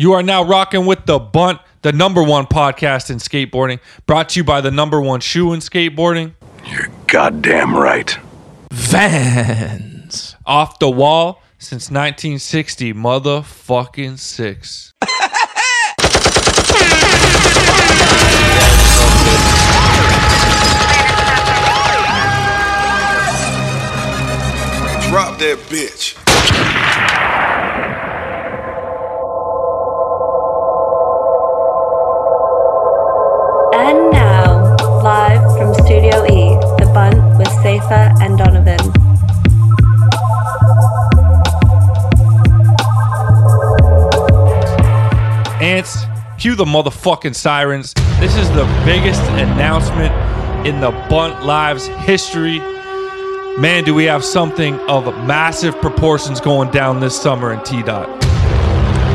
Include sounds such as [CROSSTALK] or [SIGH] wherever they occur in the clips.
You are now rocking with the Bunt, the number one podcast in skateboarding, brought to you by the number one shoe in skateboarding, You're goddamn right. Vans. off the wall since 1960, motherfucking six. Drop that bitch. With Safer and Donovan. Ants, cue the motherfucking sirens. This is the biggest announcement in the Bunt Lives history. Man, do we have something of massive proportions going down this summer in T Dot.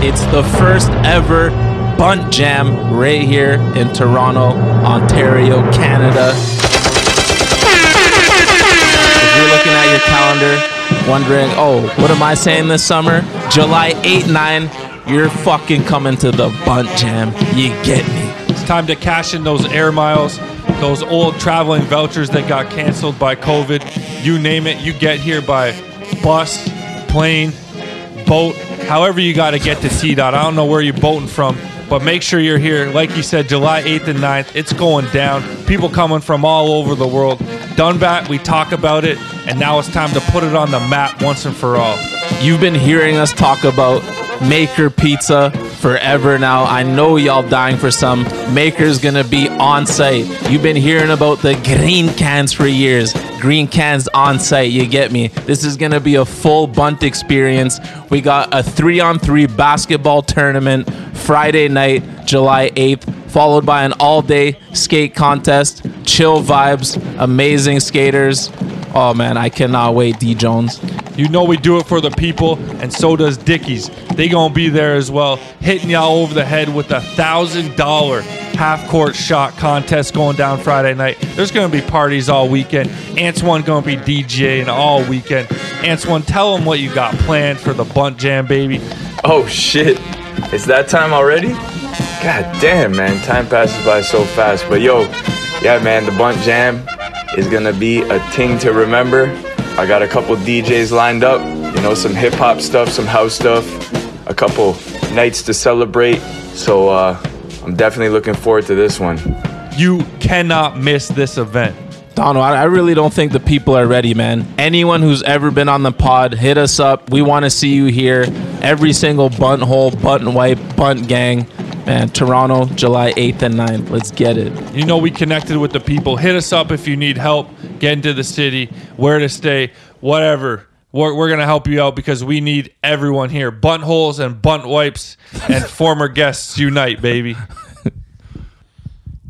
It's the first ever Bunt Jam right here in Toronto, Ontario, Canada. Calendar, wondering, oh, what am I saying this summer? July 8, 9, you're fucking coming to the Bunt Jam. You get me. It's time to cash in those air miles, those old traveling vouchers that got canceled by COVID. You name it, you get here by bus, plane, boat, however you got to get to T Dot. I don't know where you're boating from, but make sure you're here. Like you said, July 8th and 9th, it's going down. People coming from all over the world. Dunbat, we talk about it, and now it's time to put it on the map once and for all. You've been hearing us talk about Maker Pizza forever now. I know y'all dying for some. Maker's gonna be on site. You've been hearing about the green cans for years. Green cans on site, you get me. This is gonna be a full bunt experience. We got a three on three basketball tournament Friday night, July 8th, followed by an all day skate contest. Chill vibes, amazing skaters. Oh man, I cannot wait, D Jones. You know we do it for the people, and so does Dickies. They gonna be there as well, hitting y'all over the head with a thousand dollar half court shot contest going down Friday night. There's gonna be parties all weekend. Ants one gonna be DJing all weekend. Ants one, tell them what you got planned for the Bunt Jam, baby. Oh shit. It's that time already? God damn, man. Time passes by so fast. But yo, yeah, man, the Bunt Jam is gonna be a thing to remember. I got a couple DJs lined up, you know, some hip hop stuff, some house stuff, a couple nights to celebrate. So uh, I'm definitely looking forward to this one. You cannot miss this event. Dono, I I really don't think the people are ready, man. Anyone who's ever been on the pod, hit us up. We want to see you here. Every single bunt hole, bunt wipe, bunt gang. Man, Toronto, July 8th and 9th. Let's get it. You know we connected with the people. Hit us up if you need help getting into the city, where to stay, whatever. We're, we're gonna help you out because we need everyone here. Bunt holes and bunt wipes and [LAUGHS] former guests unite, baby.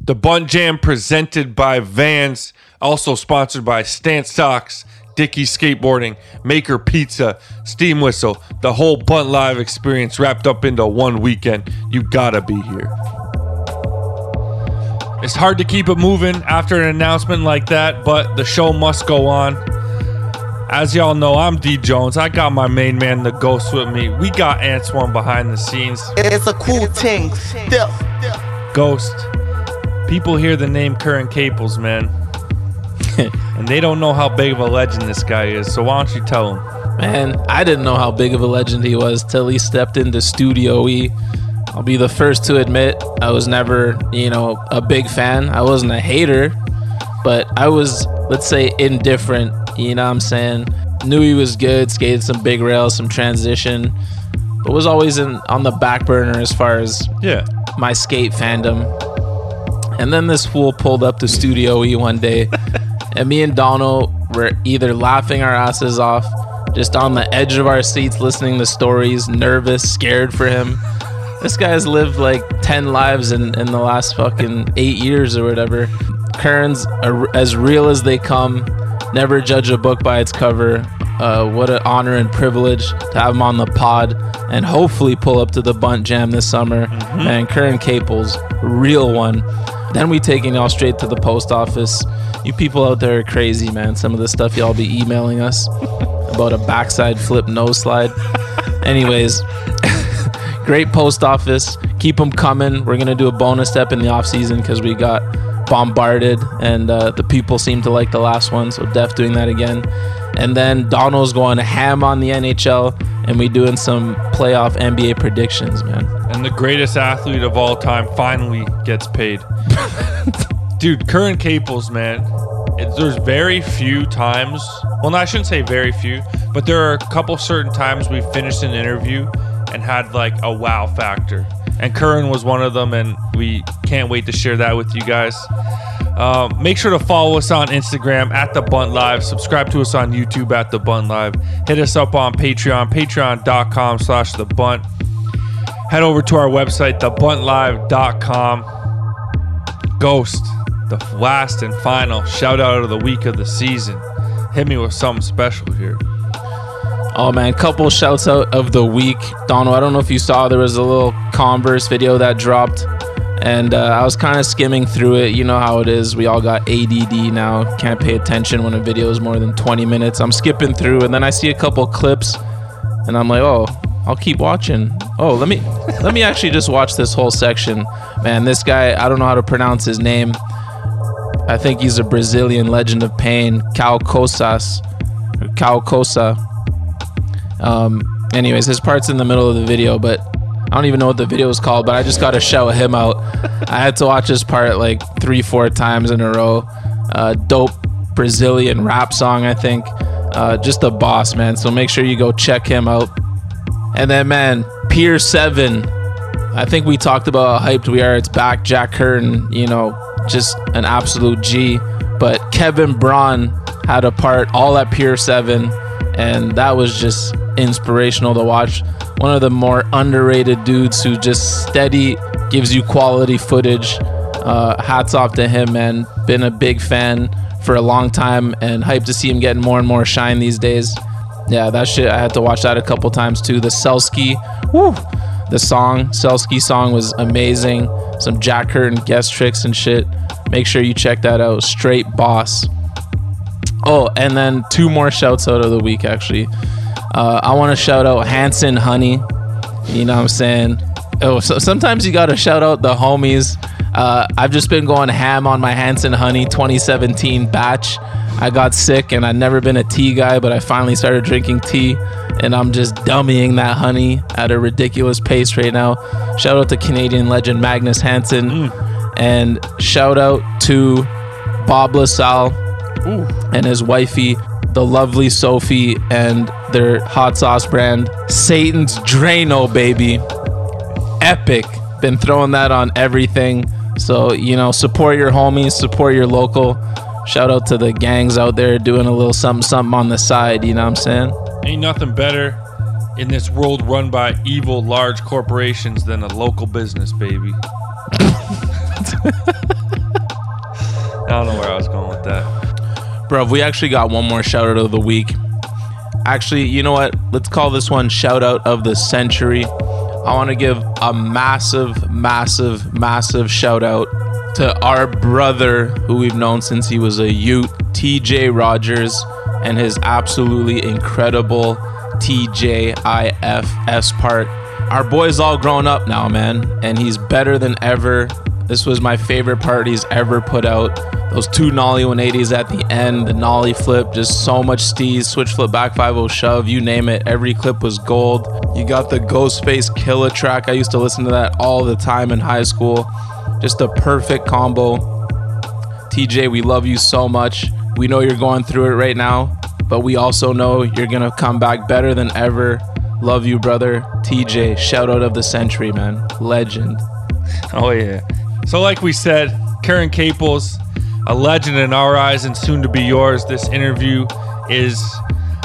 The Bunt Jam presented by Vans, also sponsored by Stance Socks, Dickey Skateboarding, Maker Pizza, Steam Whistle, the whole Bunt Live experience wrapped up into one weekend. You gotta be here. It's hard to keep it moving after an announcement like that, but the show must go on. As y'all know, I'm D Jones. I got my main man, the Ghost, with me. We got Antoine behind the scenes. It's a cool thing. Still. Ghost. People hear the name Curren Caples, man. [LAUGHS] and they don't know how big of a legend this guy is, so why don't you tell them? Man, I didn't know how big of a legend he was till he stepped into Studio E. I'll be the first to admit I was never, you know, a big fan. I wasn't a hater, but I was, let's say, indifferent. You know what I'm saying? Knew he was good, skated some big rails, some transition, but was always in on the back burner as far as Yeah. my skate fandom. And then this fool pulled up to Studio E one day, [LAUGHS] and me and Donald were either laughing our asses off, just on the edge of our seats listening to stories, nervous, scared for him. This guy's lived like 10 lives in, in the last fucking eight years or whatever. Curren's are as real as they come. Never judge a book by its cover. Uh, what an honor and privilege to have him on the pod and hopefully pull up to the Bunt Jam this summer. And Curren Caples, real one. Then we taking y'all straight to the post office. You people out there are crazy, man. Some of the stuff y'all be emailing us [LAUGHS] about a backside flip nose slide. Anyways, great post office. Keep them coming. We're gonna do a bonus step in the off season because we got bombarded, and uh, the people seem to like the last one. So Def doing that again, and then Donald's going ham on the NHL, and we doing some playoff NBA predictions, man. And the greatest athlete of all time finally gets paid. [LAUGHS] Dude, Curren Caples, man. It, there's very few times. Well, no, I shouldn't say very few, but there are a couple certain times we finished an interview and had like a wow factor. And Curren was one of them, and we can't wait to share that with you guys. Um, make sure to follow us on Instagram at the Bunt Live. Subscribe to us on YouTube at the Bunt Live. Hit us up on Patreon, patreon.com slash the bunt. Head over to our website, thebuntlive.com. Ghost, the last and final shout out of the week of the season. Hit me with something special here. Oh man, couple shouts out of the week. Donald, I don't know if you saw there was a little Converse video that dropped, and uh, I was kind of skimming through it. You know how it is. We all got ADD now. Can't pay attention when a video is more than 20 minutes. I'm skipping through, and then I see a couple clips, and I'm like, oh, I'll keep watching. Oh, let me let me actually just watch this whole section. Man, this guy, I don't know how to pronounce his name. I think he's a Brazilian legend of pain, Cal Cosas, Cal Cosa. Um, anyways, his part's in the middle of the video, but I don't even know what the video is called, but I just got to shout him out. I had to watch his part like three, four times in a row. Uh, dope Brazilian rap song, I think. Uh, just a boss, man. So make sure you go check him out. And then, man, Pier 7. I think we talked about how hyped we are. It's back. Jack Curtin, you know, just an absolute G. But Kevin Braun had a part all at Pier 7, and that was just inspirational to watch. One of the more underrated dudes who just steady gives you quality footage. Uh, hats off to him, man. Been a big fan for a long time and hyped to see him getting more and more shine these days. Yeah, that shit, I had to watch that a couple times too. The Selsky, woo, the song, Selsky song was amazing. Some Jack Curtin guest tricks and shit. Make sure you check that out. Straight boss. Oh, and then two more shouts out of the week actually. Uh, I want to shout out Hanson Honey. You know what I'm saying? Oh, so sometimes you gotta shout out the homies. Uh, I've just been going ham on my Hanson Honey 2017 batch. I got sick and I'd never been a tea guy, but I finally started drinking tea, and I'm just dummying that honey at a ridiculous pace right now. Shout out to Canadian legend Magnus Hansen, and shout out to Bob LaSalle and his wifey, the lovely Sophie, and their hot sauce brand, Satan's Drano, baby. Epic. Been throwing that on everything. So, you know, support your homies, support your local. Shout out to the gangs out there doing a little something something on the side, you know what I'm saying? Ain't nothing better in this world run by evil large corporations than a local business, baby. [LAUGHS] I don't know where I was going with that. Bro, we actually got one more shout out of the week. Actually, you know what? Let's call this one shout out of the century. I want to give a massive, massive, massive shout out to our brother who we've known since he was a youth, TJ Rogers, and his absolutely incredible TJIFS part. Our boy's all grown up now, man, and he's better than ever. This was my favorite part he's ever put out. Those two nollie 180s at the end, the nollie flip, just so much steez, switch flip, back 5 shove, you name it. Every clip was gold. You got the Ghostface Killah track. I used to listen to that all the time in high school. Just a perfect combo. TJ, we love you so much. We know you're going through it right now, but we also know you're gonna come back better than ever. Love you, brother. TJ, shout out of the century, man. Legend. Oh yeah. So like we said, Curren Caples, a legend in our eyes and soon to be yours. This interview is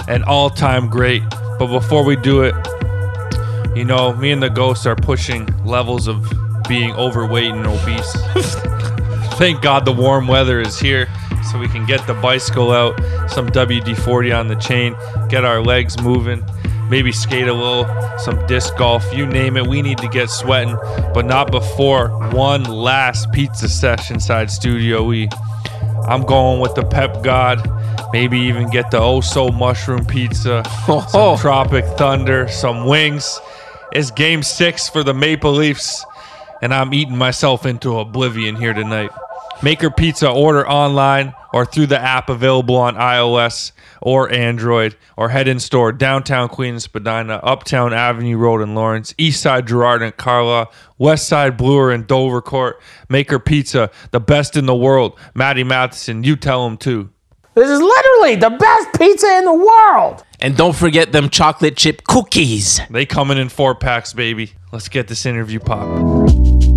an all-time great. But before we do it, you know, me and the ghost are pushing levels of being overweight and obese. [LAUGHS] Thank God the warm weather is here so we can get the bicycle out, some WD 40 on the chain, get our legs moving, maybe skate a little, some disc golf, you name it. We need to get sweating, but not before one last pizza session inside Studio E. I'm going with the Pep God. Maybe even get the Oso mushroom pizza, some oh. Tropic Thunder, some wings, It's game six for the Maple Leafs, and I'm eating myself into oblivion here tonight. Maker Pizza, order online or through the app available on iOS or Android, or head in store downtown Queens, Spadina, Uptown Avenue Road in Lawrence, East Side Gerrard and Carlaw, West Side Bloor and Dover Court. Maker Pizza, the best in the world. Matty Matheson, you tell them too. This is literally the best pizza in the world. And don't forget them chocolate chip cookies. They coming in four packs, baby. Let's get this interview popping.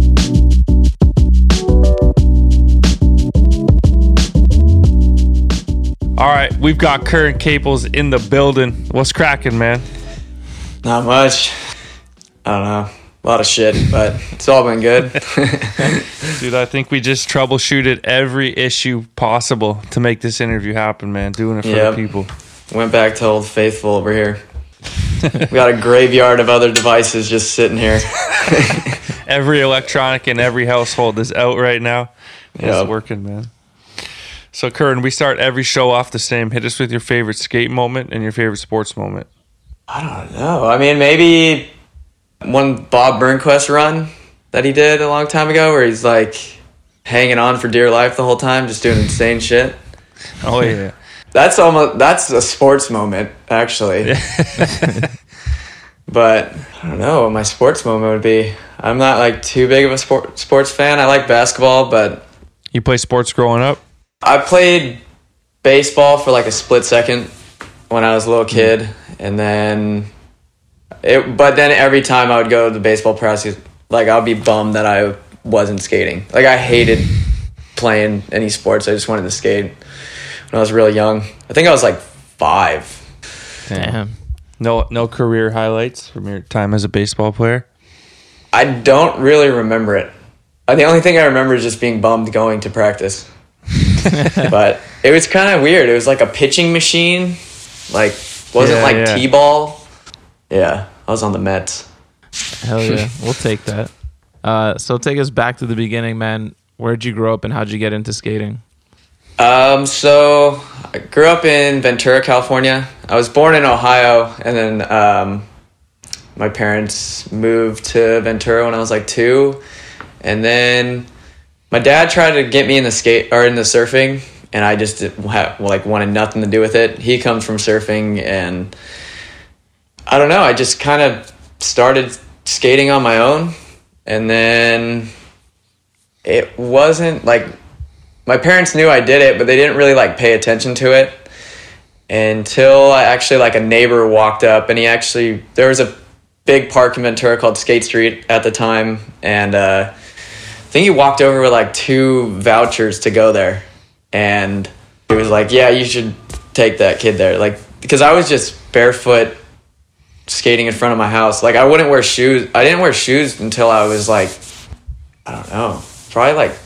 All right, we've got Curren Caples in the building. What's cracking, man? Not much. I don't know. A lot of shit, but it's all been good. [LAUGHS] Dude, I think we just troubleshooted every issue possible to make this interview happen, man. Doing it for Yep. the people. Went back to Old Faithful over here. we got a graveyard of other devices just sitting here. [LAUGHS] Every electronic in every household is out right now. It's Yep. working, man. So, Curren, we start every show off the same. Hit us with your favorite skate moment and your favorite sports moment. I don't know. I mean, maybe one Bob Burnquist run that he did a long time ago where he's like hanging on for dear life the whole time, just doing insane shit. [LAUGHS] Oh, yeah. That's almost that's a sports moment, actually. [LAUGHS] but I don't know what my sports moment would be. I'm not like too big of a sport, sports fan. I like basketball, but you play sports growing up? I played baseball for like a split second when I was a little mm-hmm. kid, and then it. But then every time I would go to the baseball practice, like I'd be bummed that I wasn't skating. Like I hated playing any sports. I just wanted to skate when I was really young. I think I was like five. Damn. No, no career highlights from your time as a baseball player. I don't really remember it. The only thing I remember is just being bummed going to practice. [LAUGHS] but it was kind of weird. It was like a pitching machine, like wasn't Yeah, like yeah. t-ball. Yeah, I was on the Mets. Hell yeah. we'll take that. Uh, so take us back to the beginning, man. Where'd you grow up and how'd you get into skating? Um, so I grew up in Ventura, California. I was born in Ohio, and then um, my parents moved to Ventura when I was like two, and then my dad tried to get me in the skate or in the surfing, and I just did, ha- like wanted nothing to do with it. He comes from surfing, and I don't know. I just kind of started skating on my own, and then it wasn't like my parents knew I did it, but they didn't really like pay attention to it until I actually like a neighbor walked up and he actually there was a big park in Ventura called Skate Street at the time and uh, think he walked over with like two vouchers to go there and he was like, "Yeah, you should take that kid there." Like because I was just barefoot skating in front of my house. Like I wouldn't wear shoes. I didn't wear shoes until I was like I don't know, probably like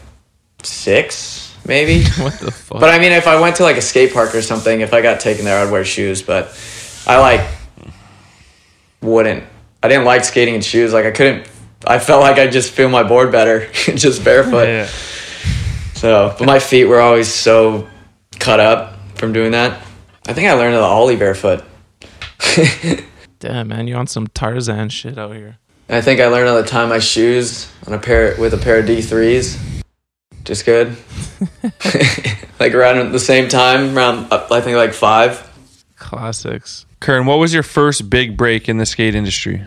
6 maybe. [LAUGHS] What the fuck? But I mean, if I went to like a skate park or something, if I got taken there, I'd wear shoes. But I like wouldn't. I didn't like skating in shoes. Like I couldn't. I felt like I just feel my board better [LAUGHS] just barefoot. Yeah. So, but my feet were always so cut up from doing that. I think I learned the ollie barefoot. [LAUGHS] Damn, man, you on some Tarzan shit out here. I think I learned how to tie my shoes on a pair with a pair of D threes. Just good. [LAUGHS] like around at the same time, around I think like five. Classics. Curren, what was your first big break in the skate industry?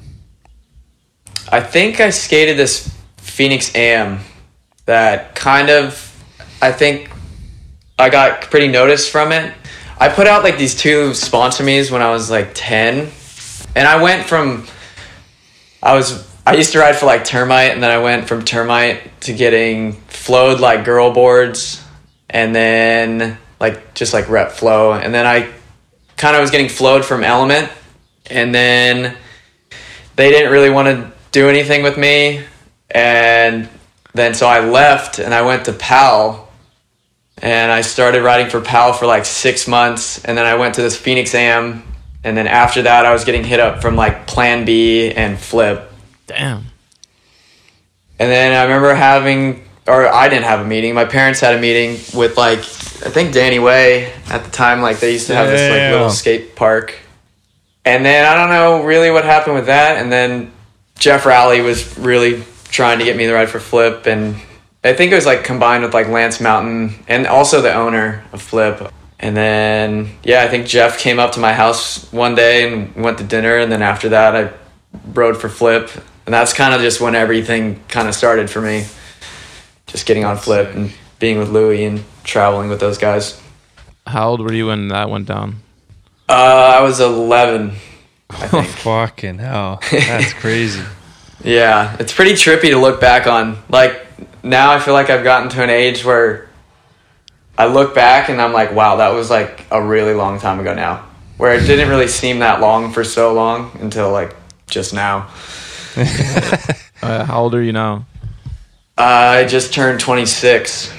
I think I skated this Phoenix Am that kind of I think I got pretty noticed from it. I put out like these two sponsor me's when I was like 10 and I went from I was I used to ride for like termite and then I went from termite to getting flowed like girl boards and then like just like rep flow and then I kind of was getting flowed from element and then they didn't really want to do anything with me and then so I left and I went to PAL and I started writing for PAL for like six months and then I went to this Phoenix Am and then after that I was getting hit up from like Plan B and Flip Damn. and then I remember having, or I didn't have a meeting. My parents had a meeting with like, I think Danny Way at the time. Like they used to have this like little skate park. And then I don't know really what happened with that. And then Geoff Rowley was really trying to get me the ride for Flip, and I think it was like combined with like Lance Mountain and also the owner of Flip. And then yeah, I think Jeff came up to my house one day and went to dinner, and then after that I rode for Flip, and that's kind of just when everything kind of started for me. Just getting on Flip and being with Louie and traveling with those guys. How old were you when that went down? Uh, I was 11. I think. [LAUGHS] Fucking hell. That's crazy. [LAUGHS] Yeah, it's pretty trippy to look back on. Like now, I feel like I've gotten to an age where I look back and I'm like, wow, that was like a really long time ago now. Where it didn't really seem that long for so long until like just now. [LAUGHS] Uh, how old are you now? I just turned 26.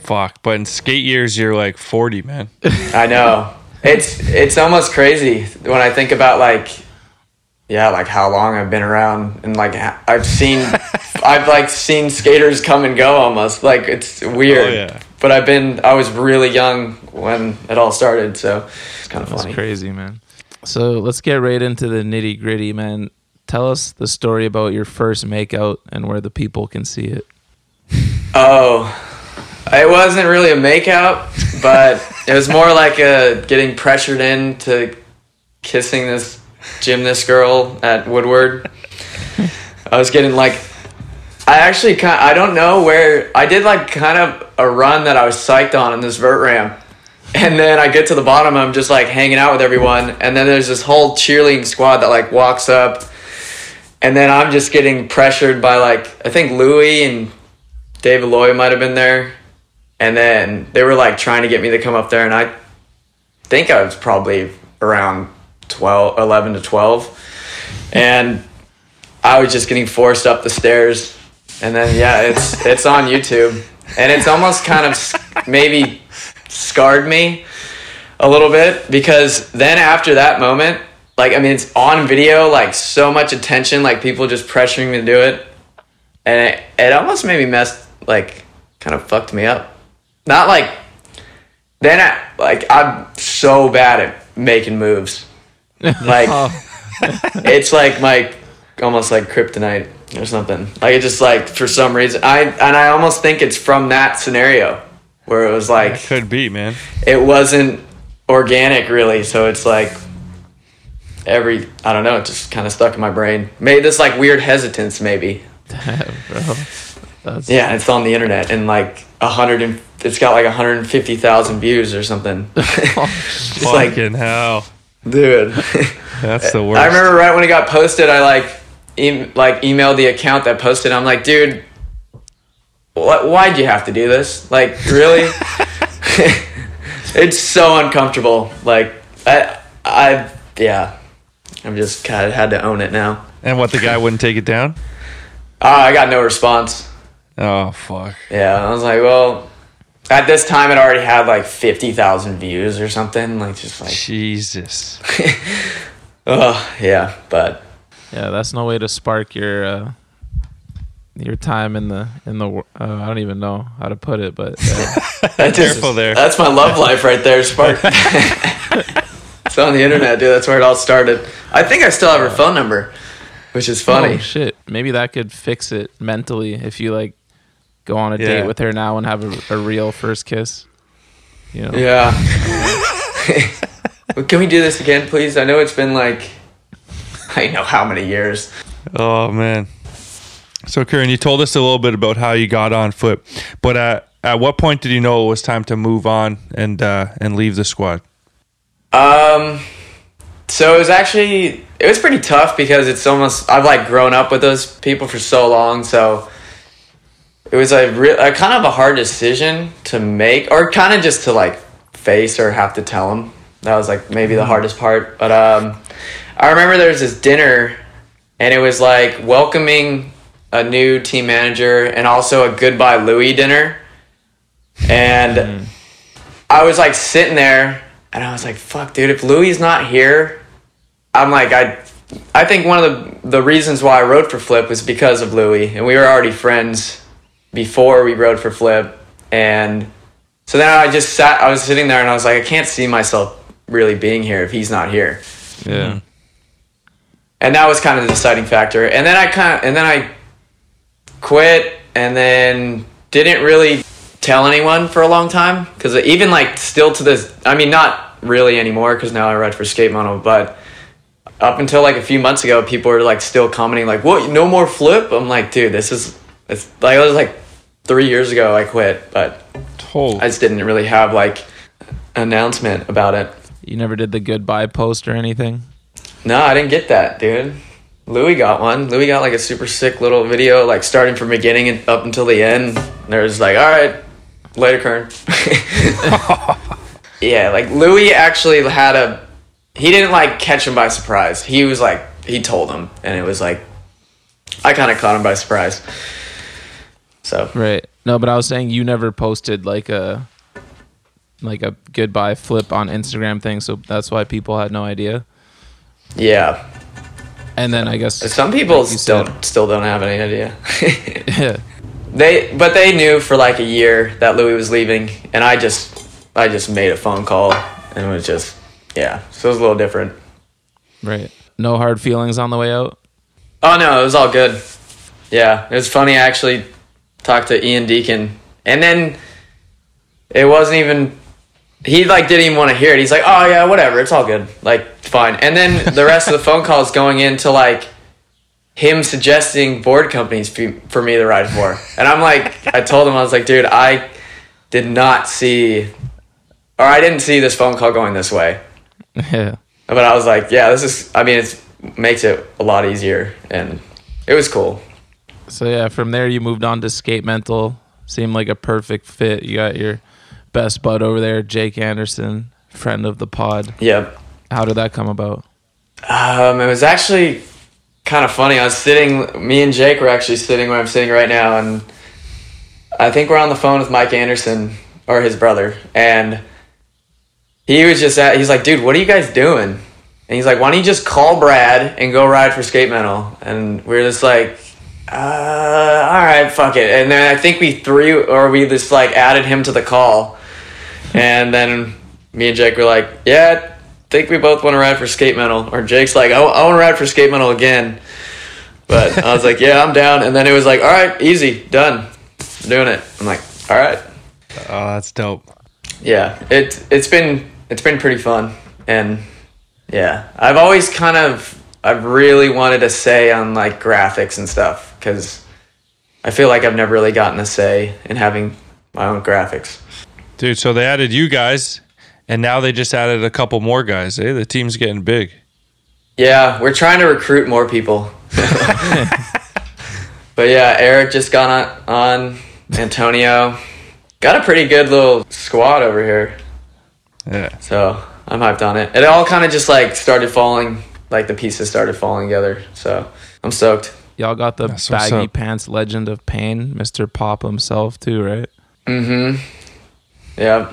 Fuck. But in skate years, you're like 40, man. I know. It's it's almost crazy when I think about like yeah, like how long I've been around and like I've seen [LAUGHS] I've like seen skaters come and go almost. Like it's weird. Oh, yeah. But I've been I was really young when it all started, so it's kind of That's funny. crazy, man. So let's get right into the nitty gritty, man. Tell us the story about your first makeout and where the people can see it. Oh, it wasn't really a makeout, but it was more like a getting pressured into kissing this gymnast girl at Woodward. I was getting like, I actually kind I don't know where I did like kind of a run that I was psyched on in this vert ramp. And then I get to the bottom, I'm just like hanging out with everyone, and then there's this whole cheerleading squad that like walks up, and then I'm just getting pressured by like I think Louie and David Loy might have been there. And then they were like trying to get me to come up there. And I think I was probably around 12, 11 to 12. And I was just getting forced up the stairs. And then, yeah, it's, [LAUGHS] it's on YouTube. And it's almost kind of maybe scarred me a little bit because then after that moment, like, I mean, it's on video, like so much attention, like people just pressuring me to do it and it, it almost made me mess like kind of fucked me up not like then I, like i'm so bad at making moves. [LAUGHS] Like oh. [LAUGHS] it's like my almost like kryptonite or something. Like it just like for some reason i and i almost think it's from that scenario where it was like Could be, man. it wasn't organic really. So it's like every i don't know it just kind of stuck in my brain. Made this like weird hesitance maybe. [LAUGHS] Damn, Bro. That's yeah, it's on the internet and like a hundred and it's got like hundred and fifty thousand views or something. [LAUGHS] It's like, Fucking hell. dude. That's the [LAUGHS] worst. I remember right when it got posted, I like, e- like emailed the account that posted. I'm like, dude, wh- why'd you have to do this? Like, really? [LAUGHS] it's so uncomfortable. Like, I, I, yeah, I'm just kind of had to own it now. And what, the guy wouldn't take it down? Uh, I got no response. Oh, fuck. Yeah, I was like, well, at this time it already had like fifty thousand views or something. Like, just like, Jesus. [LAUGHS] oh yeah, but yeah, that's no way to spark your uh, your time in the in the. Uh, I don't even know how to put it, but uh, [LAUGHS] [LAUGHS] that just, Careful there. That's my love life right there, Spark. it's on the internet, dude. That's where it all started. I think I still have her phone number, which is funny. oh shit, maybe that could fix it mentally if you like go on a Yeah. date with her now and have a, a real first kiss. You know, Yeah. [LAUGHS] Can we do this again, please? I know it's been like, I know how many years. Oh, man. So, Curren, you told us a little bit about how you got on foot, but at, at what point did you know it was time to move on and uh, and leave the squad? Um, so it was actually it was pretty tough because it's almost I've like grown up with those people for so long, so it was a, re- a kind of a hard decision to make, or kind of just to like face or have to tell them. That was like maybe the hardest part. But um, I remember there was this dinner, and it was like welcoming a new team manager and also a goodbye Louie dinner, and. I was like sitting there and I was like, fuck, dude, if Louie not here, I'm like, I I think one of the, the reasons why I wrote for Flip was because of Louie. And we were already friends before we rode for Flip. And so then I just sat, I was sitting there and I was like, I can't see myself really being here if he's not here. yeah. Hmm. and that was kind of the deciding factor. And then I kind of and then I quit, and then didn't really tell anyone for a long time because even like still to this, I mean, not really anymore because now I ride for Skate Mental, but up until like a few months ago, people were like still commenting like, "What? No more flip?" I'm like, dude, this is it's like I was like three years ago I quit, but Told. I just didn't really have like announcement about it. You never did the goodbye post or anything? No, I didn't get that, dude. Louie got one. Louie got like a super sick little video, like starting from beginning and up until the end. There's like, all right, later, Curren. [LAUGHS] yeah, like Louie actually had a. He didn't like catch him by surprise. He was like, he told him, and it was like, I kind of caught him by surprise. So Right. No, but I was saying you never posted like a like a goodbye flip on Instagram thing, so that's why people had no idea. yeah, And then I guess some people like still said- still don't have any idea. [LAUGHS] yeah. They, but they knew for like a year that Louie was leaving, and I just, I just made a phone call, and it was just, yeah. So it was a little different. Right. No hard feelings on the way out. Oh no, it was all good. Yeah, it was funny. Actually talked to Ian Deacon, and then it wasn't even. He like didn't even want to hear it. He's like, "Oh yeah, whatever, it's all good, like fine." And then the rest of the phone call is going into like him suggesting board companies for me to ride for, and I'm like, I told him I was like, "Dude, I did not see, or I didn't see this phone call going this way." yeah. But I was like, "Yeah, this is. I mean, it makes it a lot easier, and it was cool." So yeah, from there you moved on to Skate Mental. Seemed like a perfect fit. You got your best bud over there, Jake Anderson, friend of the pod. Yep. How did that come about? Um, it was actually kind of funny. I was sitting, me and Jake were actually sitting where I'm sitting right now, and I think we're on the phone with Mike Anderson or his brother, and he was just at, he's like, dude, what are you guys doing? And he's like, why don't you just call Brad and go ride for Skate Mental? And we are just like, uh, all right, fuck it. And then I think we threw, or we just like added him to the call. And then me and Jake were like, yeah, I think we both want to ride for Skate Mental. Or Jake's like, I, I want to ride for Skate Mental again. But I was like, yeah, I'm down. And then it was like, all right, easy, done. I'm doing it. I'm like, all right. Oh, that's dope. Yeah, it it's been it's been pretty fun, and yeah, I've always kind of I've really wanted a say on like graphics and stuff because I feel like I've never really gotten a say in having my own graphics. Dude, so they added you guys, and now they just added a couple more guys. Eh? The team's getting big. Yeah, we're trying to recruit more people. [LAUGHS] but yeah, Eric just got on, on Antonio. Got a pretty good little squad over here. Yeah. So I'm hyped on it. It all kind of just like started falling, like the pieces started falling together. So I'm stoked. Y'all got the That's baggy pants legend of pain, Mr. Pop himself too, right? Mm-hmm. Yeah,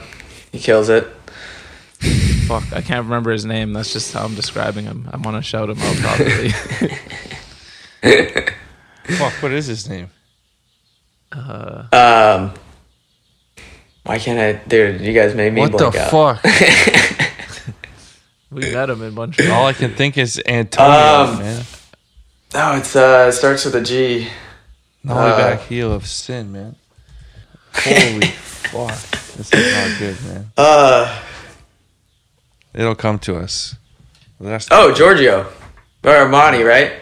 he kills it. Fuck, I can't remember his name. That's just how I'm describing him. I want to shout him out properly. [LAUGHS] Fuck, what is his name? Uh, um, why can't I, dude? You guys made me What the out. fuck? [LAUGHS] we met him in Montreal. All I can think is Antonio, Um, man. No, it's uh, it starts with a G. Gnarly uh, back heel of sin, man. Holy [LAUGHS] fuck. This is not good, man. Uh, It'll come to us. That's oh, Giorgio, or Armani, right?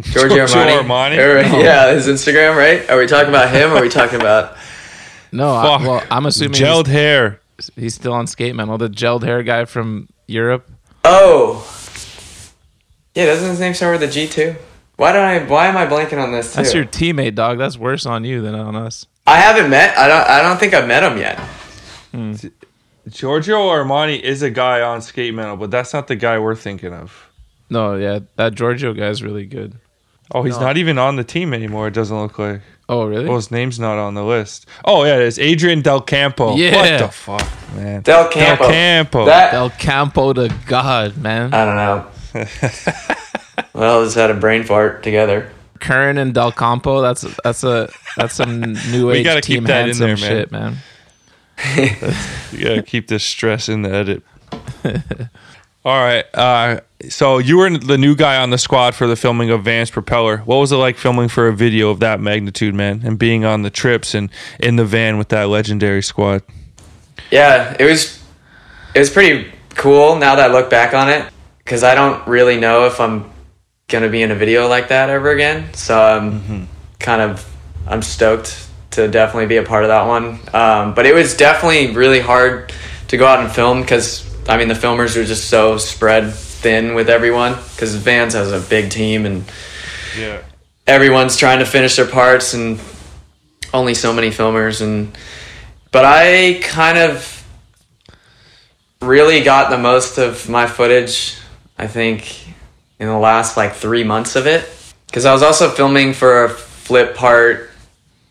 Giorgio, [LAUGHS] Giorgio Armani. Armani? Or- No. Yeah, his Instagram, right? Are we talking about him? or Are we talking about? [LAUGHS] No, I, well, I'm assuming gelled hair. he's, he's still on Skate Mental. The gelled hair guy from Europe. Oh, yeah. Doesn't his name start with a G too? Why don't I? Why am I blanking on this too? That's your teammate, dog. That's worse on you than on us. I haven't met. I don't. I don't think I've met him yet. Hmm. Giorgio Armani is a guy on Skate Mental, but that's not the guy we're thinking of. No, yeah, that Giorgio guy's really good. Oh, he's not even on the team anymore. It doesn't look like. Oh, really? Oh, his name's not on the list. Oh yeah, it's Adrian Del Campo. Yeah. What the fuck, man? Del Campo. Del Campo. That El Campo to God, man. I don't know. [LAUGHS] well, just had a brain fart together. Curren and Del Campo. That's that's a that's some [LAUGHS] new We age gotta keep team that in handsome there, man. shit, man. [LAUGHS] you gotta keep this stress in the edit. All right. Uh, so you were the new guy on the squad for the filming of Vans Propeller. What was it like filming for a video of that magnitude, man, and being on the trips and in the van with that legendary squad? Yeah, it was it was pretty cool now that I look back on it because I don't really know if I'm gonna be in a video like that ever again. So I'm kind of I'm stoked to definitely be a part of that one. Um, but it was definitely really hard to go out and film because I mean the filmers are just so spread thin with everyone because Vans has a big team and Yeah. everyone's trying to finish their parts and only so many filmers and but I kind of really got the most of my footage I think in the last like 3 months of it cuz I was also filming for a flip part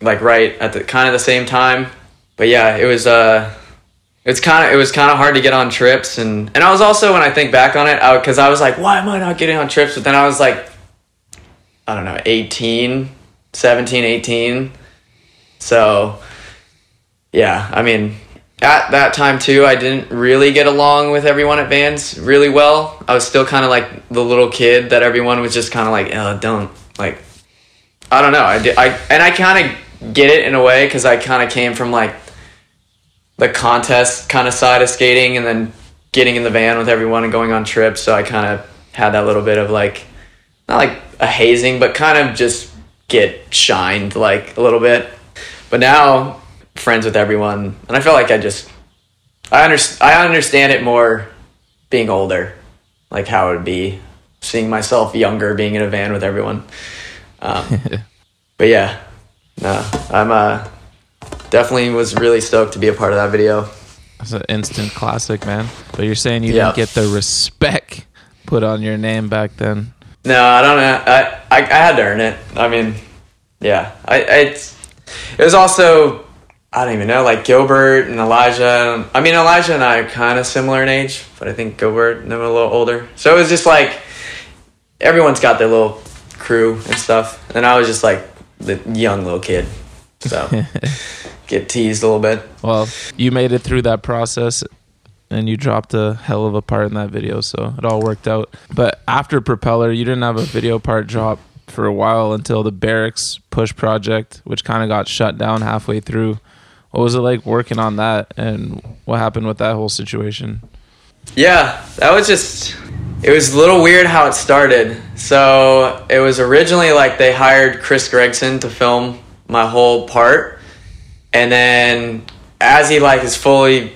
like right at the kind of the same time but yeah it was uh it's kind of it was kind of hard to get on trips and and I was also when I think back on it because I, was like why am I not getting on trips? But then I was like I don't know 18 17 18 so yeah I mean at that time too I didn't really get along with everyone at Vans really well. I was still kind of like the little kid that everyone was just kind of like oh don't like I don't know I did I and I kind of get it in a way because I kind of came from like the contest kind of side of skating and then getting in the van with everyone and going on trips. So I kind of had that little bit of like, not like a hazing, but kind of just get shined like a little bit. But now, friends with everyone, and I feel like I just, I, under, I understand it more being older, like how it would be seeing myself younger being in a van with everyone. Um, [LAUGHS] but yeah, no, I'm uh, definitely was really stoked to be a part of that video. It's an instant classic, man. But you're saying you Yeah. didn't get the respect put on your name back then. No, I don't know. I, I, I had to earn it. I mean, yeah. I it's it was also I don't even know like Gilbert and Elijah. I mean Elijah and I are kind of similar in age, but I think Gilbert and them a little older. So it was just like everyone's got their little crew and stuff, and I was just like the young little kid. So [LAUGHS] get teased a little bit. Well, you made it through that process and you dropped a hell of a part in that video, so it all worked out. But after Propeller, you didn't have a video part drop for a while until the Berrics Push project, which kind of got shut down halfway through. What was it like working on that and what happened with that whole situation? Yeah, that was just it was a little weird how it started. So it was originally like they hired Chris Gregson to film my whole part. And then as he like is fully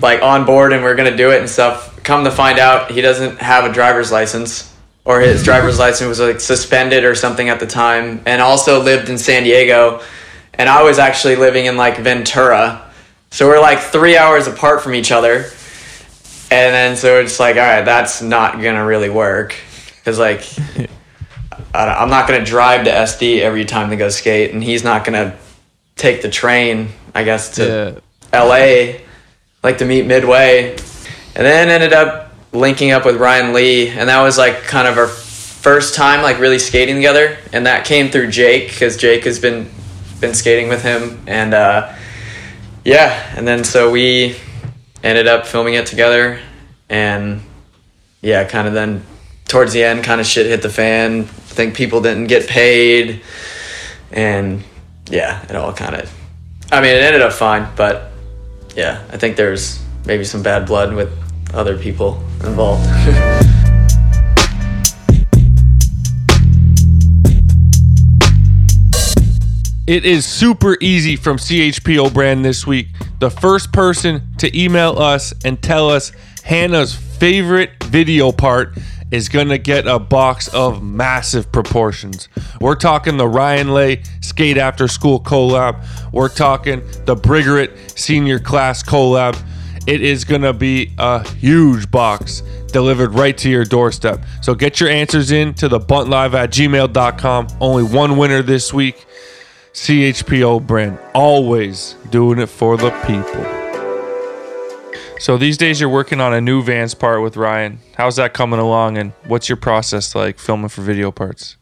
like on board and we're gonna do it and stuff, come to find out he doesn't have a driver's license. Or his [LAUGHS] driver's license was like suspended or something at the time, and also lived in San Diego. And I was actually living in like Ventura. So we're like three hours apart from each other. And then so it's like, all right, that's not gonna really work because like [LAUGHS] I'm not gonna drive to SD every time to go skate, and he's not gonna take the train, I guess, to LA, like to meet Midway, and then ended up linking up with Ryan Lee, and that was like kind of our first time like really skating together, and that came through Jake because Jake has been been skating with him, and uh, yeah, and then so we ended up filming it together, and yeah, kind of then towards the end, kind of shit hit the fan. I think people didn't get paid, and yeah, it all kind of. I mean, it ended up fine, but yeah, I think there's maybe some bad blood with other people involved. [LAUGHS] It is super easy from CHPO brand this week. The first person to email us and tell us Hannah's favorite video part is going to get a box of massive proportions. We're talking the Ryan Lay Skate After School collab. We're talking the Brigaret Senior Class collab. It is going to be a huge box delivered right to your doorstep. So get your answers in to the buntlive at gmail.com. Only one winner this week. CHPO brand, always doing it for the people. So these days you're working on a new Vans part with Ryan. How's that coming along, and what's your process like filming for video parts?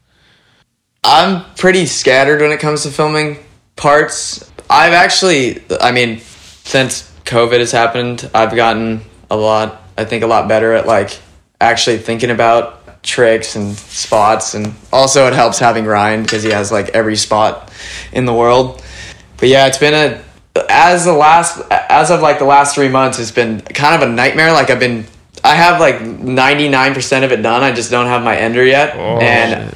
I'm pretty scattered when it comes to filming parts. I've actually, I mean, since COVID has happened, I've gotten a lot, I think, a lot better at like actually thinking about tricks and spots and also it helps having Ryan because he has like every spot in the world. But yeah, it's been a as the last as of like the last 3 months it's been kind of a nightmare like I've been I have like 99% of it done. I just don't have my ender yet. Oh, and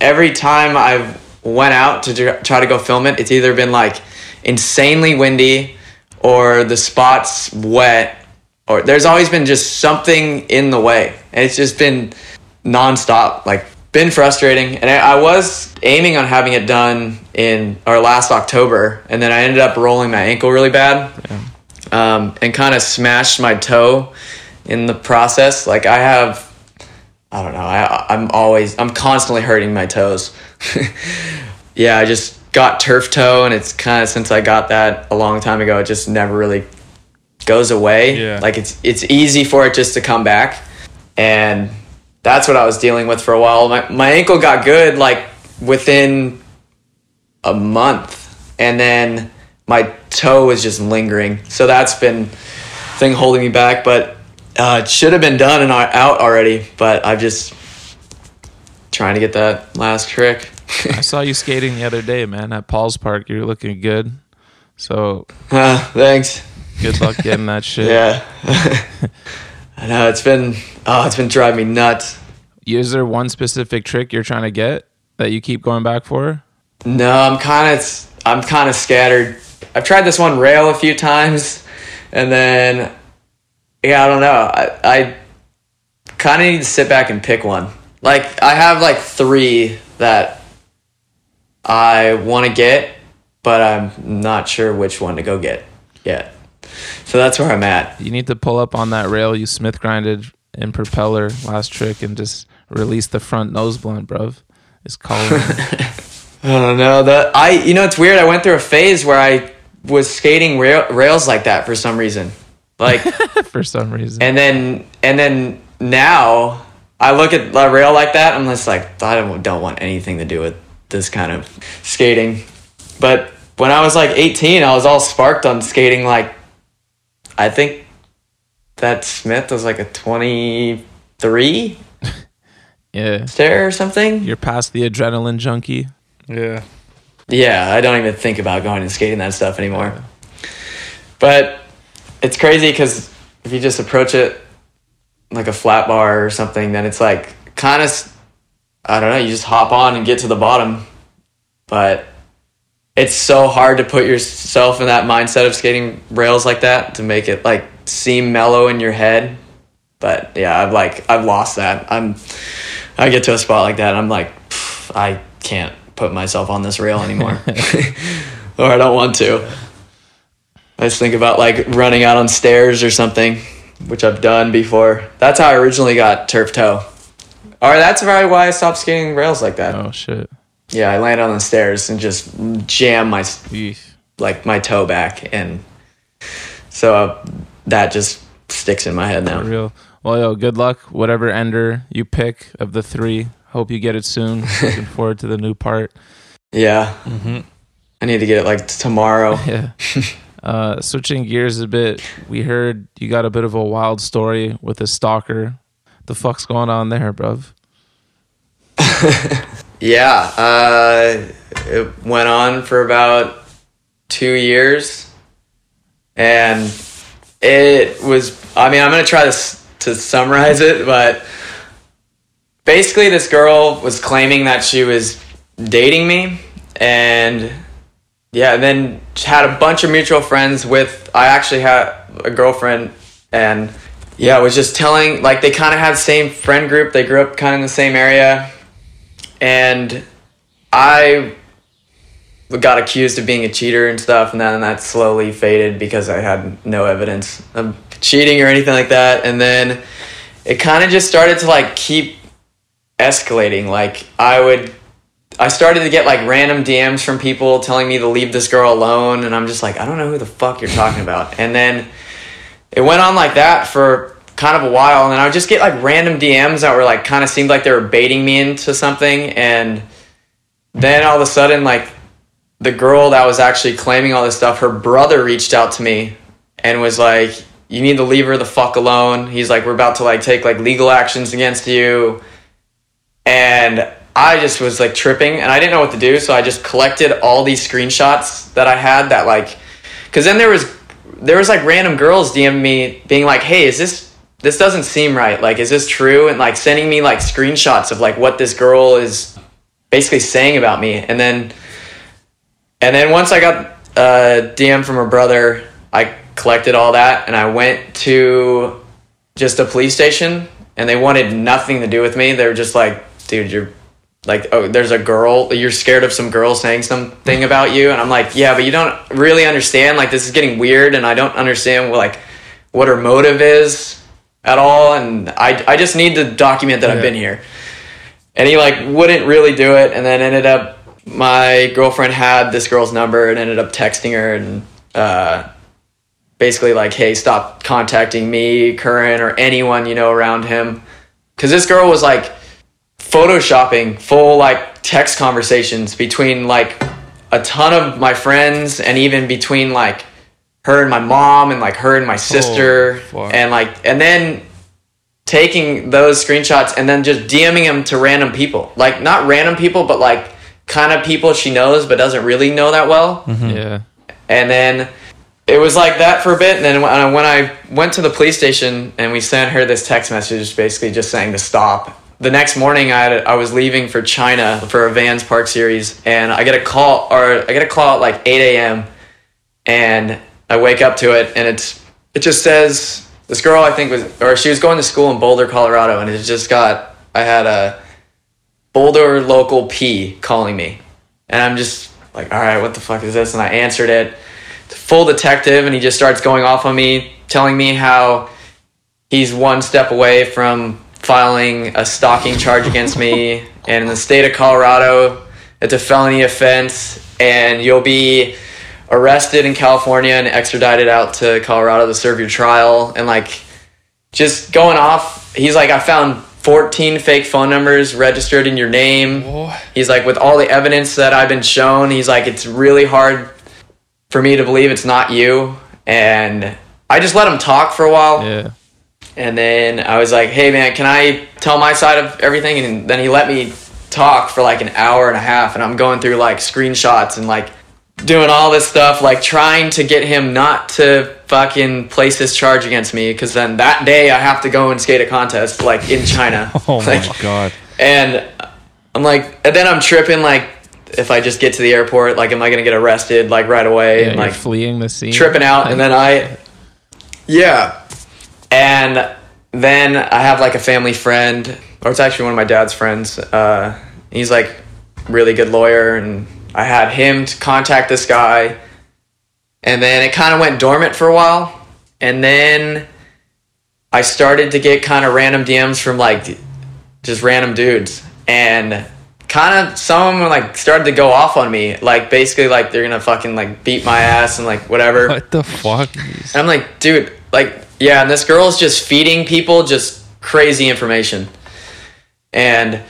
every time I've went out to try to go film it, it's either been like insanely windy or the spot's wet or there's always been just something in the way. And it's just been nonstop, like been frustrating. And I, I was aiming on having it done in our last October, and then I ended up rolling my ankle really bad, um, and kind of smashed my toe in the process. Like I have, I don't know. I I'm always I'm constantly hurting my toes. [LAUGHS] yeah, I just got turf toe, and it's kind of since I got that a long time ago, it just never really goes away. Yeah. Like it's it's easy for it just to come back, and that's what I was dealing with for a while. My my ankle got good like within a month, and then my toe was just lingering. So that's been thing holding me back, but uh, it should have been done and out already. But I'm just trying to get that last trick. [LAUGHS] I saw you skating the other day, man, at Paul's Park. You're looking good. So Uh, thanks. good luck getting that [LAUGHS] shit. Yeah. [LAUGHS] I know it's been oh it's been driving me nuts. Is there one specific trick you're trying to get that you keep going back for? No, I'm kind of I'm kind of scattered. I've tried this one rail a few times, and then yeah, I don't know. I I kind of need to sit back and pick one. Like I have like three that I want to get, but I'm not sure which one to go get yet. So that's where I'm at. You need to pull up on that rail you smith grinded in propeller last trick and just release the front nose blunt, bruv. It's called [LAUGHS] I don't know. The I you know it's weird. I went through a phase where I was skating rail, rails like that for some reason. Like [LAUGHS] for some reason. and then and then now I look at a rail like that. I'm just like I don't don't want anything to do with this kind of skating. But when I was like 18, I was all sparked on skating. Like I think that Smith was like a 23 [LAUGHS] yeah. stair or something. You're past the adrenaline junkie. Yeah. Yeah, I don't even think about going and skating that stuff anymore. But it's crazy because if you just approach it like a flat bar or something, then it's like kind of, I don't know, you just hop on and get to the bottom. But it's so hard to put yourself in that mindset of skating rails like that to make it like seem mellow in your head. But yeah, I've like, I've lost that. I'm, I get to a spot like that, I'm like, "Pff, I can't put myself on this rail anymore. [LAUGHS] [LAUGHS] or I don't want to. I just think about like running out on stairs or something, which I've done before. That's how I originally got turf toe. Or that's probably why I stopped skating rails like that. Oh shit. Yeah, I landed on the stairs and just jam my like my toe back, and so uh, that just sticks in my head now. real. Well, yo, good luck. Whatever ender you pick of the three. Hope you get it soon. [LAUGHS] Looking forward to the new part. Yeah, I need to get it like tomorrow. [LAUGHS] Yeah. Uh, switching gears a bit, we heard you got a bit of a wild story with a stalker. The fuck's going on there, bruv? [LAUGHS] Yeah, uh, it went on for about two years, and it was. I mean, I'm gonna try this to summarize it, but basically, this girl was claiming that she was dating me, and yeah, and then had a bunch of mutual friends with. I actually had a girlfriend, and yeah, was just telling like they kind of had same friend group. They grew up kind of in the same area and I got accused of being a cheater and stuff, and then that slowly faded because I had no evidence of cheating or anything like that. And then it kind of just started to like keep escalating. Like I would, I started to get like random DMs from people telling me to leave this girl alone, and I'm just like, I don't know who the fuck you're talking about. And then it went on like that for kind of a while and I would just get like random DMs that were like kind of seemed like they were baiting me into something and then all of a sudden like the girl that was actually claiming all this stuff her brother reached out to me and was like you need to leave her the fuck alone. He's like, we're about to like take like legal actions against you. And I just was like tripping and I didn't know what to do. So I just collected all these screenshots that I had that like, cause then there was, there was like random girls DMing me being like, hey, is this, this doesn't seem right. Like, is this true? And like sending me like screenshots of like what this girl is basically saying about me. And then, and then once I got uh, a DM from her brother, I collected all that and I went to just a police station and they wanted nothing to do with me. They were just like, dude, you're like, oh, there's a girl, you're scared of some girl saying something about you. And I'm like, yeah, but you don't really understand. Like, this is getting weird and I don't understand what, like, what her motive is at all. And I, I just need to document that I've been here. And he, like, wouldn't really do it. And then ended up, my girlfriend had this girl's number and ended up texting her and, uh, basically like, hey, stop contacting me, Curren, or anyone you know around him, because this girl was like photoshopping full like text conversations between like a ton of my friends and even between like her and my mom and like her and my oh, sister fuck. and like and then taking those screenshots and then just DMing them to random people like not random people but like kind of people she knows but doesn't really know that well mm-hmm. Yeah. and then it was like that for a bit. And then when I, when I went to the police station and we sent her this text message, basically just saying to stop. The next morning, I, had, I was leaving for China for a Vans Park series, and I get a call, or I get a call at like 8 a.m. And I wake up to it, and it's it just says this girl I think was, or she was going to school in Boulder, Colorado, and it just got I had a Boulder local P calling me, and I'm just like, all right, what the fuck is this? And I answered it. Full detective and he just starts going off on me telling me how he's one step away from filing a stalking charge against me and [LAUGHS] in the state of colorado. It's a felony offense and you'll be arrested in california and extradited out to colorado to serve your trial and like just going off he's like i found 14 fake phone numbers registered in your name he's like with all the evidence that i've been shown he's like it's really hard for me to believe it's not you. And I just let him talk for a while. Yeah. And then I was like, hey, man, can I tell my side of everything? And then he let me talk for like an hour and a half. And I'm going through like screenshots and like doing all this stuff, like trying to get him not to fucking place this charge against me. Cause then that day I have to go and skate a contest like in China. [LAUGHS] Oh Like, my god. and I'm like, and then I'm tripping like, if I just get to the airport, like, am I gonna get arrested like right away? Yeah, and like fleeing the scene. tripping out, and then I, yeah, and then I have like a family friend, or it's actually one of my dad's friends. Uh, he's like really good lawyer, and I had him to contact this guy, and then it kind of went dormant for a while, and then I started to get kind of random DMs from like just random dudes, and kind of some of them like started to go off on me, like basically like they're gonna fucking like beat my ass and like whatever. What the fuck? And I'm like, dude, like, yeah, and this girl's just feeding people just crazy information. And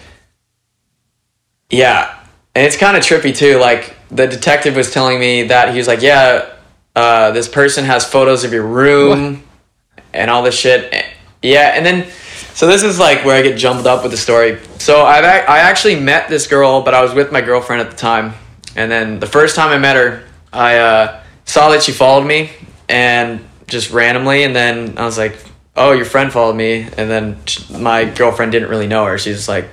yeah, and it's kind of trippy too. Like, the detective was telling me that he was like, yeah, uh, this person has photos of your room and all this shit. Yeah, and then, so this is like where I get jumbled up with the story. So I've, I actually met this girl, but I was with my girlfriend at the time. And then the first time I met her, I uh, saw that she followed me and just randomly. And then I was like, oh, your friend followed me. And then my girlfriend didn't really know her. She's like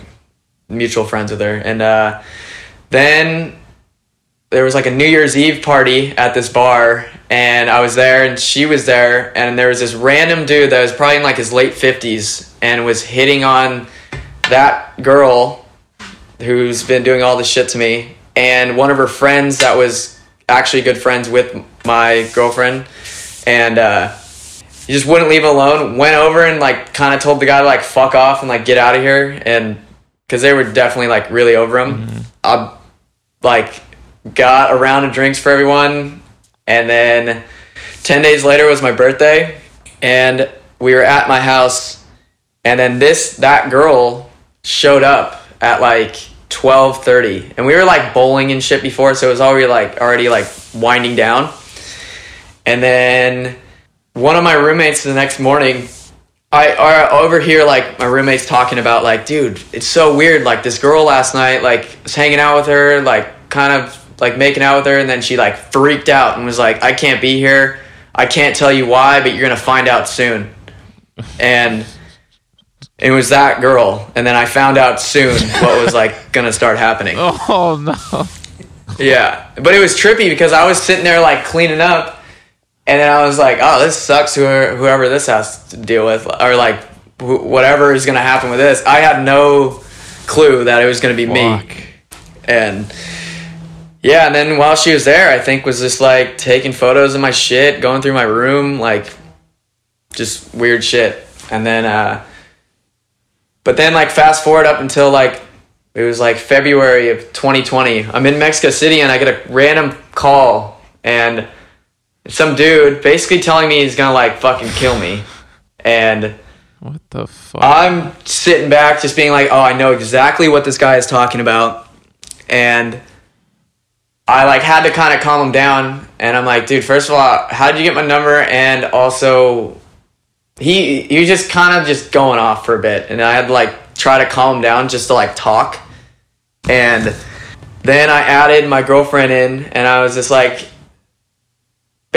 mutual friends with her. And uh, then there was like a New Year's Eve party at this bar, and I was there, and she was there, and there was this random dude that was probably in like his late fifties, and was hitting on that girl who's been doing all this shit to me, and one of her friends that was actually good friends with my girlfriend, and uh, he just wouldn't leave alone. Went over and like kind of told the guy to like fuck off and like get out of here, and because they were definitely like really over him. I like got a round of drinks for everyone, and then ten days later was my birthday, and we were at my house, and then this that girl showed up at like twelve thirty, and we were like bowling and shit before, so it was already like already like winding down, and then one of my roommates the next morning, I, I overhear like my roommates talking about like, dude, it's so weird. Like this girl last night, like was hanging out with her, like kind of like making out with her, and then she like freaked out and was like, I can't be here. I can't tell you why, but you're gonna find out soon. And it was that girl, and then I found out soon what was like [LAUGHS] gonna start happening. Oh no. Yeah, but it was trippy because I was sitting there like cleaning up, and then I was like, "Oh, this sucks." Whoever, whoever this has to deal with, or like wh- whatever is gonna happen with this. I had no clue that it was gonna be me, and yeah. And then while she was there, I think was just like taking photos of my shit, going through my room, like just weird shit. And then, uh, but then like fast forward up until like it was like February of 2020. I'm in Mexico City and I get a random call and some dude basically telling me he's gonna like fucking kill me. And What the fuck? I'm sitting back just being like, oh, I know exactly what this guy is talking about. And I like had to kind of calm him down. And I'm like, dude, first of all, how did you get my number? And also, he he was just kind of just going off for a bit. And I had to like try to calm him down just to like talk. And then I added my girlfriend in, and I was just like,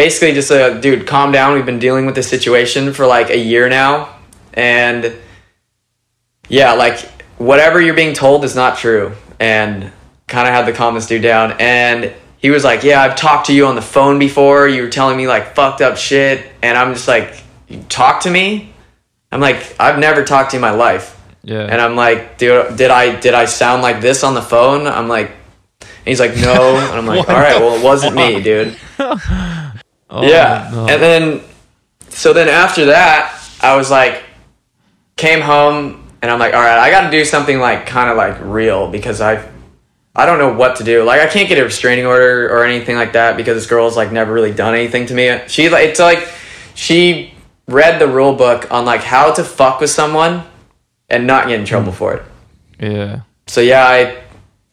basically just a dude, calm down. We've been dealing with this situation for like a year now, and yeah, like whatever you're being told is not true. And kind of had to calm this dude down. And he was like, "Yeah, I've talked to you on the phone before. You were telling me like fucked up shit." And I'm just like, "You talk to me?" I'm like, "I've never talked to you in my life." yeah. And I'm like, dude, did I did I sound like this on the phone? I'm like, and he's like, no. And I'm like, [LAUGHS] all right, well, it wasn't me, dude. [LAUGHS] Oh, yeah. no. And then, so then after that, I was like, came home, and I'm like, all right, I got to do something like kind of like real because I, I don't know what to do. Like, I can't get a restraining order or anything like that because this girl's like never really done anything to me. She like it's like she read the rule book on like how to fuck with someone and not get in trouble hmm. for it. yeah. So yeah, I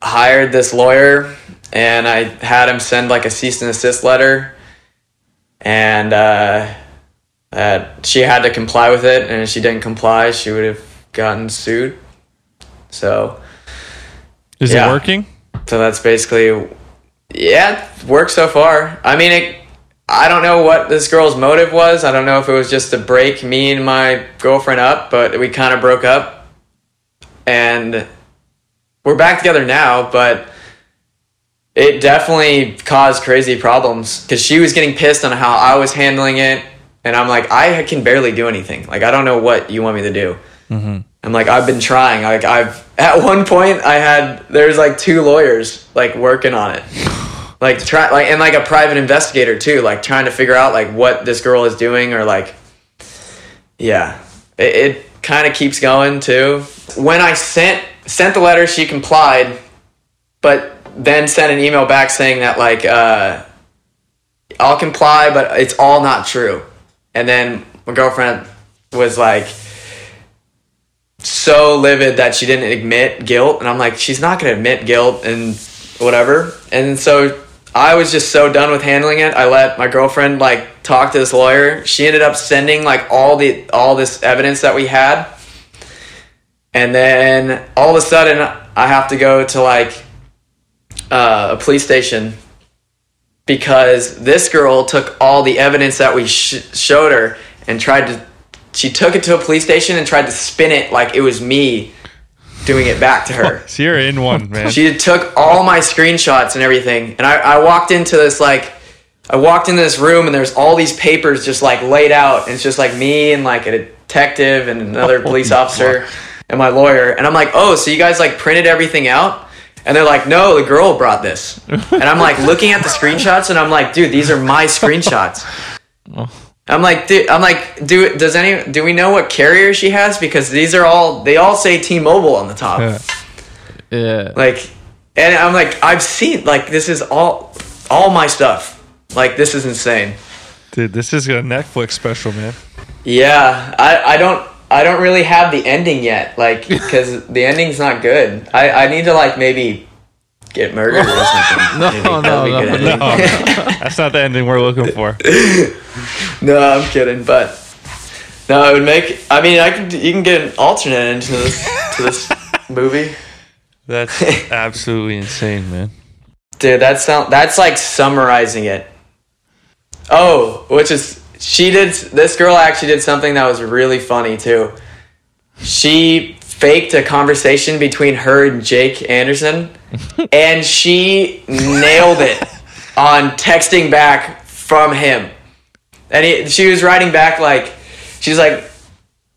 hired this lawyer and I had him send like a cease and desist letter, and uh, that she had to comply with it, and if she didn't comply, she would have gotten sued. So Is Yeah. it working? so that's basically yeah, it worked so far. I mean, it, I don't know what this girl's motive was. I don't know if it was just to break me and my girlfriend up, but we kind of broke up, and we're back together now. But it definitely caused crazy problems because she was getting pissed on how I was handling it, and I'm like, I can barely do anything. Like, I don't know what you want me to do. Mm-hmm. I'm like, I've been trying. Like, I've at one point I had there's like two lawyers like working on it, [SIGHS] like try like and like a private investigator too, like trying to figure out like what this girl is doing or like, yeah, it, it kind of keeps going too. When I sent sent the letter, she complied, but then sent an email back saying that like uh, I'll comply, but it's all not true. And then my girlfriend was like so livid that she didn't admit guilt. And i'm like she's not to admit guilt and whatever. And so i was just so done with handling it i let my girlfriend like talk to this lawyer. She ended up sending like all the all this evidence that we had. And then all of a sudden i have to go to like uh, a police station because this girl took all the evidence that we sh- showed her and tried to she took it to a police station and tried to spin it like it was me doing it back to her. [LAUGHS] So you're in one, man. she took all my screenshots and everything and I, I walked into this like i walked into this room and there's all these papers just like laid out and it's just like me and like a detective and another [LAUGHS] police officer and my lawyer and i'm like oh so you guys like printed everything out and they're like no the girl brought this and i'm like [LAUGHS] looking at the screenshots and i'm like dude these are my screenshots [LAUGHS] I'm like, dude, I'm like, do does any do we know what carrier she has? Because these are all they all say T-Mobile on the top. Yeah. Yeah. Like, and I'm like, I've seen like this is all all my stuff. Like this is insane. Dude, this is a Netflix special, man. Yeah, I I don't I don't really have the ending yet. Like [LAUGHS] because the ending's not good. I I need to like maybe get murdered or something. [LAUGHS] No, Maybe no, no, no. [LAUGHS] That's not the ending we're looking for. No, I'm kidding, but no, it would make. I mean, I can. You can get an alternate ending to this to this movie, That's absolutely insane, man. dude. That sound. That's like summarizing it. Oh, which is she did. This girl actually did something that was really funny too. She faked a conversation between her and Jake Anderson, [LAUGHS] and she nailed it on texting back from him. And he, she was writing back like, she's like,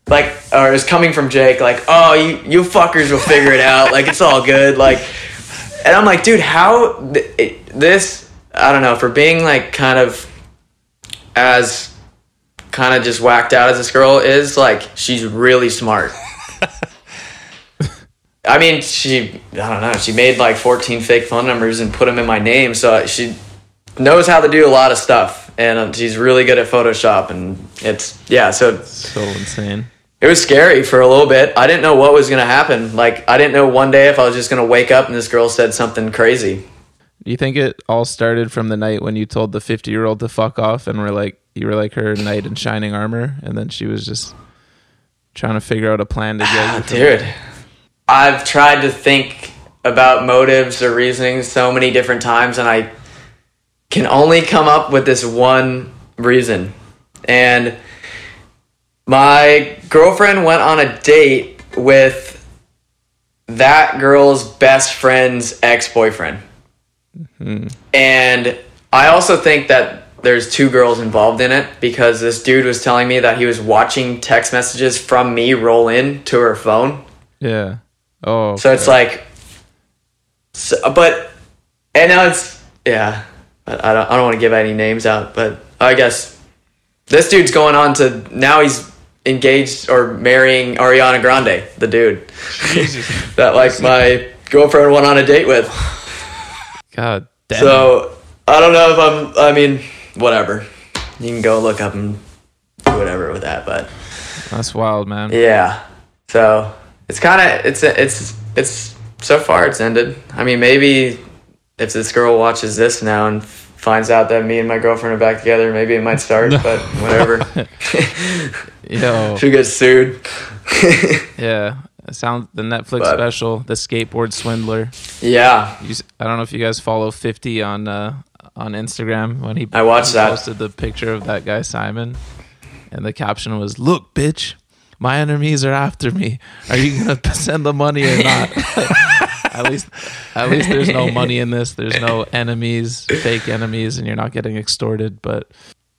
like, or it was coming from Jake, like, oh, you, you fuckers will figure it out. Like, it's all good. Like, and I'm like, dude, how th- it, this, I don't know, for being like kind of as kind of just whacked out as this girl is, like, she's really smart. [LAUGHS] I mean, she, I don't know, she made like 14 fake phone numbers and put them in my name. So she knows how to do a lot of stuff. And um, she's really good at Photoshop. And it's, yeah, so So insane. it was scary for a little bit. I didn't know what was going to happen. Like, I didn't know one day if I was just going to wake up and this girl said something crazy. Do you think it all started from the night when you told the 50 year old to fuck off and were like, you were like her knight in shining armor, and then she was just trying to figure out a plan to get ah, you? from- Dude, I've tried to think about motives or reasonings so many different times, and I can only come up with this one reason. And my girlfriend went on a date with that girl's best friend's ex boyfriend. And I also think that there's two girls involved in it because this dude was telling me that he was watching text messages from me roll in to her phone. Yeah. Oh. So it's like, so, but, and now it's, yeah, but I don't, I don't want to give any names out, but I guess this dude's going on to, now he's engaged or marrying Ariana Grande, the dude [LAUGHS] that like my [LAUGHS] girlfriend went on a date with. God damn. So I don't know if I'm, I mean, whatever. You can go look up and do whatever with that, but That's wild, man. yeah. So it's kind of it's it's it's so far it's ended. I mean, maybe if this girl watches this now and finds out that me and my girlfriend are back together, maybe it might start. but [LAUGHS] whatever. Yo. [LAUGHS] she gets sued. [LAUGHS] Yeah. It sounds the Netflix But- special, The Skateboard Swindler. yeah. You, I don't know if you guys follow 50 on uh, on Instagram when he I watched he that. posted the picture of that guy Simon, and the caption was, "Look, bitch, my enemies are after me. Are you gonna [LAUGHS] send the money or not?" [LAUGHS] at least, at least there's no money in this. There's no [LAUGHS] enemies, fake enemies, and you're not getting extorted. But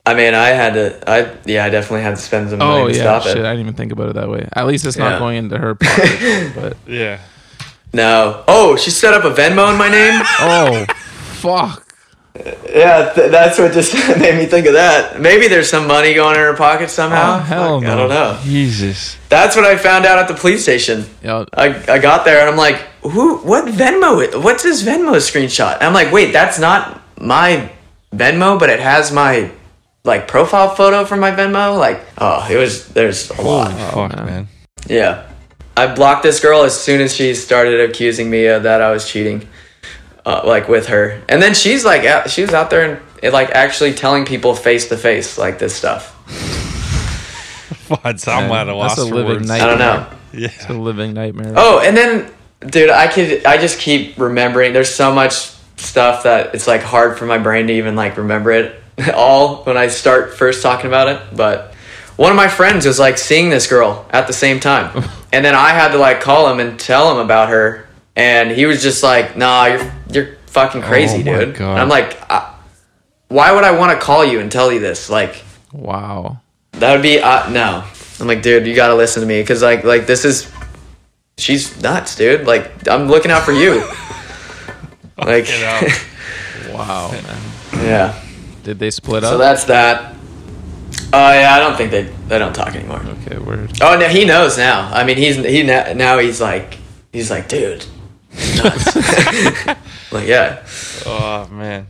I mean, I had to. I yeah, I definitely had to spend some money oh to yeah, stop shit, it. I didn't even think about it that way. At least it's not Yeah. going into her pocket. [LAUGHS] but Yeah. No. Oh, she set up a Venmo in my name. [LAUGHS] oh, fuck. yeah, th- that's what just [LAUGHS] made me think of that. Maybe there's some money going in her pocket somehow. Oh, hell Fuck, I don't know. Jesus. That's what I found out at the police station. Yeah, I, I got there and I'm like, who? What Venmo? What's this Venmo screenshot? And I'm like, wait, that's not my Venmo, but it has my like profile photo from my Venmo. Like, oh, it was. There's a lot. Fuck, man. Yeah, I blocked this girl as soon as she started accusing me of that I was cheating, uh, like with her. And then she's like, out, she was out there and like actually telling people face to face like this stuff. [LAUGHS] Fuck, I'm at a loss that's a living words. nightmare. I don't know. It's a living nightmare. Oh, and then, dude, I could, I just keep remembering. There's so much stuff that it's like hard for my brain to even like remember it [LAUGHS] all when I start first talking about it. But one of my friends was like seeing this girl at the same time, [LAUGHS] and then I had to like call him and tell him about her, and he was just like, "Nah, you're you're fucking crazy, Oh dude." I'm like, I, "Why would I want to call you and tell you this?" Like, Wow. that would be uh, no. I'm like, dude, you gotta listen to me because like like this is she's nuts, dude. Like I'm looking out for you. [LAUGHS] like. Wow, yeah. Did they split up? So that's that. Oh yeah, I don't think they they don't talk anymore. okay, word. Oh no, he knows now. I mean, he's he now he's like he's like, dude. nuts." [LAUGHS] [LAUGHS] like yeah, Oh, man.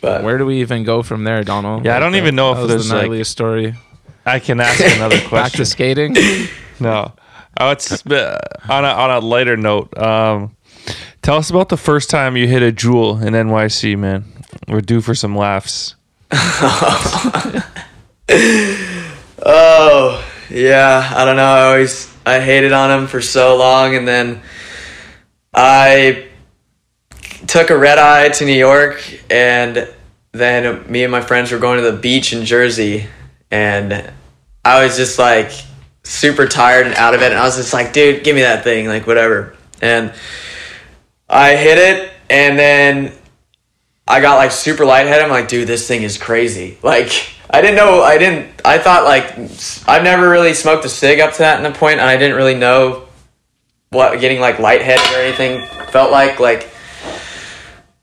but Where do we even go from there, Donald? Yeah, I don't even know that if was there's, the like- story. I can ask another [LAUGHS] question. Back to skating. No. Oh, it's uh, on a on a lighter note. Um, Tell us about the first time you hit a Juul in NYC, man. We're due for some laughs. Oh, yeah. I don't know. I always I hated on him for so long, and then I took a red eye to New York, and then me and my friends were going to the beach in Jersey, and I was just like super tired and out of it, and I was just like, dude, give me that thing, like whatever, and I hit it, and then I got like super lightheaded. I'm like, dude, this thing is crazy. Like, I didn't know. I didn't. I thought like I've never really smoked a cig up to that in point, and I didn't really know what getting like lightheaded or anything felt like. Like,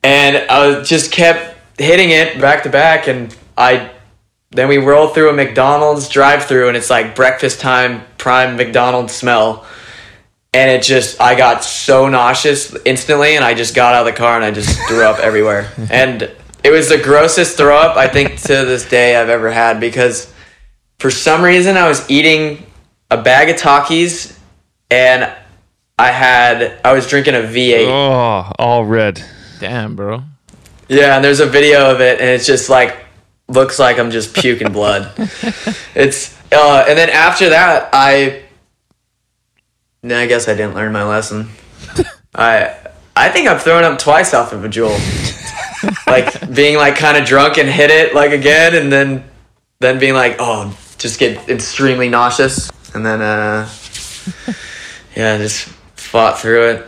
and I was just kept hitting it back to back, and I then we roll through a McDonald's drive-through, and it's like breakfast time, prime McDonald's smell and it just I got so nauseous instantly, and I just got out of the car and I just threw up [LAUGHS] everywhere, and it was the grossest throw up I think to this day I've ever had because for some reason I was eating a bag of Takis and I had I was drinking a V8. Oh, all red. Damn, bro. Yeah, and there's a video of it, and it's just like looks like I'm just puking blood. [LAUGHS] It's uh, and then after that, I. No, I guess I didn't learn my lesson. I I think I've thrown up twice off of a Juul, like being like kind of drunk and hit it like again, and then then being like, oh, just get extremely nauseous, and then uh, yeah, just fought through it.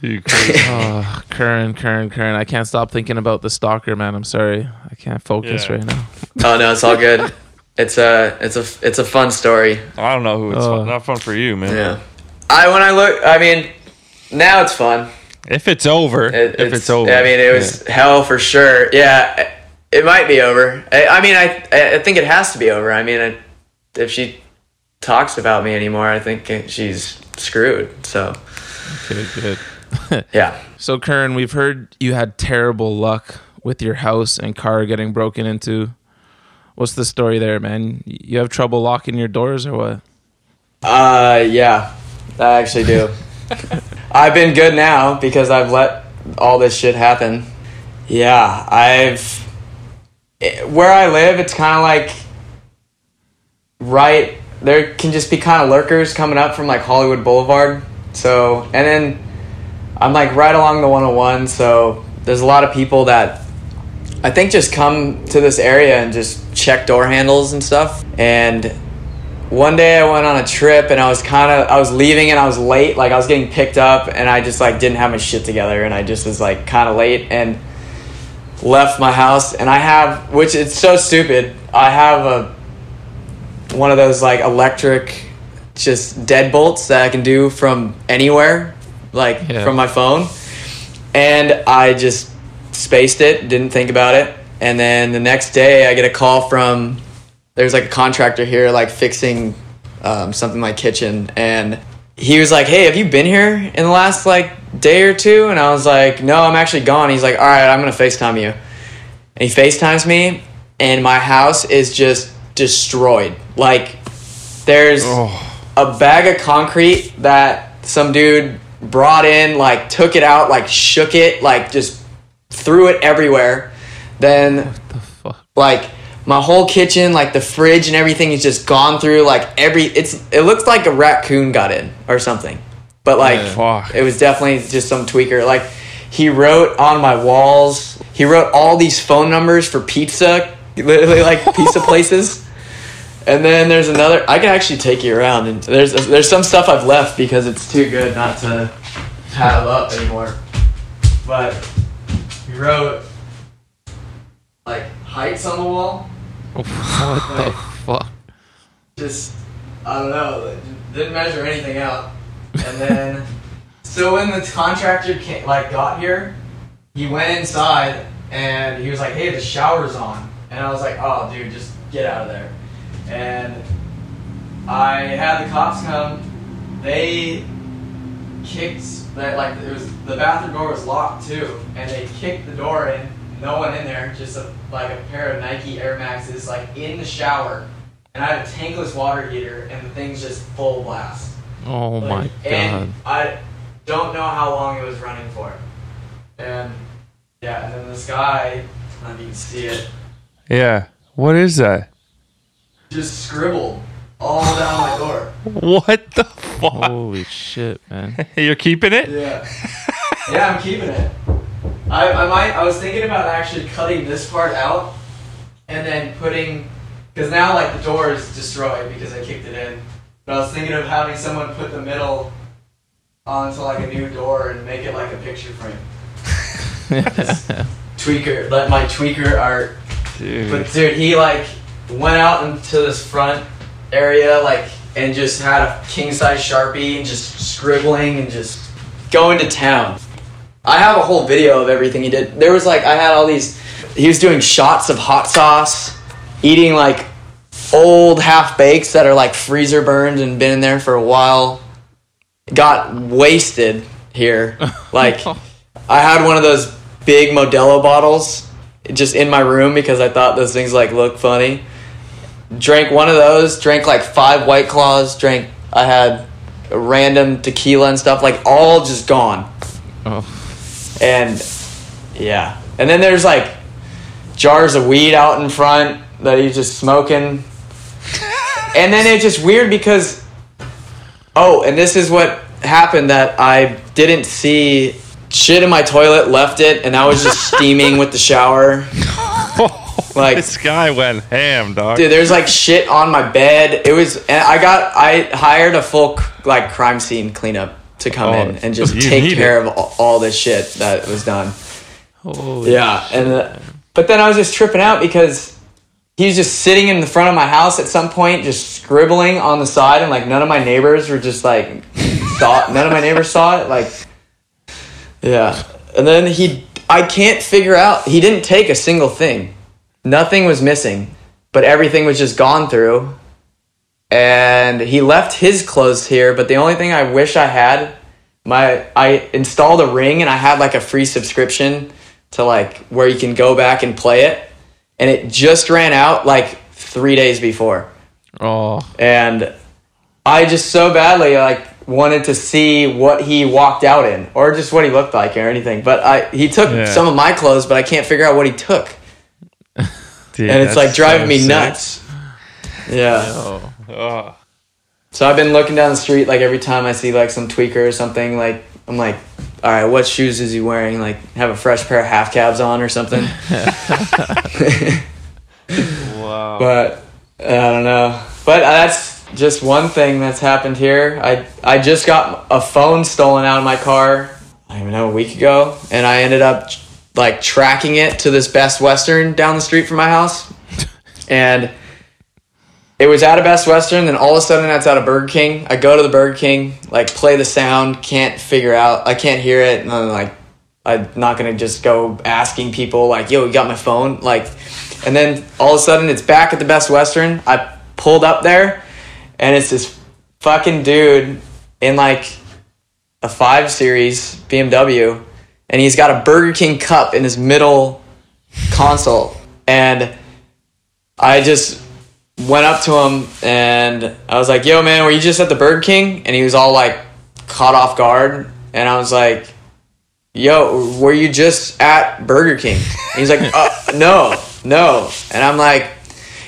You crazy. [LAUGHS] Oh, Curren, Curren, Curren. I can't stop thinking about the stalker, man. I'm sorry. I can't focus Yeah. right now. Oh no, it's all good. It's a it's a it's a fun story. I don't know who it's Oh. fun. Not fun for you, man. Yeah. I when I look, I mean, now it's fun. If it's over, It- if it's, over. I mean, it was hell for sure. Yeah, it might be over. I, I mean, I I think it has to be over. I mean, I, if she talks about me anymore, I think she's screwed. So okay, good. [LAUGHS] yeah. So, Curren, we've heard you had terrible luck with your house and car getting broken into. What's the story there, man? You have trouble locking your doors or what? Uh, yeah, I actually do. [LAUGHS] I've been good now because I've let all this shit happen. Yeah, I've. it- Where I live, it's kind of like. Right. There can just be kind of lurkers coming up from like Hollywood Boulevard. So, and then I'm like right along the 101. So there's a lot of people that I think just come to this area and just check door handles and stuff. And one day I went on a trip and I was kind of I was leaving and I was late like I was getting picked up and I just like didn't have my shit together and I just was like kind of late and left my house and I have which it's so stupid I have a one of those like electric just deadbolts that I can do from anywhere like Yeah. from my phone and I just spaced it didn't think about it and then the next day I get a call from there's like a contractor here like fixing um, something like kitchen and he was like hey have you been here in the last like day or two? And i was like no i'm actually gone. He's like all right i'm gonna facetime you. And he facetimes me and my house is just destroyed. Like there's a bag of concrete that some dude brought in like took it out like shook it like just threw it everywhere. Then The fuck? like my whole kitchen, like the fridge and everything is just gone through. Like every, it's it looks like a raccoon got in or something, but like Fuck. it was definitely just some tweaker. Like he wrote on my walls, he wrote all these phone numbers for pizza, literally like pizza [LAUGHS] places. And then there's another. I can actually take you around, and there's there's some stuff I've left because it's too good not to have up anymore. But he wrote like heights on the wall [LAUGHS] what the fuck? just I don't know, didn't measure anything out. And then [LAUGHS] so when the contractor came, like got here, he went inside and he was like, "Hey, the shower's on," and I was like, "Oh, dude, just get out of there." And I had the cops come. They kicked that like it was the bathroom door was locked too, and they kicked the door in. No one in there, just a, like a pair of Nike Air Maxes, like in the shower, and I had a tankless water heater, and the thing's just full blast. Oh my god. And I, don't know how long it was running for. And yeah, and then this guy, I don't you can see it, Yeah. What is that? just scribbled all down my door. [LAUGHS] What the fuck? Holy shit, man. [LAUGHS] You're keeping it? Yeah. yeah, I'm keeping it. I, I might. I was thinking about actually cutting this part out, and then putting, because now like the door is destroyed because I kicked it in. But I was thinking of having someone put the middle onto like a new door and make it like a picture frame. [LAUGHS] Tweaker, let my tweaker art. Dude. But dude, he like went out into this front area like and just had a king size sharpie and just scribbling and just going to town. I have a whole video of everything he did. There was like I had all these. He was doing shots of hot sauce, eating like old half bakes that are like freezer burned and been in there for a while. Got wasted here. [LAUGHS] Like I had one of those big Modelo bottles just in my room because I thought those things like look funny. Drank one of those, drank like five white claws, drank I had random tequila and stuff, like all just gone. Oh. And yeah. And then there's like jars of weed out in front that he's just smoking. [LAUGHS] and then it's just weird because oh, and this is what happened that I didn't see shit in my toilet, left it, and I was just [LAUGHS] steaming with the shower. [LAUGHS] Like this guy went ham, dog. Dude, there's like shit on my bed. It was, and I got, I hired a full like crime scene cleanup to come Oh, in and just take care of all, all this shit that was done. Holy Yeah, and uh, but then I was just tripping out because he was just sitting in the front of my house at some point, just scribbling on the side, and like none of my neighbors were just like saw. None of my neighbors saw it. Like, yeah, and then he, I can't figure out. He didn't take a single thing. Nothing was missing, but everything was just gone through. And he left his clothes here, but the only thing I wish I had, my I installed a ring and I had like a free subscription to like where you can go back and play it, and it just ran out like three days before, Oh, and I just so badly like wanted to see what he walked out in or just what he looked like or anything. But I he took Yeah. some of my clothes, but I can't figure out what he took, [LAUGHS] Dude, and it's like driving so me sick. nuts. Yeah. oh. Ugh. So I've been looking down the street like every time I see like some tweaker or something, like I'm like, all right, what shoes is he wearing? Like have a fresh pair of half cabs on or something. [LAUGHS] Wow. but I don't know. But that's just one thing that's happened here. I I just got a phone stolen out of my car. I don't even know a week ago, and I ended up like tracking it to this Best Western down the street from my house, [LAUGHS] and it was at a Best Western. Then all of a sudden, that's at a Burger King. I go to the Burger King, like play the sound, can't figure out, I can't hear it, and I'm like, I'm not gonna just go asking people like, "Yo, you got my phone?" Like, and then all of a sudden, it's back at the Best Western. I pulled up there, and it's this fucking dude in like a five series BMW, and he's got a Burger King cup in his middle console, and I just went up to him and I was like, "Yo, man, were you just at the Burger King?" And he was all like caught off guard, and I was like, "Yo, were you just at Burger King?" And he's like, uh, [LAUGHS] "No, no," and I'm like.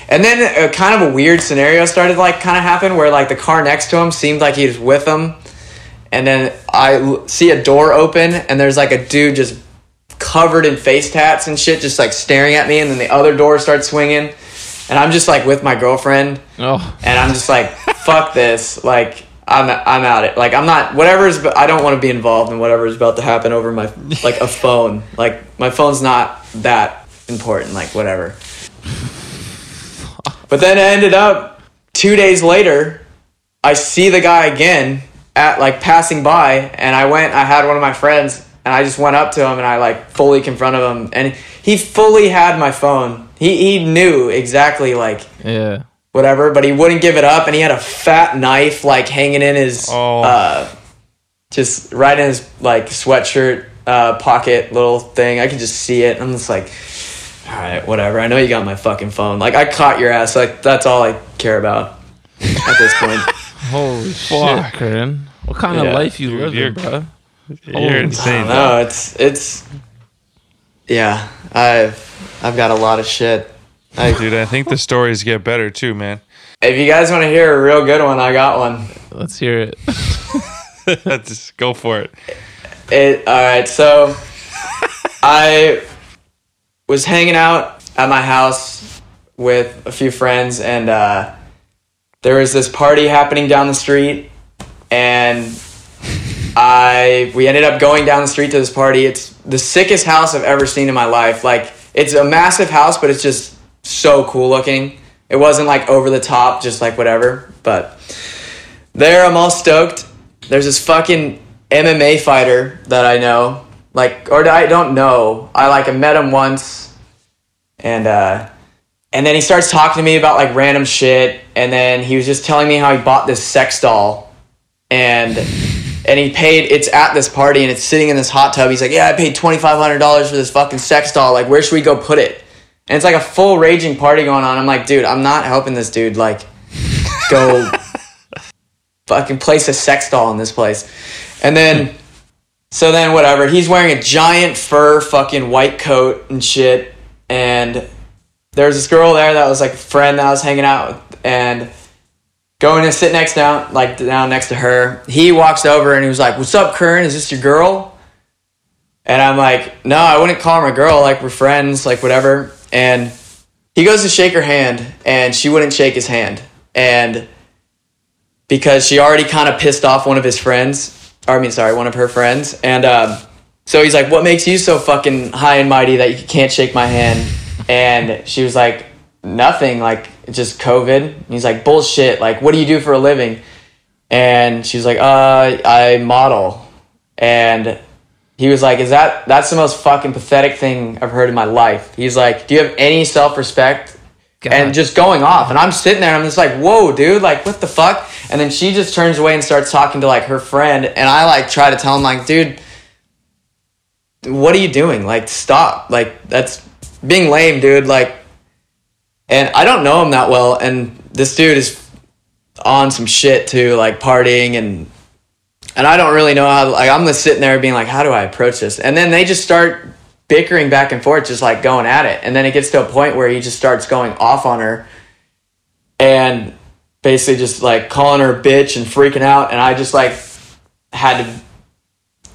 And then a kind of a weird scenario started like kind of happen where like the car next to him seemed like he was with him, and then I see a door open and there's like a dude just covered in face tats and shit, just like staring at me, and then the other door starts swinging, and I'm just like with my girlfriend, Oh, and I'm just like, fuck this, like I'm I'm out it, like I'm not whatever's, I don't want to be involved in whatever's about to happen over my like a phone, like my phone's not that important, like whatever. But then it ended up two days later, I see the guy again at like passing by, and I went. I had one of my friends, and I just went up to him and I like fully confronted him, and he fully had my phone. He he knew exactly like yeah. whatever, but he wouldn't give it up, and he had a fat knife like hanging in his Oh. uh, just right in his like sweatshirt uh, pocket little thing. I could just see it. I'm just like, all right, whatever. I know you got my fucking phone. Like I caught your ass. Like that's all I care about at this point. [LAUGHS] Holy Fuck. shit, Curren. What kind Yeah. of life you Dude, living, you're- bro? You're insane. No, it's it's yeah. I've I've got a lot of shit. I, Dude, I think the stories get better too, man. if you guys want to hear a real good one, I got one. Let's hear it. Let's [LAUGHS] just go for it. It all right. So I was hanging out at my house with a few friends, and uh, there was this party happening down the street, and I we ended up going down the street to this party. It's the sickest house I've ever seen in my life. Like it's a massive house, but it's just so cool looking. It wasn't like over the top, just like whatever. But there, I'm all stoked. There's this fucking MMA fighter that I know, like, or I don't know. I like I met him once, and uh, and then he starts talking to me about like random shit, and then he was just telling me how he bought this sex doll, and and he paid. It's at this party, and it's sitting in this hot tub. He's like, yeah, I paid twenty five hundred dollars for this fucking sex doll. Like, where should we go put it? And it's like a full raging party going on. I'm like, dude, I'm not helping this dude. Like, go [LAUGHS] fucking place a sex doll in this place. And then, so then whatever. He's wearing a giant fur fucking white coat and shit. And there was this girl there that was like a friend that I was hanging out with. And going to sit next down, like down next to her. He walks over and he was like, "What's up, Curren? Is this your girl?" And I'm like, "No, I wouldn't call her my girl. Like we're friends, like whatever." And he goes to shake her hand, and she wouldn't shake his hand, and because she already kind of pissed off one of his friends, or I mean, sorry, one of her friends, and um, so he's like, "What makes you so fucking high and mighty that you can't shake my hand?" And she was like, "Nothing, like it's just COVID." And he's like, "Bullshit! Like, what do you do for a living?" And she's like, "Uh, I model," and he was like, "Is that that's the most fucking pathetic thing I've heard in my life?" He's like, "Do you have any self respect?" And just going off, and I'm sitting there, and I'm just like, "Whoa, dude! Like, what the fuck?" And then she just turns away and starts talking to like her friend, and I like try to tell him like, "Dude, what are you doing? Like, stop! Like, that's being lame, dude! Like." And I don't know him that well, and this dude is on some shit too, like partying and and I don't really know how. Like I'm just sitting there being like, how do I approach this? And then they just start bickering back and forth, just like going at it. And then it gets to a point where he just starts going off on her, and basically just like calling her a bitch and freaking out. And I just like had to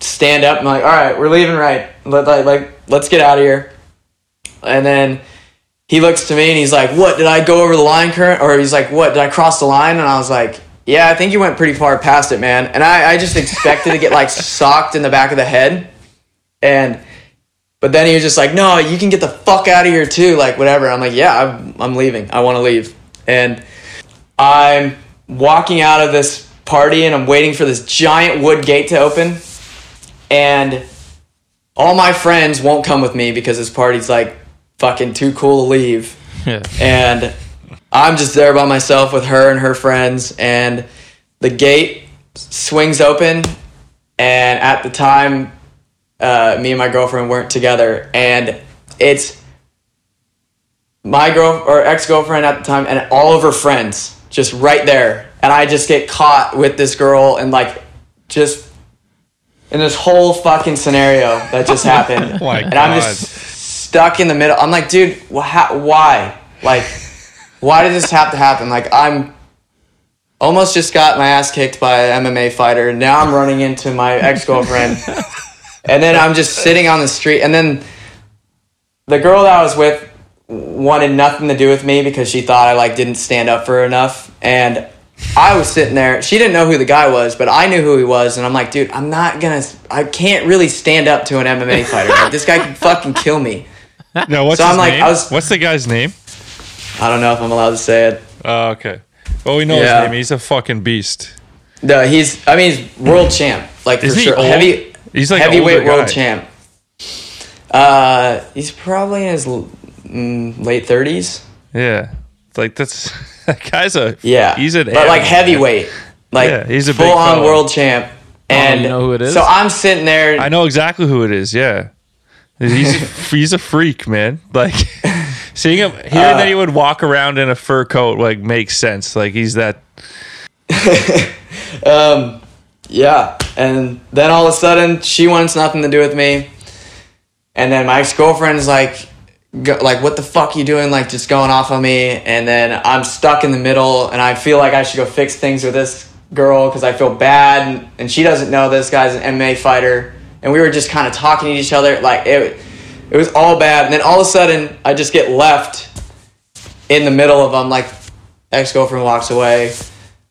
stand up and like, all right, we're leaving right. Let, like, like let's get out of here. And then he looks to me and he's like, "What did I go over the line Curren?" Or he's like, "What did I cross the line?" And I was like, "Yeah, I think you went pretty far past it, man." And I, I just expected to get like [LAUGHS] socked in the back of the head, and but then he was just like, "No, you can get the fuck out of here too." Like whatever. I'm like, "Yeah, I'm, I'm leaving. I want to leave." And I'm walking out of this party and I'm waiting for this giant wood gate to open, and all my friends won't come with me because this party's like fucking too cool to leave. Yeah. And I'm just there by myself with her and her friends, and the gate swings open. And at the time, uh, me and my girlfriend weren't together, and it's my girl or ex girlfriend at the time, and all of her friends just right there, and I just get caught with this girl, and like just in this whole fucking scenario that just happened, [LAUGHS] my and I'm God. just stuck in the middle. I'm like, dude, wh- how, why? Like, why did this have to happen? Like, I'm almost just got my ass kicked by an MMA fighter. Now I'm running into my ex girlfriend, [LAUGHS] and then I'm just sitting on the street. And then the girl that I was with wanted nothing to do with me because she thought I like didn't stand up for her enough, and I was sitting there. She didn't know who the guy was, but I knew who he was, and I'm like, dude, I'm not gonna. I can't really stand up to an MMA fighter. Like, this guy could fucking kill me. [LAUGHS] No, what's So his I'm like, name? I was- what's the guy's name? I don't know if I'm allowed to say it. Oh, okay. Well, we know Yeah. his name. He's a fucking beast. No, he's. I mean, he's world champ. Like Is for he sure, old? heavy. He's like heavyweight world guy. champ. Uh, he's probably in his l- mm, late thirties. Yeah, like that's [LAUGHS] that guy's a Yeah, He's an but like animal, man. heavyweight, like Yeah, he's a full on world champ. And you know who it is? So I'm sitting there. I know exactly who it is. Yeah, he's he's a freak, man. Like [LAUGHS] seeing him hearing Uh, that he would walk around in a fur coat like makes sense. Like he's that. [LAUGHS] Um, yeah, and then all of a sudden she wants nothing to do with me, and then my ex girlfriend's like, go, like what the fuck you doing? Like just going off on me, and then I'm stuck in the middle, and I feel like I should go fix things with this girl because I feel bad, and, and she doesn't know this guy's an MMA fighter, and we were just kind of talking to each other, like it, it was all bad, and then all of a sudden I just get left in the middle of them, like ex girlfriend walks away.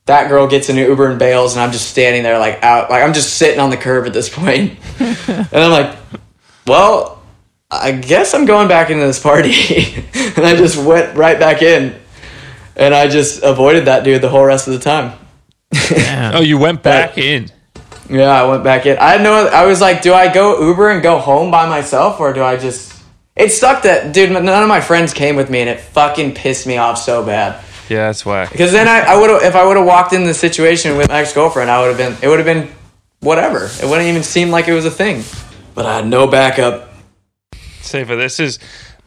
That girl gets an Uber and bails, and I'm just standing there, like out, like I'm just sitting on the curb at this point. [LAUGHS] and I'm like, well, I guess I'm going back into this party. [LAUGHS] and I just went right back in, and I just avoided that dude the whole rest of the time. [LAUGHS] Oh, you went back in. Yeah, I went back in. I had no. I was like, do I go Uber and go home by myself, or do I just? It sucked that dude. None of my friends came with me, and it fucking pissed me off so bad. Yeah, that's why. Because then I, I would have, if I would have walked in the situation with my ex girlfriend, I would have been, it would have been whatever. It wouldn't even seem like it was a thing. But I had no backup. Safer. This is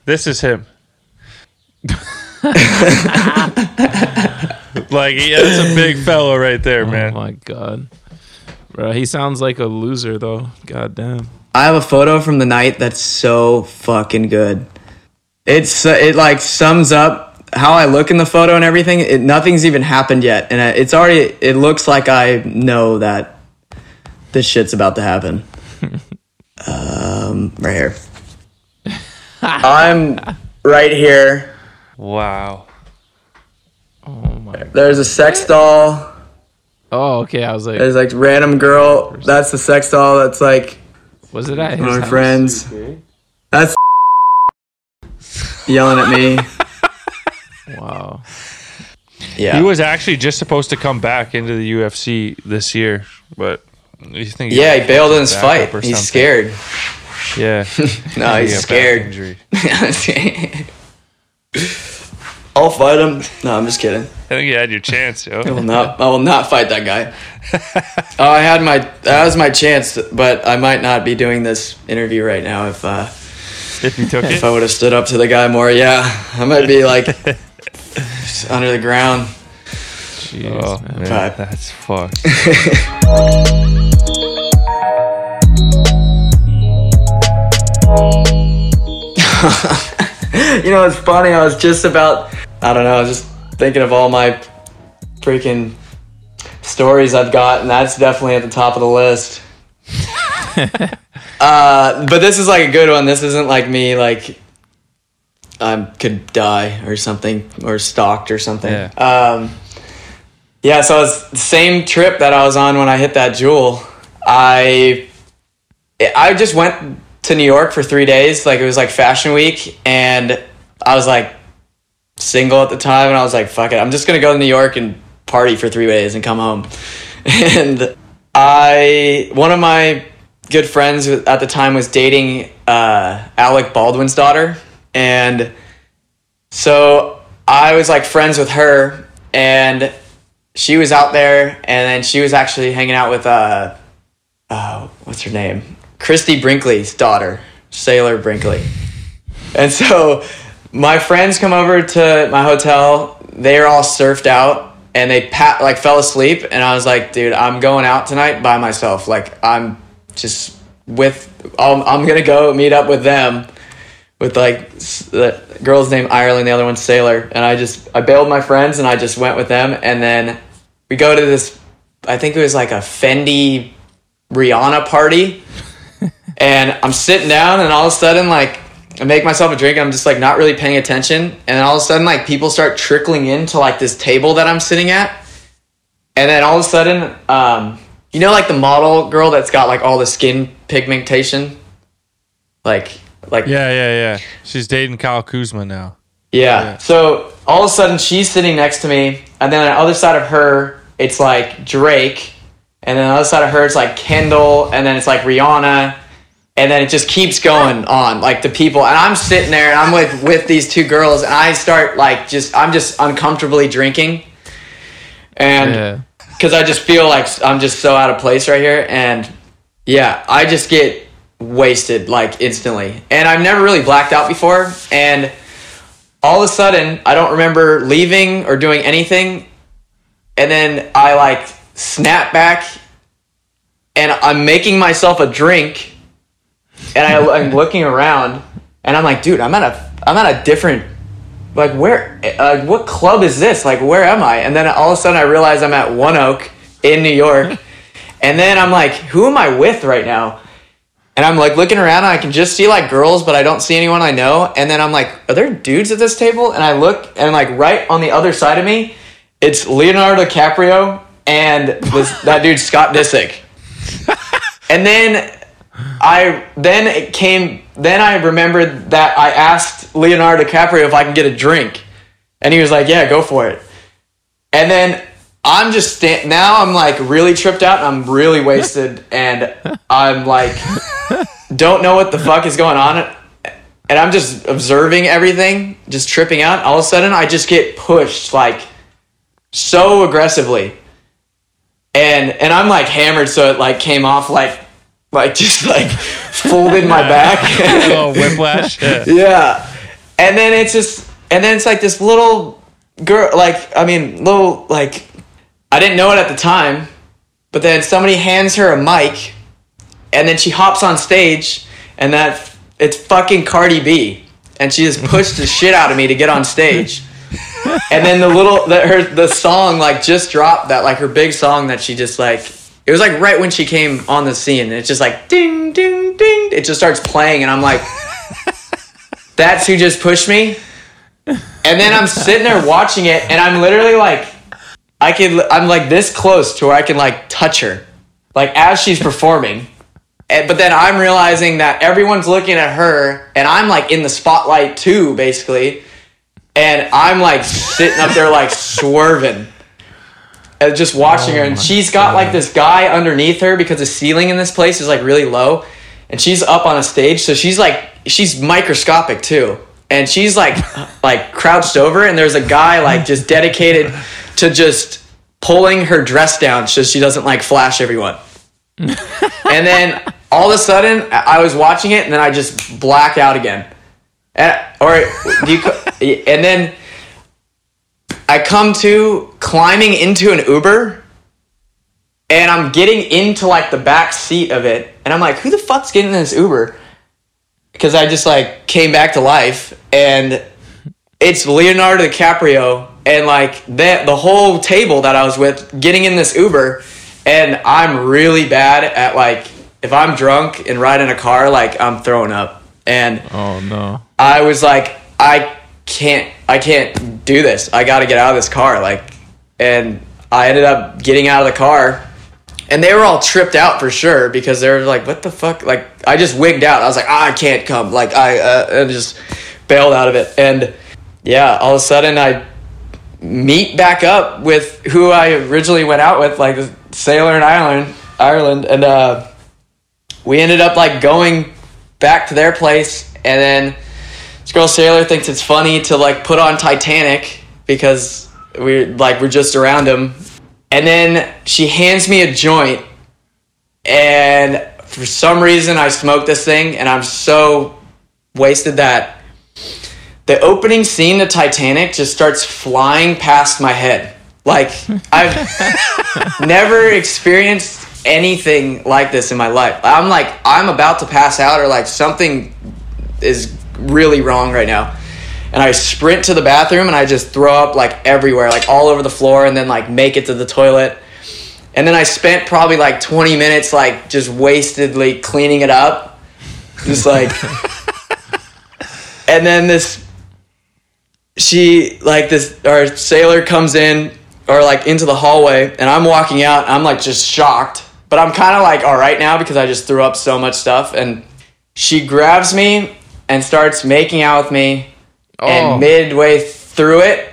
this is him. [LAUGHS] [LAUGHS] like yeah, that's a big fellow right there, Oh man. Oh my god, bro, he sounds like a loser though. God damn. I have a photo from the night that's so fucking good. It's uh, it like sums up how I look in the photo and everything. It, nothing's even happened yet, and it's already. It looks like I know that this shit's about to happen. [LAUGHS] um, right here. [LAUGHS] I'm right here. Wow. Oh my. There's a sex doll. Oh, okay. I was like, There's like random girl. That's the sex doll. That's like was it at his one of my house? friends. That's yelling at me. [LAUGHS] Wow. Yeah. He was actually just supposed to come back into the UFC this year, but you think? yeah, he bailed in his fight. or He's something. scared. Yeah. [LAUGHS] No, he's he's scared. [LAUGHS] I'll fight him. No, I'm just kidding. I think you had your chance, yo. [LAUGHS] I will not. I will not fight that guy. [LAUGHS] oh, I had my. That was my chance, but I might not be doing this interview right now if uh, If you took if it. I would have stood up to the guy more. Yeah, I might be like [LAUGHS] under the ground. Jeez, Oh man. man, that's fucked. You know, it's funny. I was just about. I don't know. I was just thinking of all my freaking stories I've got, and that's definitely at the top of the list. [LAUGHS] uh, but this is like a good one. This isn't like me like I could die or something or stalked or something. Yeah. Um, yeah. So it's the same trip that I was on when I hit that Juul. I I just went to New York for three days. Like it was like Fashion Week, and I was like single at the time, and I was like, "Fuck it, I'm just gonna go to New York and party for three days and come home." [LAUGHS] And I, one of my good friends at the time was dating uh, Alec Baldwin's daughter, and so I was like friends with her, and she was out there, and then she was actually hanging out with uh, uh, what's her name? Christie Brinkley's daughter, Sailor Brinkley. And so my friends come over to my hotel. They are all surfed out and they pat like fell asleep. And I was like, dude, I'm going out tonight by myself. Like I'm just with. I'm, I'm gonna go meet up with them. With like the girl's name Ireland, the other one's Sailor, and I just I bailed my friends and I just went with them. And then we go to this. I think it was like a Fendi Rihanna party [LAUGHS] and I'm sitting down, and all of a sudden, like, I make myself a drink, I'm just like not really paying attention, and then all of a sudden, like, people start trickling into like this table that I'm sitting at, and then all of a sudden, um, you know, like the model girl that's got like all the skin pigmentation, like, like Yeah, yeah, yeah. She's dating Kyle Kuzma now. yeah. So all of a sudden she's sitting next to me, and then on the other side of her, it's like Drake, and then on the other side of her, it's like Kendall, and then it's like Rihanna, and then it just keeps going on, like the people, and I'm sitting there, and I'm with with these two girls, and I start like just I'm just uncomfortably drinking, and Yeah. because I just feel like I'm just so out of place right here, and yeah, I just get wasted like instantly, and I've never really blacked out before, and all of a sudden I don't remember leaving or doing anything, and then I like snap back, and I'm making myself a drink, and I, [LAUGHS] I'm looking around, and I'm like, dude, I'm at a I'm at a different like where uh, what club is this? Like where am I? And then all of a sudden I realize I'm at One Oak in New York, [LAUGHS] and then I'm like, who am I with right now? And I'm like looking around, and I can just see like girls, but I don't see anyone I know. And then I'm like, are there dudes at this table? And I look, and like right on the other side of me, it's Leonardo DiCaprio and this, that dude Scott Disick. [LAUGHS] and then I then it came. Then I remembered that I asked Leonardo DiCaprio if I can get a drink, and he was like, "Yeah, go for it." And then I'm just sta- now I'm like really tripped out and I'm really wasted and I'm like don't know what the fuck is going on and I'm just observing everything, just tripping out. All of a sudden I just get pushed like so aggressively. And and I'm like hammered so it like came off like like just like folded my back. [LAUGHS] oh, [LAUGHS] whiplash. Yeah. yeah. And then it's just and then it's like this little girl like I mean little like I didn't know it at the time, but then somebody hands her a mic and then she hops on stage and that it's fucking Cardi B and she just pushed the shit out of me to get on stage. [LAUGHS] And then the little the, her the song like just dropped that like her big song that she just like it was like right when she came on the scene and it's just like ding ding ding it just starts playing and I'm like [LAUGHS] that's who just pushed me. And then I'm sitting there watching it and I'm literally like I can I'm like this close to where I can like touch her. Like as she's performing. And, but then I'm realizing that everyone's looking at her and I'm like in the spotlight too basically. And I'm like sitting up there like swerving. And just watching her and oh she's got like this guy underneath her because the ceiling in this place is like really low and she's up on a stage so she's like she's microscopic too. And she's like [LAUGHS] like crouched over and there's a guy like just dedicated to just pulling her dress down so she doesn't like flash everyone. [LAUGHS] And then all of a sudden i was watching it and then i just black out again. And, or do you [LAUGHS] and then i come to climbing into an uber and i'm getting into like the back seat of it and i'm like who the fuck's getting in this uber because I just like came back to life and it's Leonardo DiCaprio and like the the whole table that I was with getting in this Uber and I'm really bad at like if I'm drunk and ride in a car like I'm throwing up and Oh no. I was like I can't I can't do this. I got to get out of this car like and I ended up getting out of the car and they were all tripped out for sure because they were like, "What the fuck?" Like I just wigged out. I was like, ah, "I can't come." Like I uh, and just bailed out of it. And yeah, all of a sudden I meet back up with who I originally went out with, like Sailor in Ireland, Ireland, and uh, we ended up like going back to their place, and then this girl Sailor thinks it's funny to like put on Titanic because we like we're just around him and then she hands me a joint, and for some reason I smoke this thing, and I'm so wasted that the opening scene of Titanic just starts flying past my head. Like I've [LAUGHS] never experienced anything like this in my life. I'm like I'm about to pass out, or like something is really wrong right now and I sprint to the bathroom and I just throw up like everywhere, like all over the floor, and then like make it to the toilet. And then I spent probably like 20 minutes like just wastedly cleaning it up. Just like [LAUGHS] And then this she like this our sailor comes in or like into the hallway and I'm walking out, I'm like just shocked. But I'm kind of like all right now because I just threw up so much stuff and she grabs me and starts making out with me Oh. and midway through it,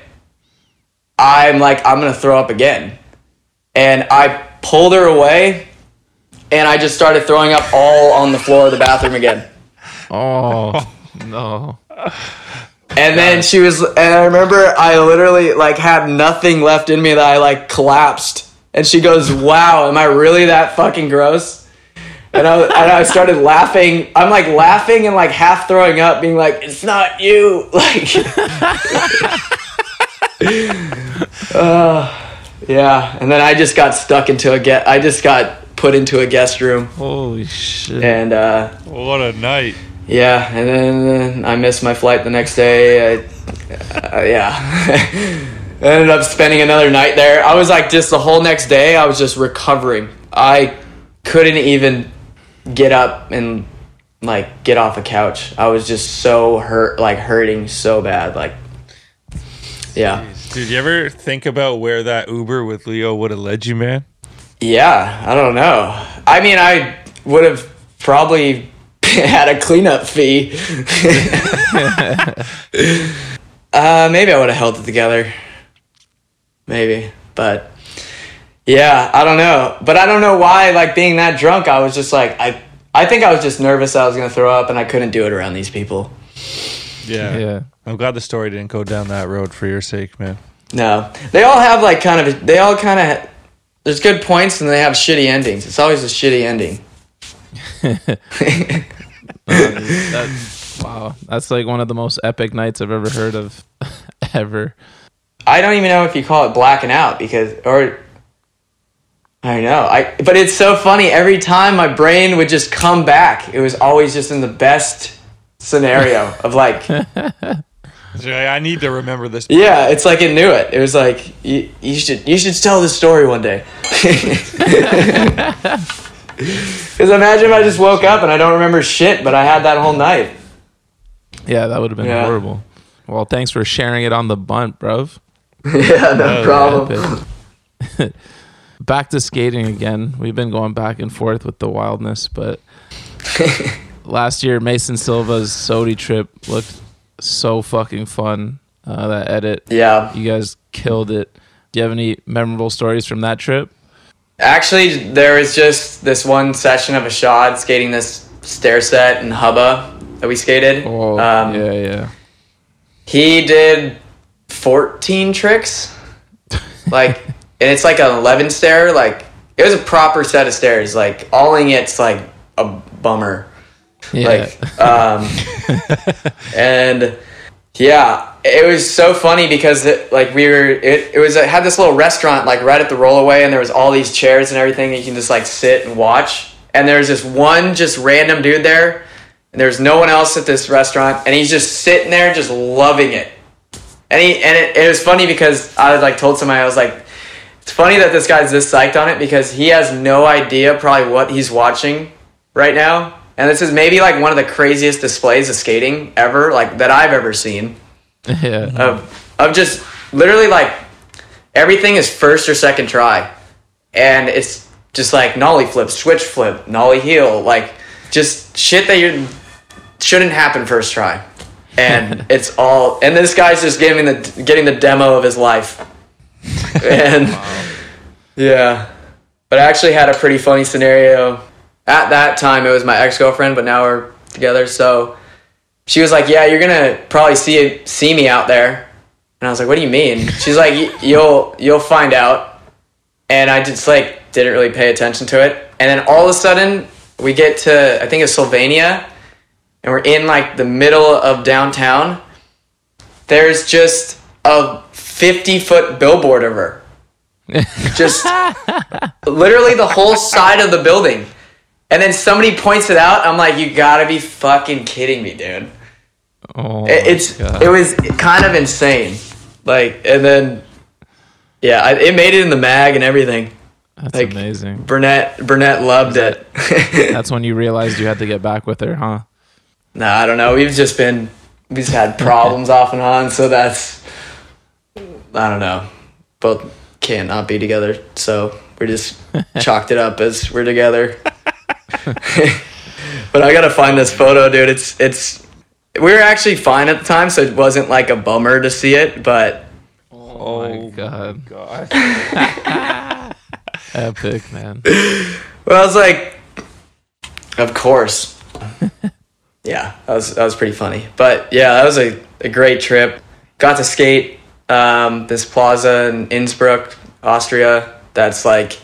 I'm like, I'm gonna throw up again. And I pulled her away and I just started throwing up all on the floor of the bathroom again. Oh [LAUGHS] no. And then she was, and I remember I literally like had nothing left in me that I like collapsed. And she goes, Wow, am I really that fucking gross? And I, and I started laughing. I'm like laughing and like half throwing up, being like, It's not you. [LAUGHS] Like, uh, Yeah, and then I just got stuck into a get. I just got put into a guest room, Holy shit. and uh, What a night. yeah, and then I missed my flight the next day. I, uh, yeah, I [LAUGHS] ended up spending another night there. I was like, just the whole next day, I was just recovering. I couldn't even get up and like get off a couch. I was just so hurt, like hurting so bad, like. Yeah. Did you ever think about where that Uber with Leo would have led you, man? Yeah, I don't know. I mean, I would have probably [LAUGHS] had a cleanup fee. [LAUGHS] [LAUGHS] uh, maybe I would have held it together. Maybe, but yeah, I don't know. But I don't know why. Like being that drunk, I was just like, I, I think I was just nervous I was gonna throw up, and I couldn't do it around these people. Yeah. yeah. I'm glad the story didn't go down that road for your sake, man. No, they all have like kind of. They all kind of. There's good points, and they have shitty endings. It's always a shitty ending. [LAUGHS] That, wow. That's like one of the most epic nights I've ever heard of [LAUGHS] ever. I don't even know if you call it blacking out because or I don't know. I but it's so funny every time my brain would just come back. It was always just in the best scenario of like [LAUGHS] So I need to remember this. yeah, it's like it knew it. It was like you, you should you should tell this story one day. [LAUGHS] Because imagine if I just woke up and I don't remember shit, but I had that whole night. Yeah, that would have been Yeah. horrible. Well, thanks for sharing it on the bunt, bruv. [LAUGHS] Yeah, no oh, problem. Back to skating again. We've been going back and forth with the wildness, but [LAUGHS] last year Mason Silva's SOTY trip looked so fucking fun. Uh, that edit, Yeah. you guys killed it. Do you have any memorable stories from that trip? Actually, there was just this one session of a shot skating this stair set in Hubba that we skated. Oh, um, yeah, yeah. He did 14 tricks. Like, and it's like an 11 stair. Like, it was a proper set of stairs. Like, alling it's like a bummer. Yeah. Like, um, [LAUGHS] and yeah, it was so funny because it, like we were, it, it was, it had this little restaurant like right at the rollaway and there was all these chairs and everything that you can just like sit and watch. And there's this one just random dude there and there's no one else at this restaurant and he's just sitting there just loving it. And he, and it, it was funny because I like told somebody, I was like, it's funny that this guy's this psyched on it because he has no idea probably what he's watching right now. And this is maybe like one of the craziest displays of skating ever, like that I've ever seen. [LAUGHS] yeah. Of of just literally like everything is first or second try. And it's just like nollie flip, switch flip, nollie heel, like just shit that you shouldn't happen first try. And [LAUGHS] it's all and this guy's just giving the getting the demo of his life. [LAUGHS] And yeah. But I actually had a pretty funny scenario. At that time, it was my ex girlfriend, but now we're together. So she was like, "Yeah, you're gonna probably see see me out there." And I was like, "What do you mean?" She's like, "Y- "You'll you'll find out." And I just like didn't really pay attention to it. And then all of a sudden, we get to I think it's Sylvania, and we're in like the middle of downtown. There's just a 50 foot billboard of her. just [LAUGHS] literally the whole side of the building. And then somebody points it out. I'm like, you gotta be fucking kidding me, dude. Oh, It- it's God. it was kind of insane. Like, and then yeah, I, it made it in the mag and everything. That's like- amazing. Burnett Burnett loved it. [LAUGHS] That's when you realized you had to get back with her, huh? no, I don't know. We've just been we've just had [LAUGHS] problems off and on, so that's I don't know. Both can't not be together, so we just [LAUGHS] chalked it up as we're together. [LAUGHS] but I gotta find this photo, dude. It's it's we were actually fine at the time, so it wasn't like a bummer to see it, but Oh, my oh god. God. [LAUGHS] Epic, man. Well, I was like, of course. yeah, that was that was pretty funny. But yeah, that was a, a great trip. Got to skate um, this plaza in Innsbruck, Austria. That's like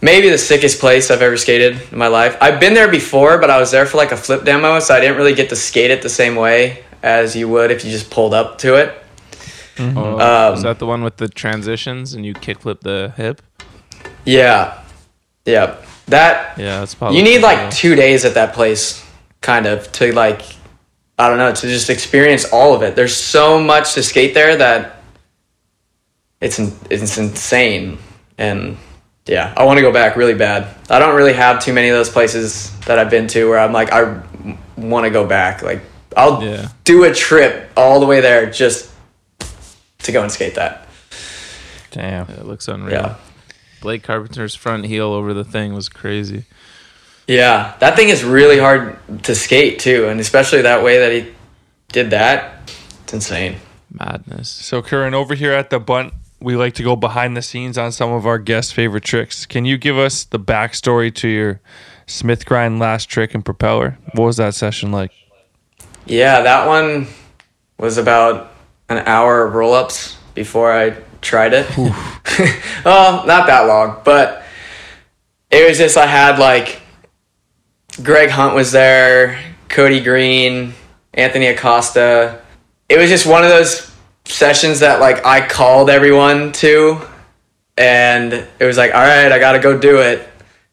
maybe the sickest place I've ever skated in my life. I've been there before, but I was there for like a flip demo, so I didn't really get to skate it the same way as you would if you just pulled up to it. Oh, Um, is that the one with the transitions and you kickflip the hip? Yeah, yeah. That Yeah, that's probably. you need like two days at that place, kind of to like, I don't know, to just experience all of it. There's so much to skate there that it's it's insane, and yeah, I want to go back really bad. I don't really have too many of those places that I've been to where I'm like I want to go back. Like I'll Yeah. do a trip all the way there just to go and skate that. Damn. It looks unreal. Yeah. Blake Carpenter's front heel over the thing was crazy. Yeah, that thing is really hard to skate too, and especially that way that he did that. It's insane. Madness. So, Curren, over here at the bunt, we like to go behind the scenes on some of our guests' favorite tricks. Can you give us the backstory to your Smith grind last trick and propeller? What was that session like? Yeah, that one was about an hour of roll ups before I tried it. oh, [LAUGHS] not that long, but it was just I had like Greg Hunt was there, Cody Green, Anthony Acosta. It was just one of those sessions that like I called everyone to and it was like, all right, I got to go do it.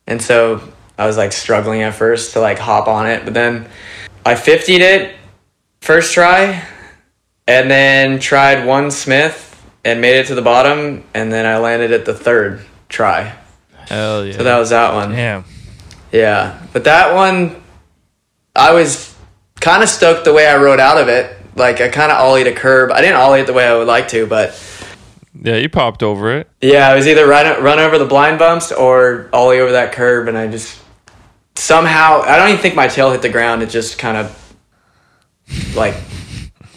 And so I was like struggling at first to like hop on it, but then I 50'd it first try and then tried one Smith and made it to the bottom and then I landed at the third try. Hell yeah. So that was that one. Damn. Yeah. But that one I was kind of stoked the way I rode out of it. Like I kind of ollied a curb. I didn't ollie it the way I would like to, but Yeah, you popped over it. yeah, I was either run run over the blind bumps or ollie over that curb, and I just somehow I don't even think my tail hit the ground. It just kind of like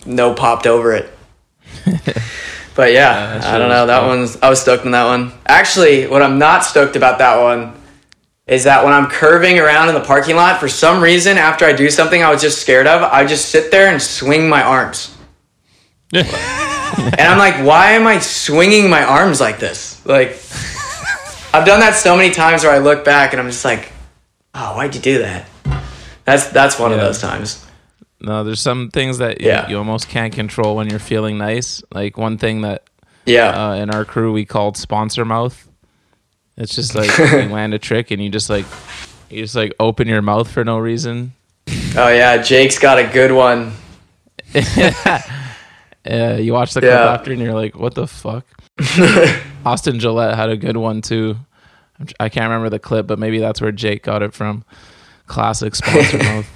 no popped over it. [LAUGHS] but yeah, that I don't know. That dope. one's I was stoked on that one. Actually, what I'm not stoked about that one is that when I'm curving around in the parking lot, for some reason, after I do something I was just scared of, I just sit there and swing my arms. [LAUGHS] And I'm like, why am I swinging my arms like this? Like, I've done that so many times where I look back and I'm just like, oh, why'd you do that? That's that's one of those times. No, there's some things that you, Yeah. you almost can't control when you're feeling nice. Like one thing that Yeah, uh, in our crew we called sponsor mouth. It's just [LAUGHS] like you land a trick and you just like you just like open your mouth for no reason. oh yeah, Jake's got a good one. [LAUGHS] Uh, you watch the clip Yeah. after and you're like, what the fuck? [LAUGHS] Austin Gillette had a good one too. I can't remember the clip, but maybe that's where Jake got it from. Classic sponsor mouth.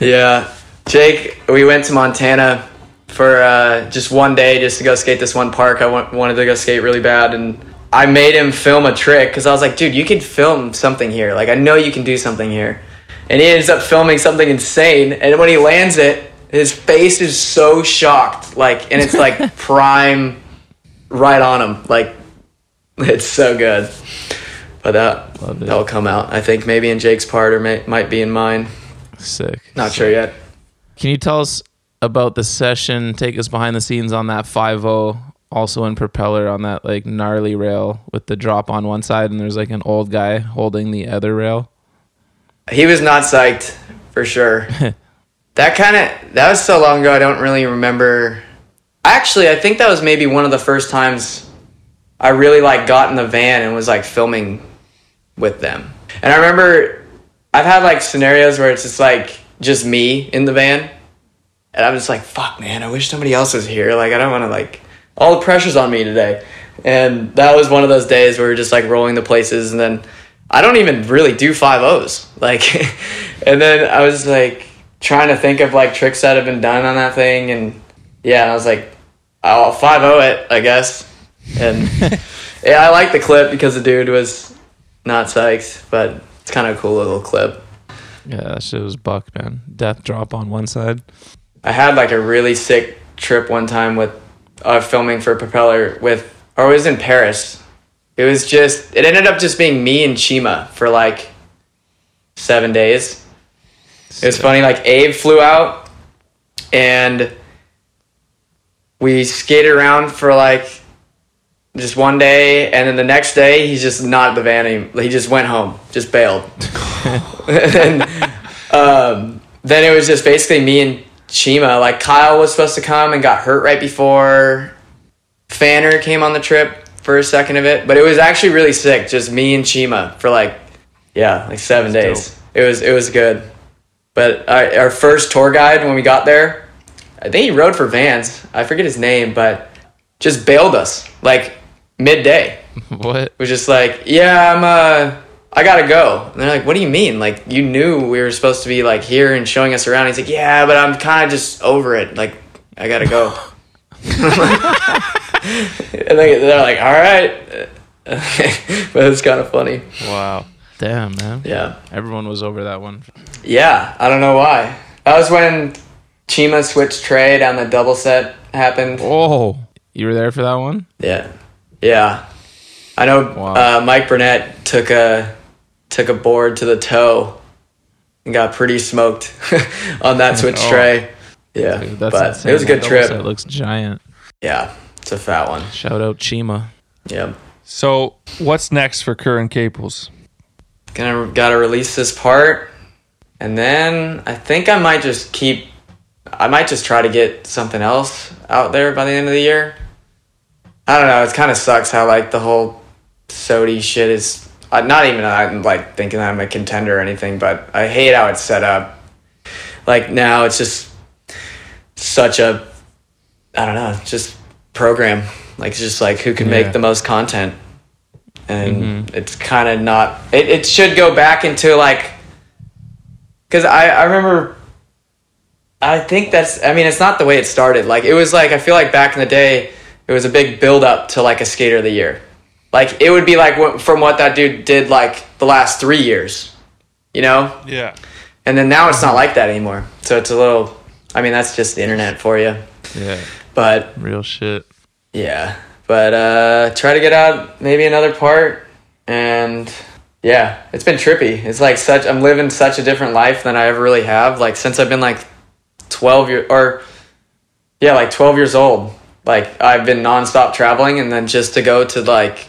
Yeah, Jake, we went to Montana for uh, just one day just to go skate this one park. I wanted to go skate really bad, and I made him film a trick because I was like, dude, you could film something here. Like, I know you can do something here. And he ends up filming something insane, and when he lands it, his face is so shocked, like, and it's like [LAUGHS] prime, right on him, like, it's so good. But that that'll come out, I think, maybe in Jake's part or may, might be in mine. Sick. Not sure yet. Can you tell us about the session? Take us behind the scenes on that 5 also in propeller on that like gnarly rail with the drop on one side and there's like an old guy holding the other rail. He was not psyched for sure. [LAUGHS] that kind of that was so long ago. I don't really remember. Actually, I think that was maybe one of the first times I really like got in the van and was like filming with them. And I remember I've had like scenarios where it's just like just me in the van, and I'm just like, fuck, man, I wish somebody else was here. Like I don't want to like all the pressure's on me today. And that was one of those days where we're just like rolling the places and then I don't even really do five O's. [LAUGHS] Like, [LAUGHS] and then I was like trying to think of like tricks that have been done on that thing, and yeah, I was like, I'll five O it, I guess. And [LAUGHS] yeah, I like the clip because the dude was not psyched, but it's kind of a cool little clip. Yeah, that shit was buck, man. Death drop on one side. I had like a really sick trip one time with uh, filming for Propeller with, or it was in Paris. It was just, it ended up just being me and Chima for like seven days. It was funny, like Abe flew out and we skated around for like just one day, and then the next day he's just not at the van anymore. He just went home, just bailed. [LAUGHS] [LAUGHS] and um, then it was just basically me and Chima. Like Kyle was supposed to come and got hurt right before. Pfanner came on the trip for a second of it, but it was actually really sick. Just me and Chima for like, yeah, like seven days. It was it was good. But our, our first tour guide when we got there, I think he rode for Vans. I forget his name, but just bailed us like midday. [LAUGHS] What? Was just like, yeah, I'm uh, I gotta go. And they're like, what do you mean? Like you knew we were supposed to be like here and showing us around. He's like, yeah, but I'm kind of just over it. Like I gotta go. [LAUGHS] [LAUGHS] and they, they're like, all right. [LAUGHS] but it's kind of funny. Wow. Damn, man. Yeah. Everyone was over that one. Yeah, I don't know why. That was when Chima switched tre down the double set happened. Oh, you were there for that one? Yeah, yeah. I know. Wow. Uh, Mike Burnett took a took a board to the toe and got pretty smoked [LAUGHS] on that switch Oh. tre. Yeah, Dude, that's but insane. it was a good double trip. It looks giant. Yeah, it's a fat one. Shout out Chima. Yep. So what's next for Curren Caples? Gonna gotta release this part, and then I think I might just keep. I might just try to get something else out there by the end of the year. I don't know. It kind of sucks how like the whole SOTY shit is. Uh, not even I'm like thinking I'm a contender or anything, but I hate how it's set up. Like now, it's just such a. I don't know. Just program. Like it's just like who can Yeah. make the most content and it's kind of not it, it should go back into like because I, I remember i think that's i mean it's not the way it started like it was like i feel like back in the day it was a big build up to like a skater of the year like it would be like from what that dude did like the last three years you know Yeah. and then now it's not like that anymore so it's a little i mean that's just the internet for you Yeah. but Real shit. yeah, but uh, try to get out maybe another part, and yeah, it's been trippy. It's like such I'm living such a different life than I ever really have. Like since I've been like twelve year or yeah, like twelve years old. Like I've been nonstop traveling, and then just to go to like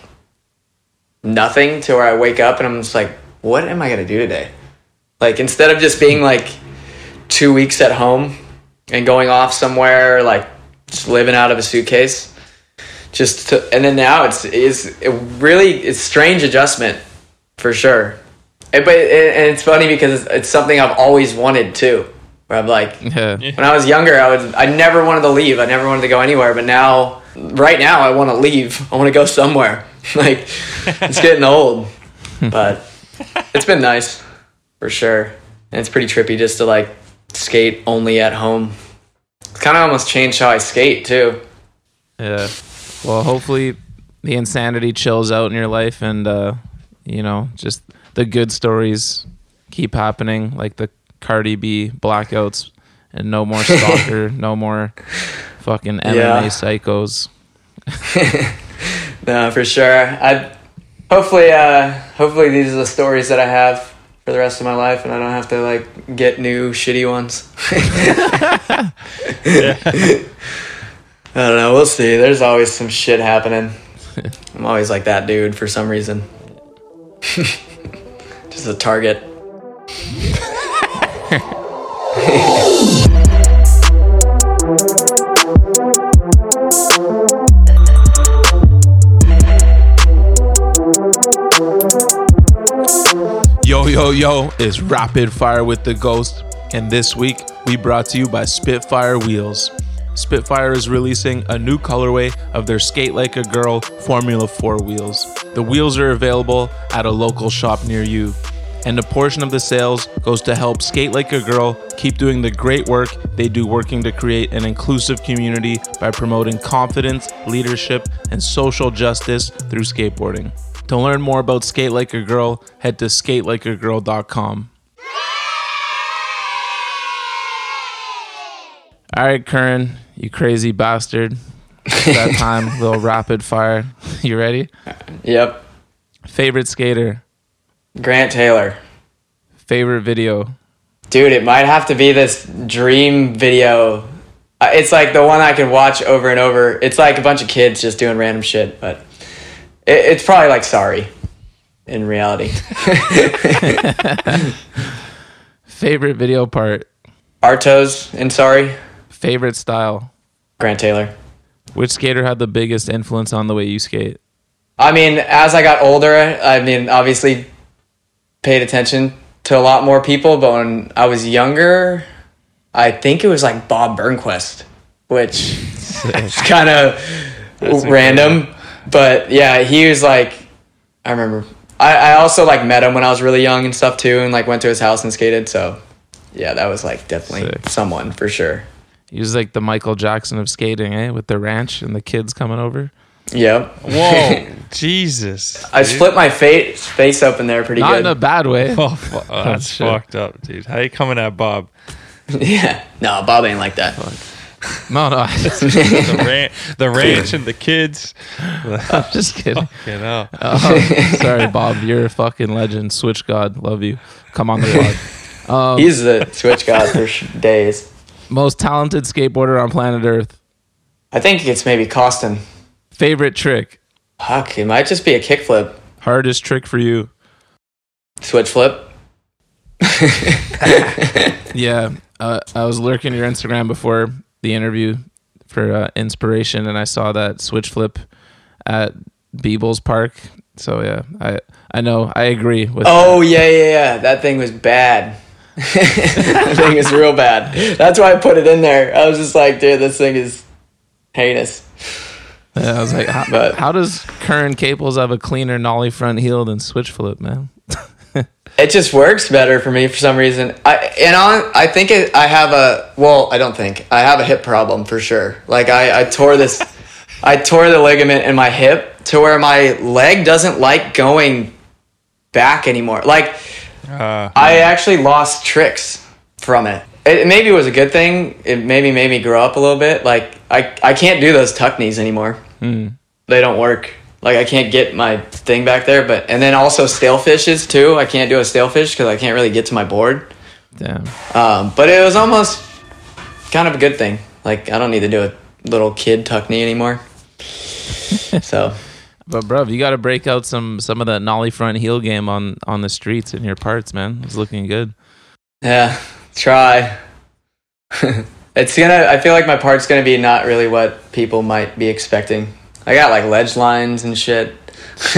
nothing to where I wake up and I'm just like, what am I gonna do today? Like instead of just being like two weeks at home and going off somewhere like just living out of a suitcase just to, and then now it's is it really it's strange adjustment for sure. And, but and it's funny because it's, it's something i've always wanted too where i'm like [LAUGHS] Yeah. when i was younger i was i never wanted to leave. I never wanted to go anywhere but now right now i want to leave. I want to go somewhere [LAUGHS] like it's getting old but it's been nice for sure and it's pretty trippy just to like skate only at home it's kind of almost changed how i skate too Yeah. Well, hopefully the insanity chills out in your life and uh, you know, just the good stories keep happening, like the Cardi B blackouts and no more [LAUGHS] stalker, no more fucking MMA Yeah. psychos. [LAUGHS] No, for sure. I hopefully, uh, hopefully these are the stories that I have for the rest of my life, and I don't have to like get new shitty ones. [LAUGHS] I don't know. We'll see. There's always some shit happening. I'm always like that dude for some reason. [LAUGHS] Just a target. [LAUGHS] Yo, yo, it's Rapid Fire with the Ghost, and this week we brought to you by Spitfire Wheels. Spitfire is releasing a new colorway of their Skate Like a Girl Formula 4 wheels. The wheels are available at a local shop near you, and a portion of the sales goes to help Skate Like a Girl keep doing the great work they do working to create an inclusive community by promoting confidence, leadership, and social justice through skateboarding. To learn more about Skate Like a Girl, head to skatelikeagirl.com. All right, Curren, you crazy bastard. It's that [LAUGHS] time, little rapid fire. [LAUGHS] You ready? Yep. Favorite skater, Grant Taylor. favorite video. Dude, it might have to be this dream video. Uh, It's like the one I can watch over and over. It's like a bunch of kids just doing random shit, but it, it's probably like sorry in reality. [LAUGHS] Favorite video part. Artos and sorry, Favorite style. Grant Taylor. Which skater had the biggest influence on the way you skate? I mean, as I got older, I mean, obviously paid attention to a lot more people, but when I was younger, I think it was like Bob Burnquist, which [LAUGHS] is kind of random. But yeah, he was like, I remember. I, I also like met him when I was really young and stuff too, and like went to his house and skated. So yeah, that was like definitely Sick. someone for sure. He was like the Michael Jackson of skating, eh? With the ranch and the kids coming over. Yep. Whoa, [LAUGHS] Jesus! I split my face face open there pretty Not good. in a bad way. Oh, oh, that's fucked up, dude. How you coming at Bob? [LAUGHS] yeah. No, Bob ain't like that. [LAUGHS] No, no. [LAUGHS] The, ran- the ranch and the kids. [LAUGHS] I'm just kidding. You know. Um, sorry, Bob. You're a fucking legend. Switch God. Love you. Come on the pod. He's the switch god for sh- days. Most talented skateboarder on planet Earth. I think it's maybe Koston. Favorite trick. Fuck, it might just be a kickflip, Hardest trick for you. switch flip. Yeah, uh, I was lurking your Instagram before the interview for uh, inspiration, and I saw that switch flip at Beebles Park. So yeah, I I know I agree with. Oh yeah, yeah, yeah. That thing was bad. [LAUGHS] that thing is real bad. That's why I put it in there. I was just like, dude, this thing is heinous. Yeah, I was like, how, But- how does Curren Caples have a cleaner nollie front heel than switch flip, man? [LAUGHS] [LAUGHS] It just works better for me for some reason. I and on I think it, I have a well, I don't think I have a hip problem for sure. Like I, I tore this, I tore the ligament in my hip to where my leg doesn't like going back anymore. Like Uh, I actually lost tricks from it. It maybe was a good thing. It maybe made me grow up a little bit. Like I, I can't do those tuck knees anymore. They don't work. Like I can't get my thing back there. But and then also stale fishes too. I can't do a stale fish because I can't really get to my board. Damn. Um, but it was almost kind of a good thing. Like I don't need to do a little kid tuck knee anymore. [LAUGHS] so But bro, you got to break out some some of that nollie front heel game on on the streets in your parts, man. It's looking good. Yeah, try. [LAUGHS] it's gonna. I feel like my part's gonna be not really what people might be expecting. I got like ledge lines and shit. [LAUGHS]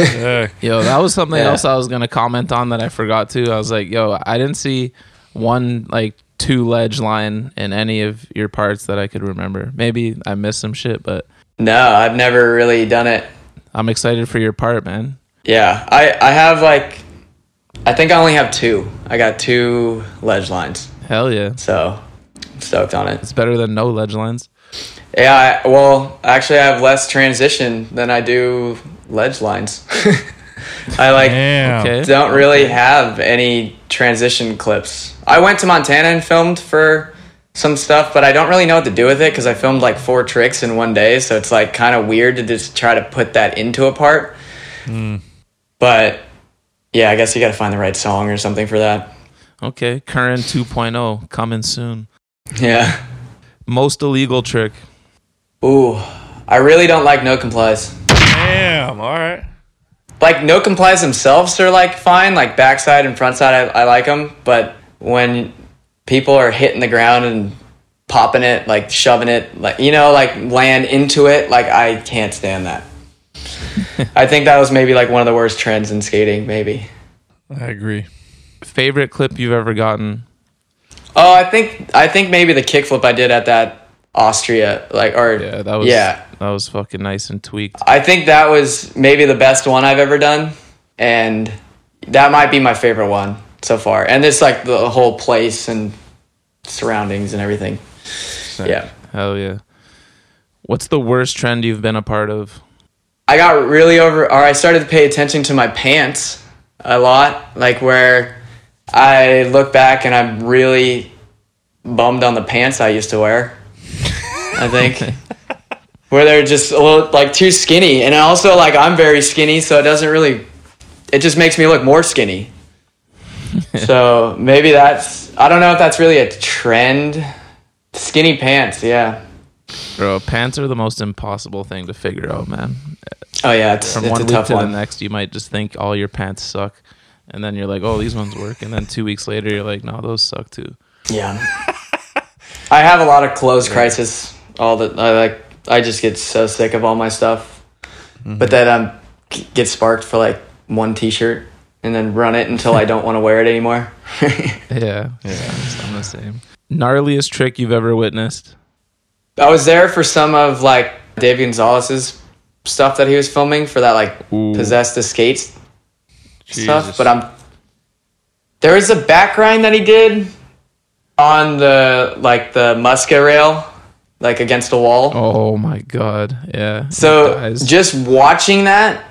Yo, that was something Yeah. else I was gonna comment on that I forgot to. I was like, yo, I didn't see one like two ledge line in any of your parts that I could remember. Maybe I missed some shit, but No, I've never really done it. I'm excited for your part, man. Yeah, I I have like, I think I only have two. I got two ledge lines, Hell yeah. so I'm stoked on it. It's better than no ledge lines. Yeah, I, well, actually, I have less transition than I do ledge lines. [LAUGHS] I like Damn. Okay. don't really have any transition clips. I went to Montana and filmed for some stuff, but I don't really know what to do with it because I filmed like four tricks in one day, so it's like kind of weird to just try to put that into a part. Hmm. But yeah, I guess you got to find the right song or something for that. Okay. Curren 2.0 coming soon. Yeah. Most illegal trick. Ooh, I really don't like no complies. Damn. All right. like no complies themselves are like fine like backside and front side I, I like them but when people are hitting the ground and popping it like shoving it like you know like land into it like i can't stand that [LAUGHS] i think that was maybe like one of the worst trends in skating maybe I agree. Favorite clip you've ever gotten. oh i think i think maybe the kickflip i did at that austria like or Yeah, that was yeah that was fucking nice and tweaked. I think that was maybe the best one I've ever done, and that might be my favorite one so far. And it's like the whole place and surroundings and everything. Yeah, Hell yeah. What's the worst trend you've been a part of? I got really over, or I started to pay attention to my pants a lot, like where I look back and I'm really bummed on the pants I used to wear. I think. [LAUGHS] where they're just a little like too skinny and also like i'm very skinny so it doesn't really it just makes me look more skinny [LAUGHS] so maybe that's i don't know if that's really a trend skinny pants yeah Bro, pants are the most impossible thing to figure out, man. oh yeah it's, From it's one a week tough to one the next, you might just think all your pants suck. And then you're like, oh, these ones work. And then two weeks later, you're like, no, those suck too. yeah [LAUGHS] I have a lot of clothes crisis. All the I like. I just get so sick of all my stuff. But then um, get sparked for like one T-shirt and then run it until I don't want to wear it anymore. [LAUGHS] Yeah, yeah, I'm the same. Gnarliest trick you've ever witnessed? I was there for some of like Dave Gonzalez's stuff that he was filming for that like possessed the skates stuff. But I'm there was a back grind that he did on the like the Muska rail, like against a wall. Oh my god, yeah. So just watching that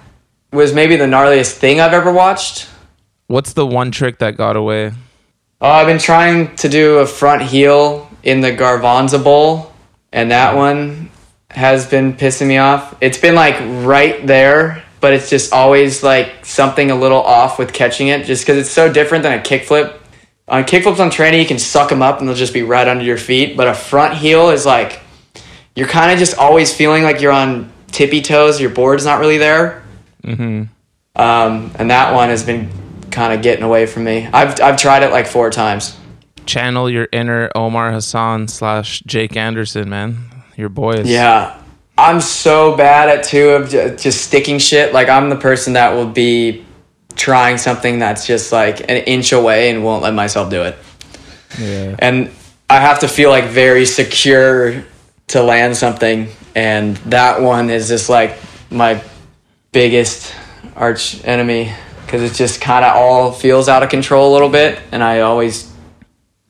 was maybe the gnarliest thing I've ever watched. what's the one trick that got away? Oh, I've been trying to do a front heel in the Garvanza Bowl, and that mm. one has been pissing me off. It's been like right there, but it's just always like something a little off with catching it, just because it's so different than a kickflip. On kickflips on training, you can suck them up and they'll just be right under your feet, but a front heel is like you're kind of just always feeling like you're on tippy toes. Your board's not really there. Mm-hmm. Um, and that one has been kind of getting away from me. I've, I've tried it like four times. Channel your inner Omar Hassan slash Jake Anderson, man. Your boys. Yeah. I'm so bad at two of just sticking shit. Like I'm the person that will be trying something that's just like an inch away and won't let myself do it. yeah. And I have to feel like very secure to land something. And that one is just like my biggest arch enemy because it just kind of all feels out of control a little bit. And I always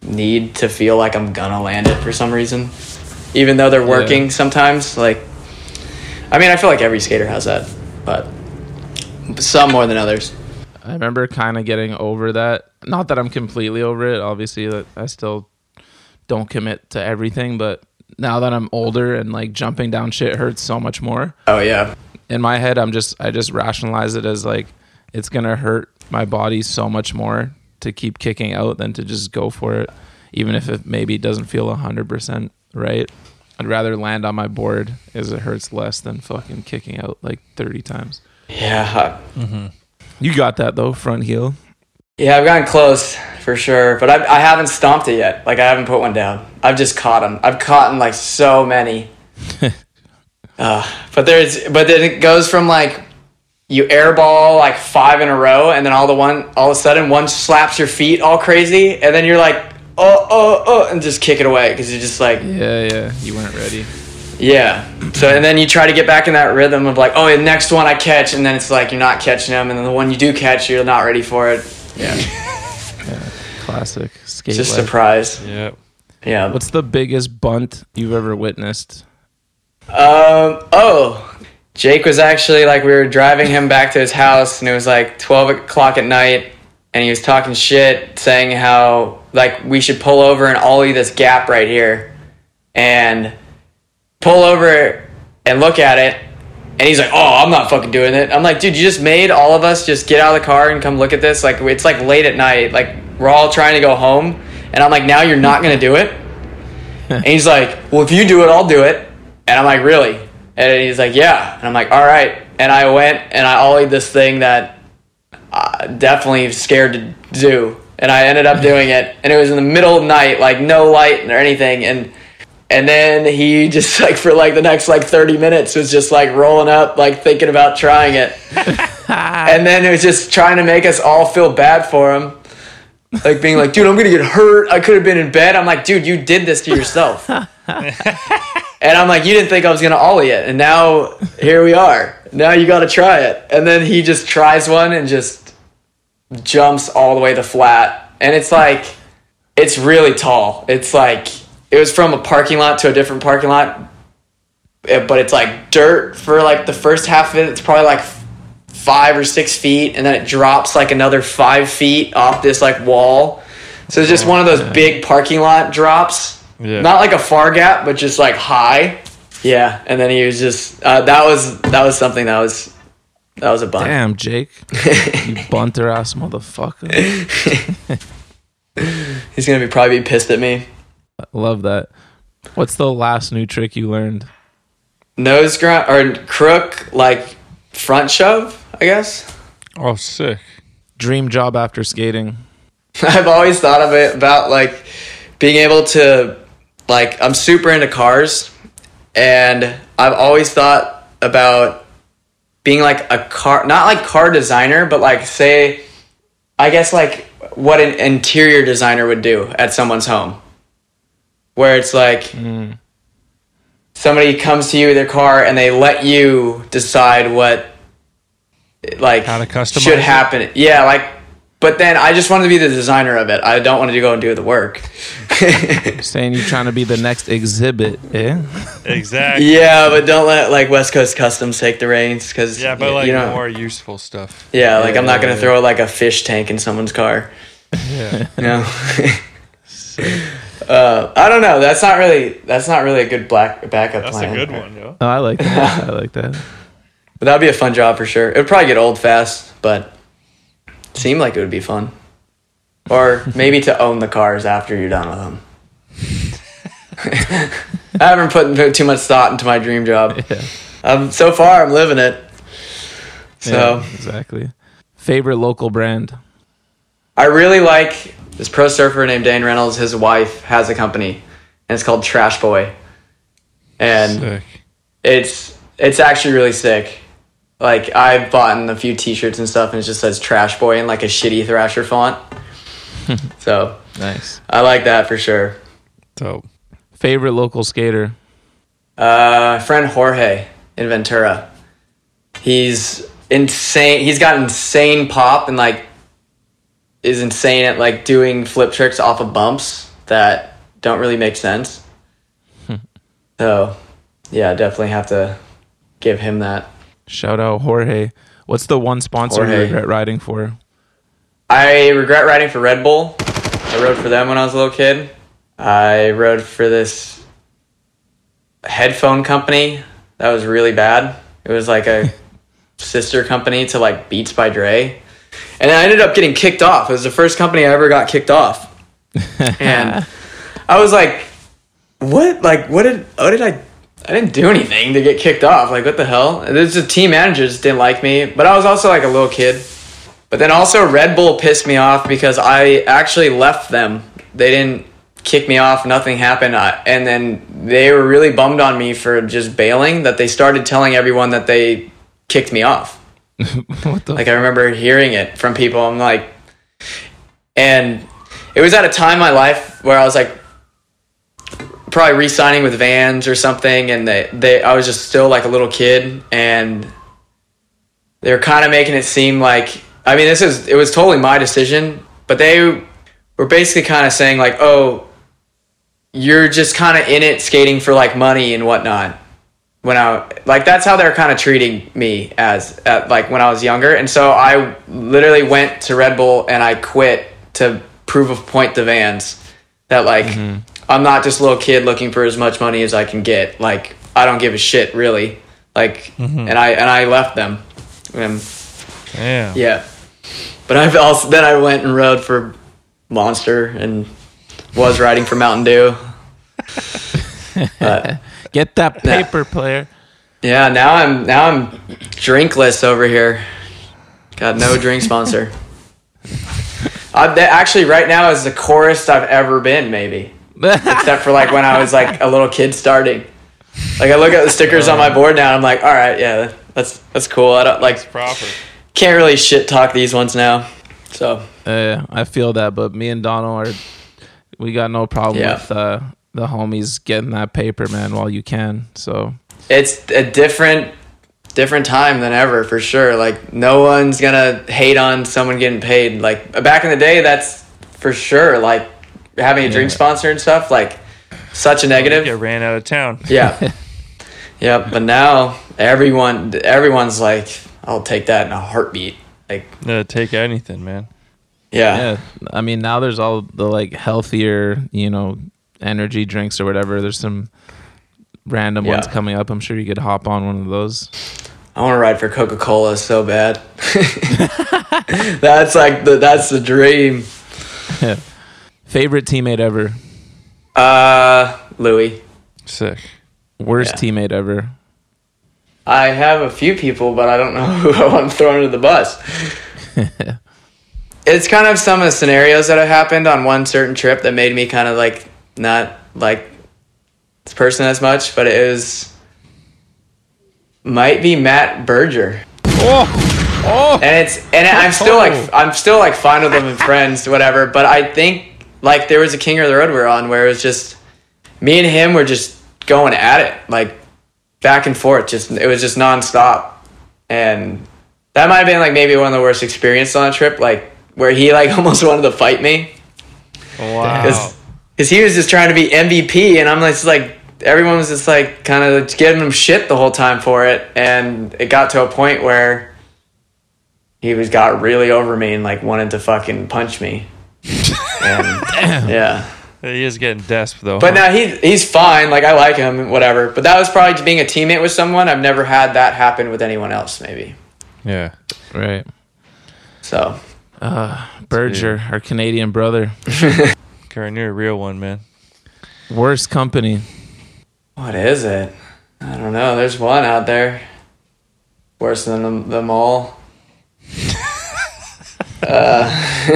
need to feel like I'm gonna land it for some reason. Even though they're working sometimes. Like, I mean, I feel like every skater has that, but some more than others. I remember kind of getting over that. Not that I'm completely over it. Obviously, that I still don't commit to everything, but now that I'm older and like jumping down shit hurts so much more. Oh, yeah. In my head, I'm just I just rationalize it as like it's gonna hurt my body so much more to keep kicking out than to just go for it, even if it maybe doesn't feel hundred percent right. I'd rather land on my board as it hurts less than fucking kicking out like 30 times. Yeah. Mm-hmm. You got that though, front heel. Yeah, I've gotten close for sure, but I, I haven't stomped it yet. Like I haven't put one down. I've just caught them. I've caught like so many. [LAUGHS] uh, but there's but then it goes from like you airball like five in a row, and then all the one all of a sudden one slaps your feet all crazy, and then you're like oh oh oh, and just kick it away because you're just like Yeah, yeah. You weren't ready. Yeah. So and then you try to get back in that rhythm of like oh the next one I catch, and then it's like you're not catching them, and then the one you do catch you're not ready for it. Yeah, [LAUGHS] Classic skate. just life. surprise. Yeah. Yeah. What's the biggest bunt you've ever witnessed? Um. Oh, Jake was actually like we were driving him back to his house, and it was like twelve o'clock at night, and he was talking shit, saying how like we should pull over and ollie this gap right here, and pull over and look at it. And he's like, "Oh, I'm not fucking doing it." I'm like, "Dude, you just made all of us just get out of the car and come look at this. Like, it's like late at night. Like, we're all trying to go home." And I'm like, "Now you're not gonna do it." and he's like, "Well, if you do it, I'll do it." And I'm like, "Really?" And he's like, "Yeah." And I'm like, "All right." And I went and I ollied this thing that uh, definitely scared to do, and I ended up doing it. And it was in the middle of night, like no light or anything, and and then he [LAUGHS] just like for like the next like 30 minutes was just like rolling up, like thinking about trying it, [LAUGHS] and then it was just trying to make us all feel bad for him. Like being like, dude, I'm gonna get hurt. I could have been in bed. I'm like, dude, you did this to yourself. [LAUGHS] And I'm like, you didn't think I was gonna ollie it, and now here we are. Now you got to try it. And then he just tries one and just jumps all the way to flat, and it's like, it's really tall. It's like it was from a parking lot to a different parking lot, eh, but it's like dirt for like the first half of it. It's probably like five or six feet, and then it drops like another five feet off this like wall. So it's just one of those big parking lot drops. Yeah. Not like a far gap, but just like high. Yeah, and then he was just uh, that was that was something that was that was a bun. Damn, Jake. you [LAUGHS] bunter ass motherfucker. [LAUGHS] He's gonna be probably be pissed at me. Love that. What's the last new trick you learned? Nose grunt or crook like front shove, I guess. Oh, sick. Dream job after skating. [LAUGHS] I've always thought of it about like being able to like I'm super into cars, and I've always thought about being like a car, not like car designer, but like say, I guess like what an interior designer would do at someone's home, where it's like somebody comes to you with their car and they let you decide what like How to customize should it? happen. Yeah, like. But then I just want to be the designer of it. I don't want to go and do the work. [LAUGHS] Saying you're trying to be the next Xzibit, yeah? [LAUGHS] Exactly. Yeah, but don't let like West Coast Customs take the reins because Yeah, but like you know, more useful stuff. yeah, like I'm not gonna yeah. throw like a fish tank in someone's car. Yeah. [LAUGHS] You know. Uh, I don't know. That's not really that's not really a good black backup That's plan. a good one, yo. Oh, I like that. [LAUGHS] I like that. But that'd be a fun job for sure. It would probably get old fast, but it seemed like it would be fun. Or maybe to own the cars after you're done with them. [LAUGHS] I haven't put put too much thought into my dream job. [LAUGHS] Yeah. Um, so far, I'm living it. So Yeah, exactly. Favorite local brand? I really like this pro surfer named Dane Reynolds. His wife has a company, and it's called Trash Boy, and Sick. it's it's actually really sick. Like I've bought in a few T-shirts and stuff, and it just says Trash Boy in like a shitty Thrasher font. [LAUGHS] so Nice. I like that for sure. Dope. Favorite local skater? Uh, friend Jorge in Ventura. He's insane. He's got insane pop and like is insane at like doing flip tricks off of bumps that don't really make sense. [LAUGHS] so, yeah, definitely have to give him that. Shout out Jorge. What's the one sponsor you regret riding for? I regret riding for Red Bull. I rode for them when I was a little kid. I rode for this headphone company that was really bad. It was like a [LAUGHS] sister company to like Beats by Dre. And I ended up getting kicked off. It was the first company I ever got kicked off. [LAUGHS] and I was like, what? Like, what did, what did I, I didn't do anything to get kicked off. Like, what the hell? There's the team manager just didn't like me. But I was also like a little kid. But then also Red Bull pissed me off because I actually left them. They didn't kick me off. Nothing happened. I, and then they were really bummed on me for just bailing that they started telling everyone that they kicked me off. [LAUGHS] what the Like I remember hearing it from people. I'm like, and it was at a time in my life where I was like, probably re-signing with Vans or something, and they, they I was just still like a little kid, and they were kind of making it seem like I mean this is it was totally my decision, but they were basically kind of saying like, oh, you're just kind of in it skating for like money and whatnot when I like that's how they're kind of treating me as at, like when I was younger, and so I literally went to Red Bull and I quit to prove a point to Vans that like mm-hmm. I'm not just a little kid looking for as much money as I can get. Like I don't give a shit really. Like mm-hmm. and I and I left them. And Damn. yeah, but I've also then I went and rode for Monster and was riding for Mountain Dew. [LAUGHS] But, Get that [LAUGHS] paper, player. Yeah, now I'm now I'm drinkless over here. Got no drink sponsor. [LAUGHS] Uh, that actually, right now is the chorus I've ever been, maybe, except for like when I was like a little kid starting. Like I look at the stickers on my board now, and I'm like, all right, yeah, that's that's cool. I don't like Proper. can't really shit talk these ones now. So Uh, I feel that, but me and Donald are we got no problem Yeah. with uh, the homies getting that paper, man, while you can. So it's a different different time than ever for sure. Like no one's gonna hate on someone getting paid. Like back in the day that's for sure like having a drink sponsor and stuff like such a negative. Get ran out of town. yeah. [LAUGHS] Yeah but now everyone everyone's like i'll take that in a heartbeat. Like take anything, man. yeah, yeah, I mean now there's all the like healthier, you know, energy drinks or whatever. There's some random ones coming up. I'm sure you could hop on one of those. i want to ride for coca-cola so bad [LAUGHS] that's like the that's the dream [LAUGHS] Favorite teammate ever. uh Louie Sick. Worst Yeah. teammate ever. I have a few people, but I don't know [LAUGHS] who I want to throw under the bus. it's kind of some of the scenarios that have happened on one certain trip that made me kind of like not like this person as much, but it was might be Matt Berger. Oh, oh, and it's and I'm still like oh. I'm still like fine with them and friends, whatever. But I think like there was a King of the Road we are on where it was just me and him were just going at it, like back and forth. Just it was just nonstop, and that might have been like maybe one of the worst experiences on a trip, like where he like [LAUGHS] almost wanted to fight me wow. Because he was just trying to be MVP, and I'm just like everyone was just like kind of giving him shit the whole time for it, and it got to a point where he was got really over me and like wanted to fucking punch me. and, [LAUGHS] yeah. He is getting desperate though. But huh? now he he's fine. Like I like him, whatever. But that was probably just being a teammate with someone. I've never had that happen with anyone else. Maybe yeah. Right. so. Uh, Berger, our Canadian brother. [LAUGHS] Curren, you're a real one, man. Worst company. What is it? I don't know. There's one out there worse than them, them all. [LAUGHS] uh, [LAUGHS]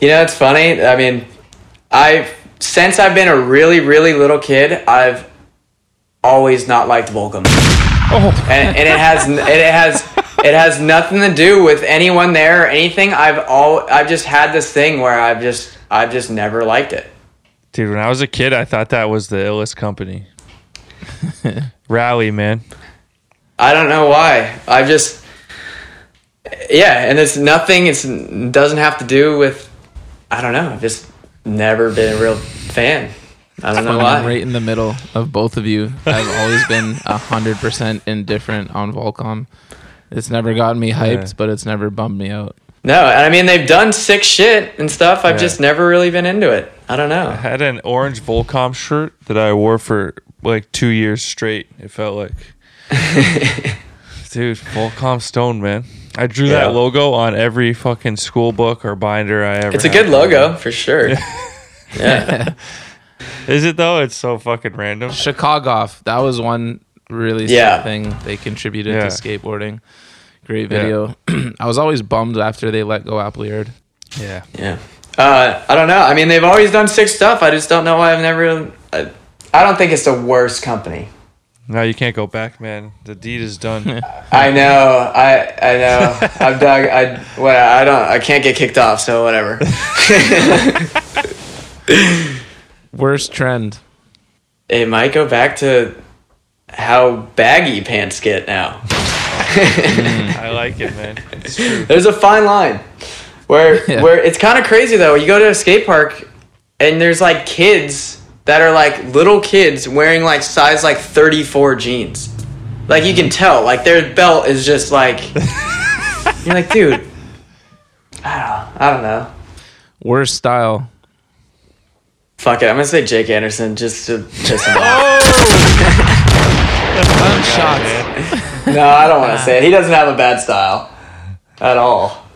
you know, it's funny. I mean, I've since I've been a really, really little kid, I've always not liked Volcom. Oh, and, and it has it has it has nothing to do with anyone there or anything. I've all I've just had this thing where I've just I've just never liked it. dude, when I was a kid, I thought that was the illest company. [LAUGHS] Rally, man. I don't know why. I just yeah, and it's nothing. It's it doesn't have to do with I don't know. I've just never been a real fan. I don't know why. I'm right in the middle of both of you. I've always been hundred percent indifferent on Volcom. It's never gotten me hyped, Yeah. but it's never bummed me out. No, I mean they've done sick shit and stuff. I've Yeah. just never really been into it. I don't know. I had an orange Volcom shirt that I wore for like two years straight. It felt like, [LAUGHS] dude, Volcom Stone, man. I drew Yeah. that logo on every fucking school book or binder I ever. It's a had. good logo for sure. [LAUGHS] yeah. [LAUGHS] Is it though? It's so fucking random. Chicago, that was one really Yeah. sick thing they contributed Yeah. to skateboarding. Great video. [CLEARS THROAT] I was always bummed after they let go Appleyard. Yeah. Yeah. Uh, I don't know. I mean, they've always done sick stuff. I just don't know why I've never. I, I don't think it's the worst company. No, you can't go back, man. The deed is done. [LAUGHS] I know. I I know. I've dug. I what I don't. I can't get kicked off. So whatever. [LAUGHS] [LAUGHS] Worst trend. it might go back to how baggy pants get now. [LAUGHS] Mm, I like it, man. It's true. There's a fine line where [LAUGHS] Yeah. where it's kind of crazy though. You go to a skate park and there's like kids that are like little kids wearing like size like 34 jeans. Like you can tell, like their belt is just like [LAUGHS] you're like, dude. I don't, I don't know. Worst style. Fuck it, I'm gonna say Jake Anderson just to piss him off. Oh Shots. [LAUGHS] No, I don't want to say it. He doesn't have a bad style at all.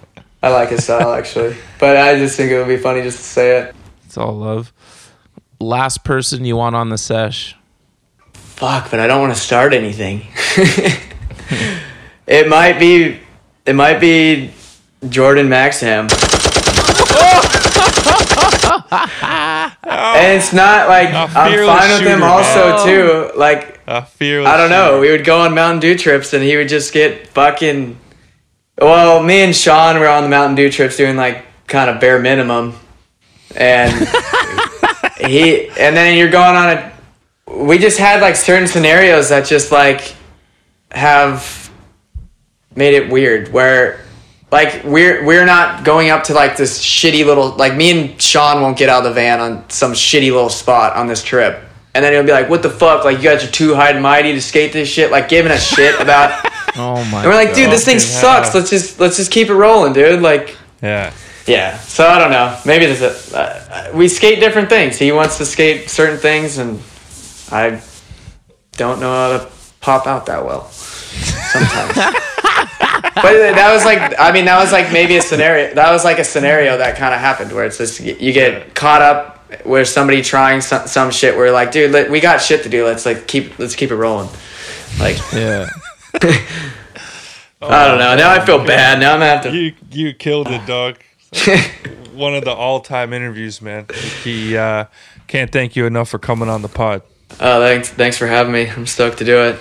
I like his style actually, but I just think it would be funny just to say it. It's all love. Last person you want on the sesh. Fuck, but I don't want to start anything. [LAUGHS] it might be, it might be Jordan Maxham. [LAUGHS] and it's not like I'm fine with him shooter, also too. Like A fearless. I don't know. shooter. We would go on Mountain Dew trips, and he would just get fucking. Well, me and Sean were on the Mountain Dew trips doing like kind of bare minimum, and [LAUGHS] he and then you're going on a. We just had like certain scenarios that just like have made it weird where like we're we're not going up to like this shitty little like me and Sean won't get out of the van on some shitty little spot on this trip. And then he'll be like, "What the fuck? Like you guys are too high and mighty to skate this shit." Like giving a shit about. [LAUGHS] Oh my god. And we're like, "Dude, this thing Fucking sucks. Let's just let's just keep it rolling, dude." Like, Yeah. yeah. So I don't know. Maybe there's a uh, we skate different things. He wants to skate certain things, and I don't know how to pop out that well sometimes. [LAUGHS] but that was like, I mean, that was like maybe a scenario. That was like a scenario that kind of happened where it's just you get caught up with somebody trying some, some shit. Where like, dude, let, we got shit to do. Let's like keep let's keep it rolling. Like [LAUGHS] Yeah. [LAUGHS] I don't know. Now I feel bad. Now I'm gonna have to. You you killed it, dog. [LAUGHS] one of the all-time interviews, man. He uh, can't thank you enough for coming on the pod, Oh, thanks, thanks for having me. I'm stoked to do it.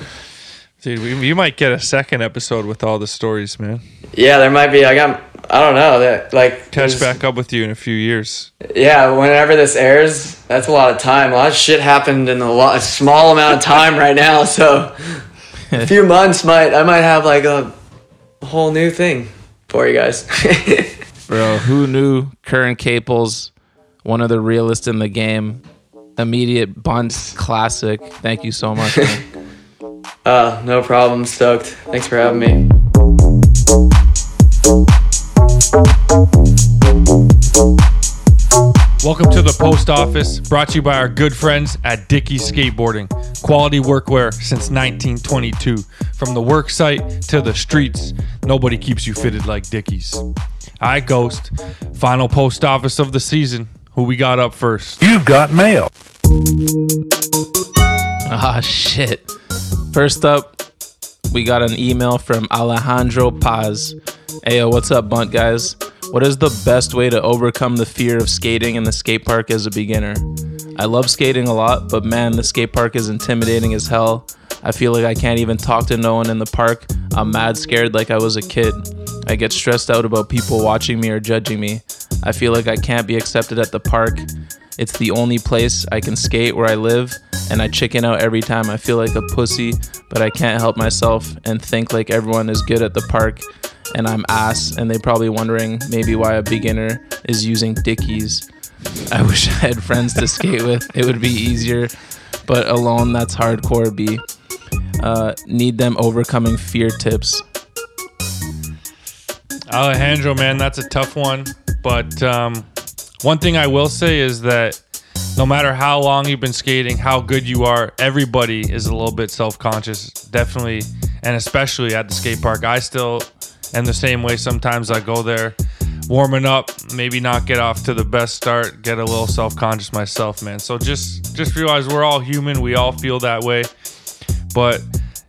Dude. We, you might get a second episode with all the stories, man. Yeah, there might be. I got. I don't know that like Catch there's- back up with you in a few years. Yeah, whenever this airs, that's a lot of time. A lot of shit happened in a lot, a small amount of time right now. So, a few [LAUGHS] months might I might have like a whole new thing for you guys. [LAUGHS] Bro, who knew Curren Caples, one of the realest in the game, immediate bunt classic. Thank you so much. [LAUGHS] man. uh, no problem. Stoked. Thanks for having me. Welcome to the post office, brought to you by our good friends at Dickies Skateboarding. Quality workwear since 1922. From the work site to the streets, nobody keeps you fitted like Dickies. Hi, Ghost. Final post office of the season. Who we got up first? You've got mail. Ah, shit. First up, we got an email from Alejandro Paz. Ayo, what's up, bunt guys? What is the best way to overcome the fear of skating in the skate park as a beginner? I love skating a lot, but man, the skate park is intimidating as hell. I feel like I can't even talk to no one in the park. I'm mad scared like I was a kid. I get stressed out about people watching me or judging me. I feel like I can't be accepted at the park. It's the only place I can skate where I live, and I chicken out every time I feel like a pussy, but I can't help myself and think like everyone is good at the park and I'm ass, and they probably wondering maybe why a beginner is using Dickies. I [LAUGHS] wish I had friends to skate with. It would be easier, but alone that's hardcore B. Uh, need them overcoming fear tips. Alejandro, man, that's a tough one. But um, one thing I will say is that no matter how long you've been skating, how good you are, everybody is a little bit self conscious. Definitely, and especially at the skate park. I still am the same way. Sometimes I go there warming up, maybe not get off to the best start, get a little self conscious myself, man. So just just realize we're all human. We all feel that way. But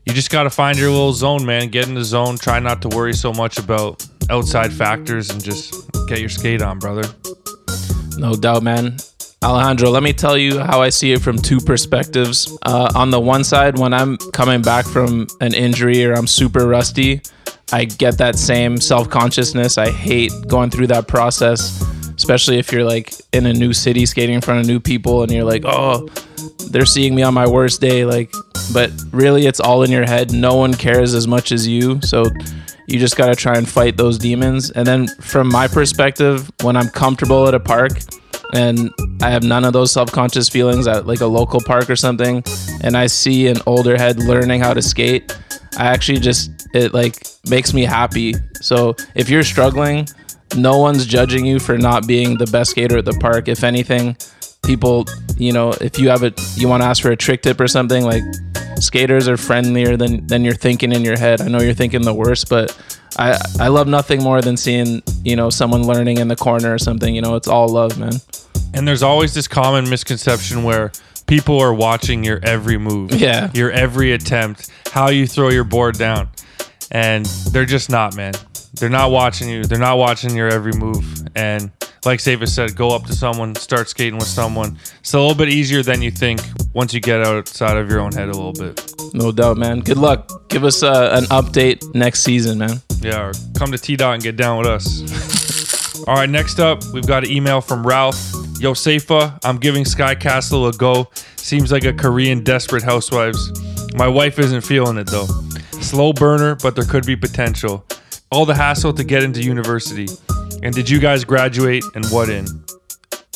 you just got to find your little zone, man. Get in the zone. Try not to worry so much about outside factors and just get your skate on, brother. No doubt, man. Alejandro, let me tell you how I see it from two perspectives. Uh, on the one side, when I'm coming back from an injury or I'm super rusty, I get that same self consciousness. I hate going through that process, especially if you're like in a new city skating in front of new people and you're like, oh, they're seeing me on my worst day. Like, but really, it's all in your head. No one cares as much as you. So you just got to try and fight those demons. And then from my perspective, when I'm comfortable at a park, and I have none of those self-conscious feelings at like a local park or something and I see an older head learning how to skate I actually just it like makes me happy so if you're struggling no one's judging you for not being the best skater at the park if anything people you know if you have a you want to ask for a trick tip or something like skaters are friendlier than than you're thinking in your head. I know you're thinking the worst but I I love nothing more than seeing you know someone learning in the corner or something you know it's all love man. And there's always this common misconception where people are watching your every move, Yeah. your every attempt, how you throw your board down, and they're just not, man. They're not watching you. They're not watching your every move. And like Safa said, go up to someone, start skating with someone. It's a little bit easier than you think once you get outside of your own head a little bit. No doubt, man. Good luck. Give us uh, an update next season, man. Yeah, or come to T Dot and get down with us. [LAUGHS] All right, next up, we've got an email from Ralph. Yo, Safa, I'm giving Sky Castle a go. Seems like a Korean desperate housewives. My wife isn't feeling it though. Slow burner, but there could be potential. All the hassle to get into university. And did you guys graduate and what in?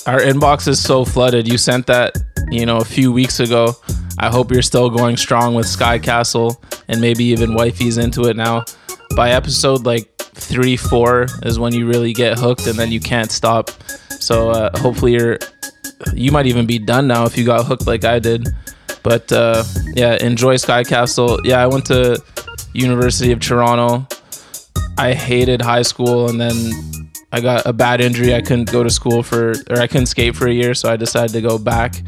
Our inbox is so flooded. You sent that, you know, a few weeks ago. I hope you're still going strong with Sky Castle and maybe even wifey's into it now. By episode like three, four is when you really get hooked and then you can't stop. So uh, hopefully you're, you might even be done now if you got hooked like I did. But uh, yeah, enjoy Sky Castle. Yeah, I went to University of Toronto. I hated high school and then I got a bad injury. I couldn't go to school for, or I couldn't skate for a year, so I decided to go back.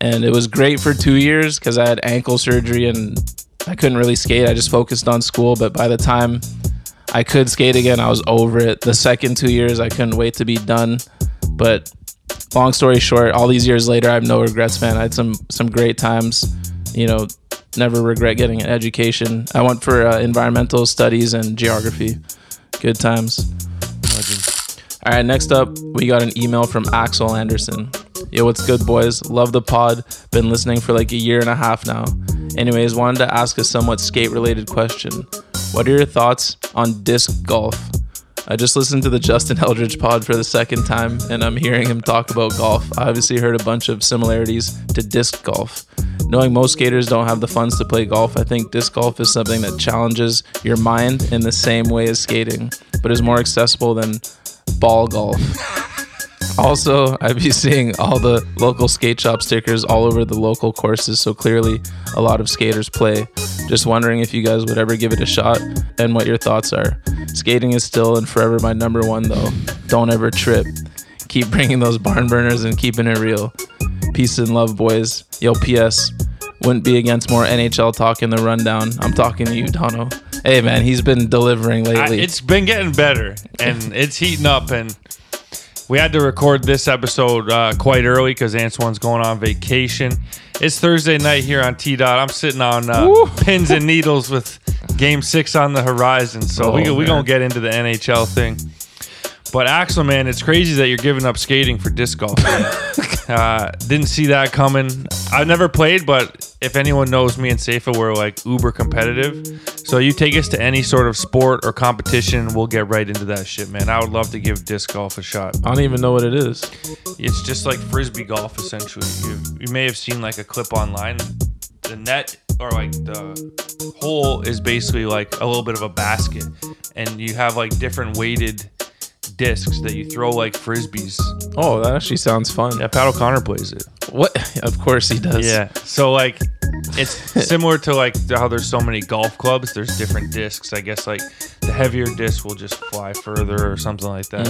And it was great for two years because I had ankle surgery and I couldn't really skate. I just focused on school. But by the time I could skate again, I was over it. The second two years, I couldn't wait to be done. But long story short, all these years later, I have no regrets, man. I had some some great times. You know, never regret getting an education. I went for uh, environmental studies and geography. Good times. All right, next up, we got an email from Axel Anderson. Yo, what's good, boys? Love the pod. Been listening for like a year and a half now. Anyways, wanted to ask a somewhat skate related question. What are your thoughts on disc golf? I just listened to the Justin [LAUGHS] Eldridge pod for the second time, and I'm hearing him talk about golf. I obviously heard a bunch of similarities to disc golf. Knowing most skaters don't have the funds to play golf, I think disc golf is something that challenges your mind in the same way as skating, but is more accessible than ball golf. [LAUGHS] Also, I'd be seeing all the local skate shop stickers all over the local courses, so clearly a lot of skaters play. Just wondering if you guys would ever give it a shot and what your thoughts are. Skating is still and forever my number one, though. Don't ever trip. Keep bringing those barn burners and keeping it real. Peace and love, boys. Yo, P.S. Wouldn't be against more NHL talk in the rundown. I'm talking to you, Dono. Hey, man, he's been delivering I, lately. it's been getting better and [LAUGHS] it's heating up and we had to record this episode uh, quite early because Antoine's going on vacation. It's Thursday night here on T Dot. I'm sitting on uh, [LAUGHS] pins and needles with Game Six on the horizon, so we Oh, we man. gonna get into the NHL thing. But Axel, man, it's crazy that you're giving up skating for disc golf. [LAUGHS] uh, didn't see that coming. I've never played, but if anyone knows me and Safa, we're like uber competitive. So you take us to any sort of sport or competition, we'll get right into that shit, man. I would love to give disc golf a shot. I don't even know what it is. It's just like frisbee golf, essentially. You, you may have seen like a clip online. The net or like the hole is basically like a little bit of a basket, and you have like different weighted discs that you throw like frisbees. Oh, that actually sounds fun. Yeah, Pat O'Connor plays it. What? [LAUGHS] Of course he does. Yeah, so like it's [LAUGHS] similar to like how there's so many golf clubs. There's different discs. I guess like the heavier disc will just fly further or something like that.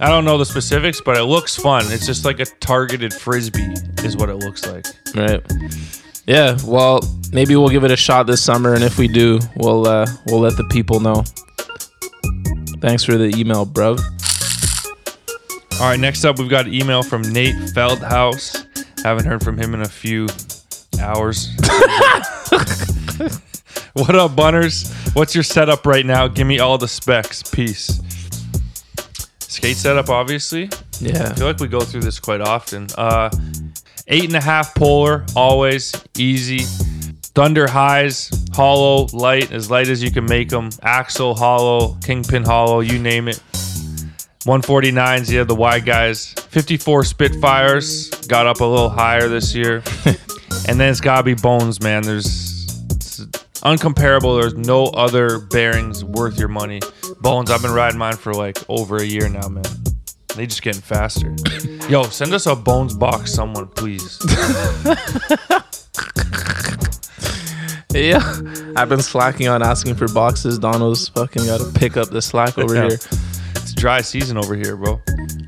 I don't know the specifics, but it looks fun. It's just like a targeted frisbee, is what it looks like. Right. Yeah. Well, maybe we'll give it a shot this summer, and if we do, we'll uh, we'll let the people know. Thanks for the email, bruv. All right, next up, we've got an email from Nate Feldhaus. Haven't heard from him in a few hours. [LAUGHS] what up, Bunners? What's your setup right now? Give me all the specs. Peace. Skate setup, obviously. Yeah. I feel like we go through this quite often. Uh, eight and a half polar, always easy. Thunder highs, hollow, light, as light as you can make them. Axle, hollow, kingpin, hollow, you name it. 149s, yeah, the wide guys. 54 Spitfires, got up a little higher this year. [LAUGHS] and then it's gotta be bones, man. There's it's uncomparable. There's no other bearings worth your money. Bones, I've been riding mine for like over a year now, man. They just getting faster. [LAUGHS] Yo, send us a bones box, someone, please. [LAUGHS] Yeah. I've been slacking on asking for boxes. Donald's fucking got to pick up the slack over Yeah. here. It's dry season over here, bro.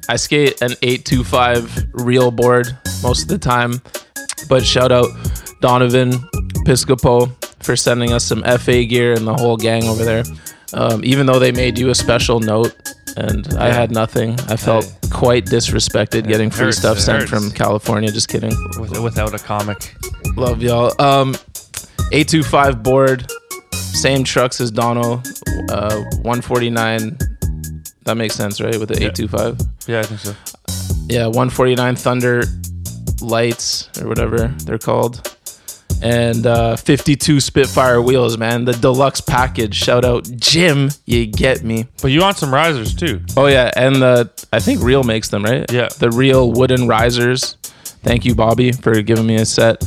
I skate an 825 Real board most of the time. But shout out Donovan Piscopo for sending us some FA gear and the whole gang over there. Um, even though they made you a special note and I had nothing, I felt quite disrespected getting free hurts, stuff sent from California. Just kidding. Without a comic. Love y'all. Um, 825 board, same trucks as Dono, uh, 149. That makes sense, right? With the 825. Yeah, I think so. Yeah, 149 Thunder lights or whatever they're called. And uh, 52 Spitfire wheels, man. The deluxe package. Shout out Jim, you get me. But you want some risers too. Oh yeah, and the I think Real makes them, right? Yeah. The Real wooden risers. Thank you, Bobby, for giving me a set.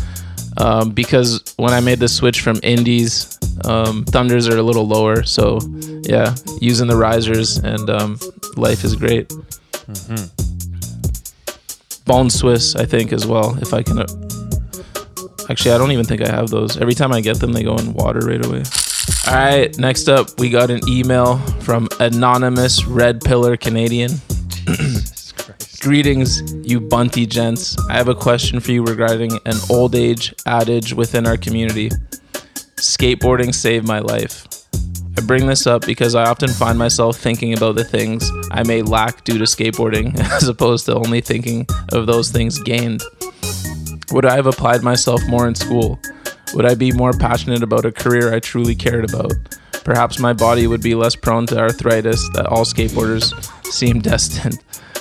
Um, because when I made the switch from indies, um, thunders are a little lower. So yeah, using the risers and um, life is great. Bone Swiss, I think as well. If I can. Uh, actually, I don't even think I have those. Every time I get them, they go in water right away. All right, next up, we got an email from anonymous Red Pillar Canadian. [CLEARS THROAT] Greetings, you bunty gents. I have a question for you regarding an old age adage within our community. Skateboarding saved my life. I bring this up because I often find myself thinking about the things I may lack due to skateboarding, [LAUGHS] as opposed to only thinking of those things gained. Would I have applied myself more in school? Would I be more passionate about a career I truly cared about? Perhaps my body would be less prone to arthritis that all skateboarders [LAUGHS] seem destined.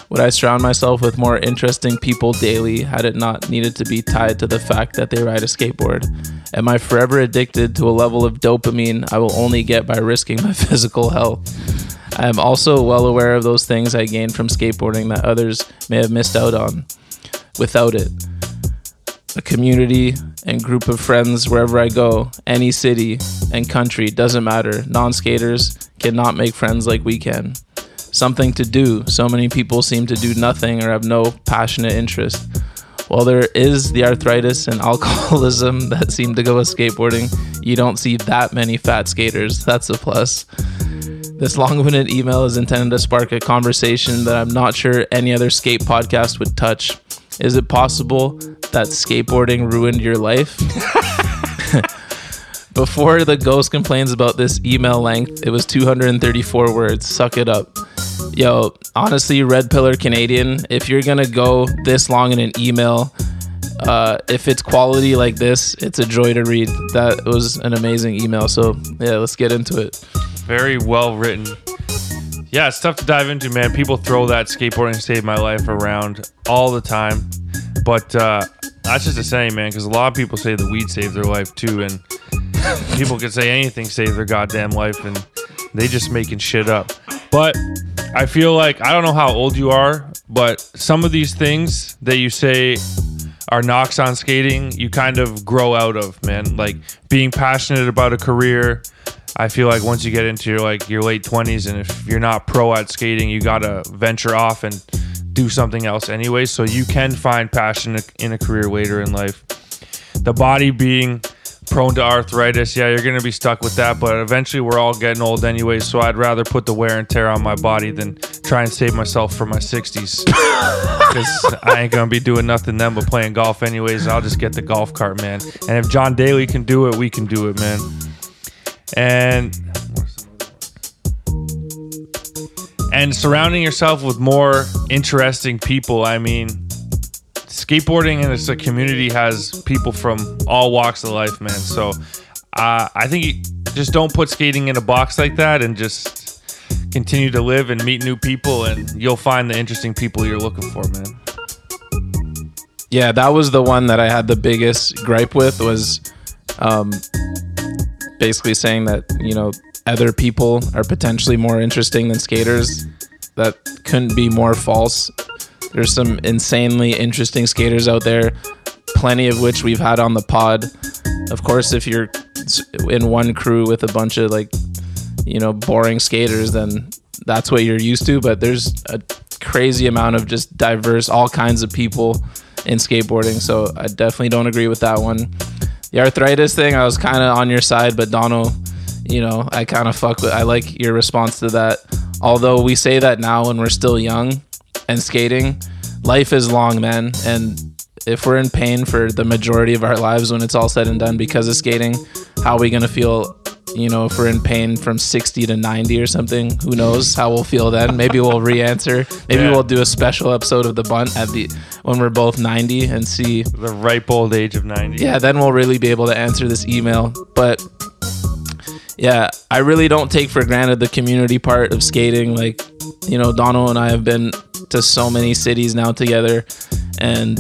Would I surround myself with more interesting people daily had it not needed to be tied to the fact that they ride a skateboard? Am I forever addicted to a level of dopamine I will only get by risking my [LAUGHS] physical health? I am also well aware of those things I gained from skateboarding that others may have missed out on without it. A community and group of friends wherever I go, any city and country, doesn't matter. Non skaters cannot make friends like we can something to do. So many people seem to do nothing or have no passionate interest. While there is the arthritis and [LAUGHS] alcoholism that seem to go with skateboarding, you don't see that many fat skaters. That's a plus. This long winded email is intended to spark a conversation that I'm not sure any other skate podcast would touch. Is it possible that skateboarding ruined your life? [LAUGHS] Before the ghost complains about this email length, it was 234 words. Suck it up. Yo, honestly, Red Pillar Canadian, if you're gonna go this long in an email, uh, if it's quality like this, it's a joy to read. That was an amazing email. So yeah, let's get into it. Very well written. Yeah, it's tough to dive into, man. People throw that skateboarding saved my life around all the time, but uh, that's just a saying, man. Because a lot of people say the weed saved their life too, and people can say anything save their goddamn life, and they just making shit up. But I feel like I don't know how old you are, but some of these things that you say are knocks on skating, you kind of grow out of, man. Like being passionate about a career. I feel like once you get into your like your late twenties, and if you're not pro at skating, you gotta venture off and do something else anyway. So you can find passion in a career later in life. The body being prone to arthritis, yeah, you're going to be stuck with that. But eventually, we're all getting old anyway. So I'd rather put the wear and tear on my body than try and save myself for my 60s. Because [LAUGHS] I ain't going to be doing nothing then but playing golf anyways. I'll just get the golf cart, man. And if John Daly can do it, we can do it, man. And and surrounding yourself with more interesting people. I mean, skateboarding and it's a community has people from all walks of life, man. So uh, I think you just don't put skating in a box like that and just continue to live and meet new people, and you'll find the interesting people you're looking for, man. Yeah, that was the one that I had the biggest gripe with was um, basically saying that you know other people are potentially more interesting than skaters. That couldn't be more false. There's some insanely interesting skaters out there, plenty of which we've had on the pod. Of course, if you're in one crew with a bunch of like, you know, boring skaters, then that's what you're used to. But there's a crazy amount of just diverse, all kinds of people in skateboarding. So I definitely don't agree with that one. The arthritis thing, I was kind of on your side, but Donald, you know, I kind of fuck with. I like your response to that. Although we say that now when we're still young and skating, life is long, man. And if we're in pain for the majority of our lives when it's all said and done because of skating, how are we gonna feel? You know, if we're in pain from 60 to 90 or something, who knows how we'll feel then? Maybe we'll re-answer. Maybe Yeah. we'll do a special episode of the bunt at the when we're both 90 and see The ripe old age of 90. yeah, then we'll really be able to answer this email. But yeah, I really don't take for granted the community part of skating. Like, you know, Donald and I have been to so many cities now together, and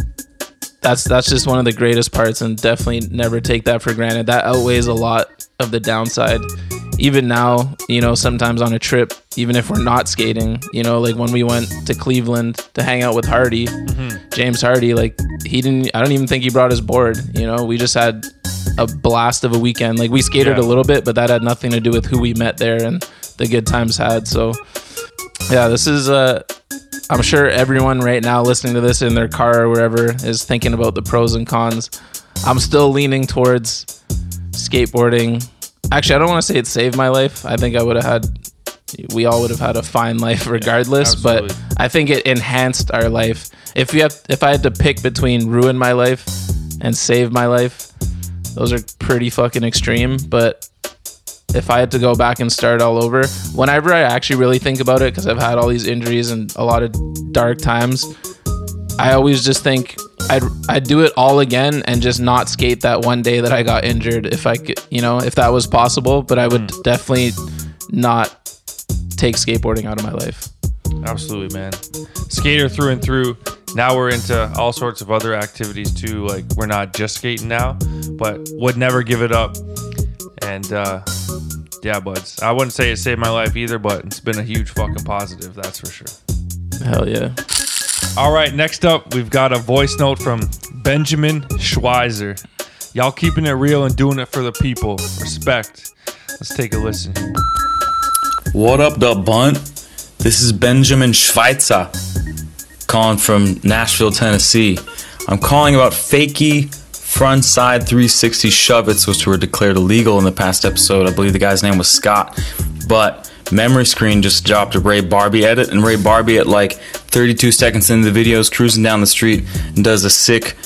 that's that's just one of the greatest parts, and definitely never take that for granted. That outweighs a lot of the downside. Even now, you know, sometimes on a trip, even if we're not skating, you know, like when we went to Cleveland to hang out with Hardy, mm-hmm. James Hardy, like he didn't, I don't even think he brought his board. You know, we just had a blast of a weekend. Like we skated Yeah. a little bit, but that had nothing to do with who we met there and the good times had. So, yeah, this is, uh, I'm sure everyone right now listening to this in their car or wherever is thinking about the pros and cons. I'm still leaning towards skateboarding. Actually, I don't want to say it saved my life. I think I would have had, we all would have had a fine life regardless. but. I think it enhanced our life. If you have, if I had to pick between ruin my life and save my life, those are pretty fucking extreme. But if I had to go back and start all over, whenever I actually really think about it, because I've had all these injuries and a lot of dark times, I always just think I'd I'd do it all again and just not skate that one day that I got injured if I could, you know, if that was possible. But I would hmm. definitely not take skateboarding out of my life. Absolutely, man. Skater through and through. Now we're into all sorts of other activities too. Like we're not just skating now, but would never give it up. And uh, yeah, buds. I wouldn't say it saved my life either, but it's been a huge fucking positive. That's for sure. Hell yeah. All right, next up, we've got a voice note from Benjamin Schweizer. Y'all keeping it real and doing it for the people. Respect. Let's take a listen. What up, the bunt? This is Benjamin Schweitzer calling from Nashville, Tennessee. I'm calling about fakey front side 360 shove-its, which were declared illegal in the past episode. I believe the guy's name was Scott. But Memory Screen just dropped a Ray Barbee edit, and Ray Barbee at like 32 seconds into the video is cruising down the street and does a sick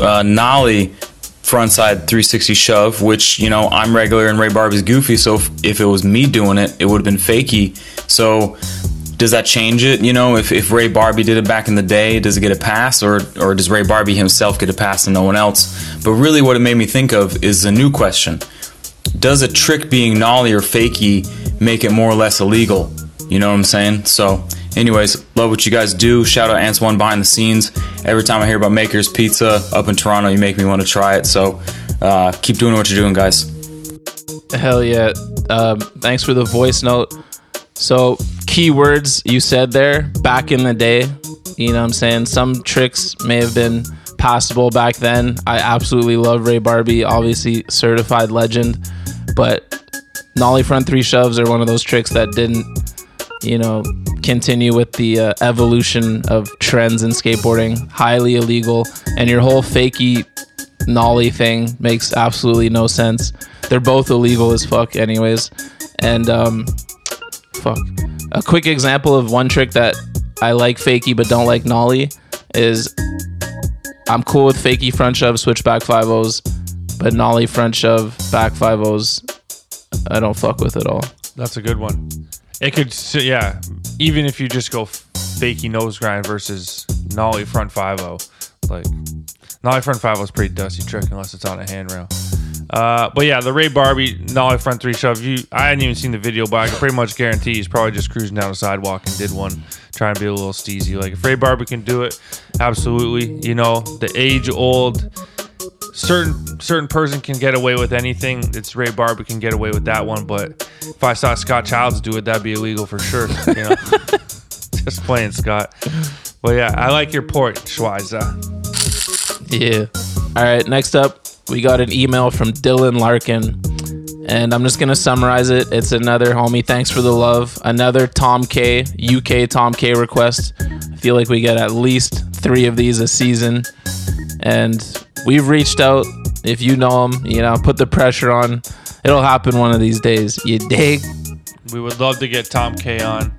uh, nollie frontside 360 shove, which you know I'm regular and Ray Barbee's goofy. So if, if it was me doing it, it would have been fakey. So does that change it? You know, if, if Ray Barbee did it back in the day, does it get a pass, or or does Ray Barbee himself get a pass and no one else? But really, what it made me think of is a new question: Does a trick being nollie or fakey make it more or less illegal? You know what I'm saying? So. Anyways, love what you guys do. Shout out Ants One behind the scenes. Every time I hear about Maker's Pizza up in Toronto, you make me want to try it. So uh, keep doing what you're doing, guys. Hell yeah. Um, thanks for the voice note. So, keywords you said there back in the day, you know what I'm saying? Some tricks may have been passable back then. I absolutely love Ray Barbee, obviously certified legend, but nollie front three shoves are one of those tricks that didn't, you know, continue with the uh, evolution of trends in skateboarding. Highly illegal, and your whole fakey nollie thing makes absolutely no sense. They're both illegal as fuck, anyways. And um, fuck. A quick example of one trick that I like fakey but don't like nollie is I'm cool with fakey front shove, switch back five O's, but nollie front shove, back five O's, I don't fuck with at all. That's a good one. It could, yeah. Even if you just go f- fakey nose grind versus nollie front five zero, like nollie front five zero is pretty dusty trick unless it's on a handrail. Uh, but yeah, the Ray Barbee nollie front three shove. You, I hadn't even seen the video, but I can pretty much guarantee he's probably just cruising down the sidewalk and did one, trying to be a little steezy. Like if Ray Barbee can do it, absolutely. You know, the age old certain certain person can get away with anything. It's Ray Barbee can get away with that one, but if I saw Scott Childs do it, that'd be illegal for sure. You know, [LAUGHS] just playing Scott. Well, yeah, I like your port, Schweizer. Yeah. All right. Next up, we got an email from Dylan Larkin, and I'm just gonna summarize it. It's another homie. Thanks for the love. Another Tom K UK Tom K request. I feel like we get at least three of these a season, and we've reached out. If you know him, you know, put the pressure on. It'll happen one of these days. You dig? We would love to get Tom K on.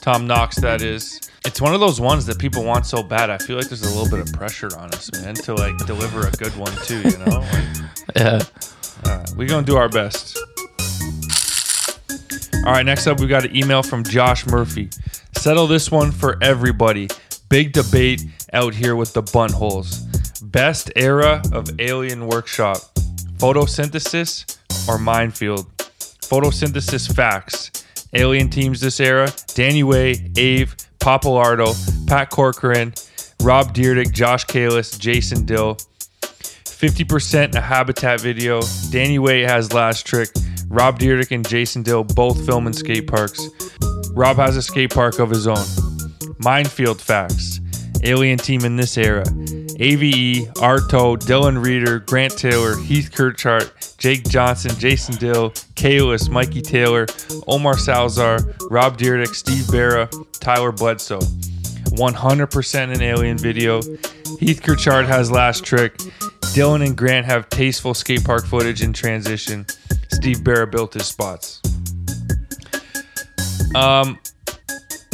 Tom Knox, that is. It's one of those ones that people want so bad. I feel like there's a little bit of pressure on us, man, to like deliver a good one too. You know, [LAUGHS] like, Yeah. uh, we're gonna do our best. All right, next up, we got an email from Josh Murphy. Settle this one for everybody. Big debate out here with the bunt holes. Best era of Alien Workshop photosynthesis or Minefield? Photosynthesis facts. Alien teams this era Danny Way, Ave, Pappalardo, Pat Corcoran, Rob Dyrdek, Josh Kalis, Jason Dill. 50% a habitat video. Danny Way has last trick. Rob Dyrdek and Jason Dill both film in skate parks. Rob has a skate park of his own. Minefield facts. Alien team in this era. AVE, Arto, Dylan Reeder, Grant Taylor, Heath Kirchart, Jake Johnson, Jason Dill, Kalis, Mikey Taylor, Omar Salazar, Rob Dyrdek, Steve Berra, Tyler Bledsoe. 100% an alien video. Heath Kirchart has last trick. Dylan and Grant have tasteful skate park footage in transition. Steve Berra built his spots. Um,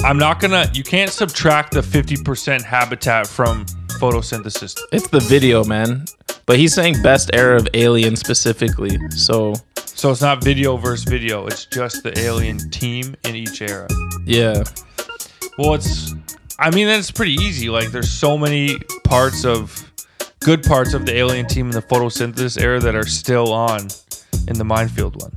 I'm not gonna. You can't subtract the 50% habitat from photosynthesis. It's the video, man. But he's saying best era of Alien specifically. So So it's not video versus video. It's just the alien team in each era. Yeah. Well, it's. I mean, it's pretty easy. Like, there's so many parts of good parts of the alien team in the photosynthesis era that are still on in the minefield one.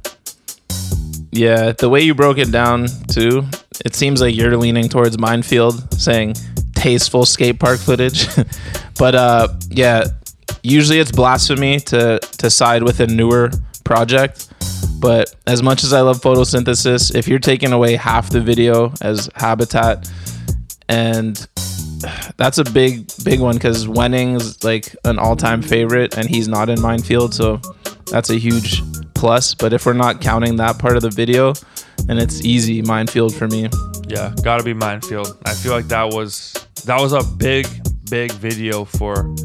Yeah, the way you broke it down too, it seems like you're leaning towards minefield, saying tasteful skate park footage. [LAUGHS] but uh, yeah, usually it's blasphemy to to side with a newer project. But as much as I love photosynthesis, if you're taking away half the video as habitat, and [SIGHS] that's a big big one because Wenning's like an all time favorite, and he's not in minefield, so that's a huge plus. But if we're not counting that part of the video, then it's easy minefield for me. Yeah, gotta be minefield. I feel like that was that was a big, big video for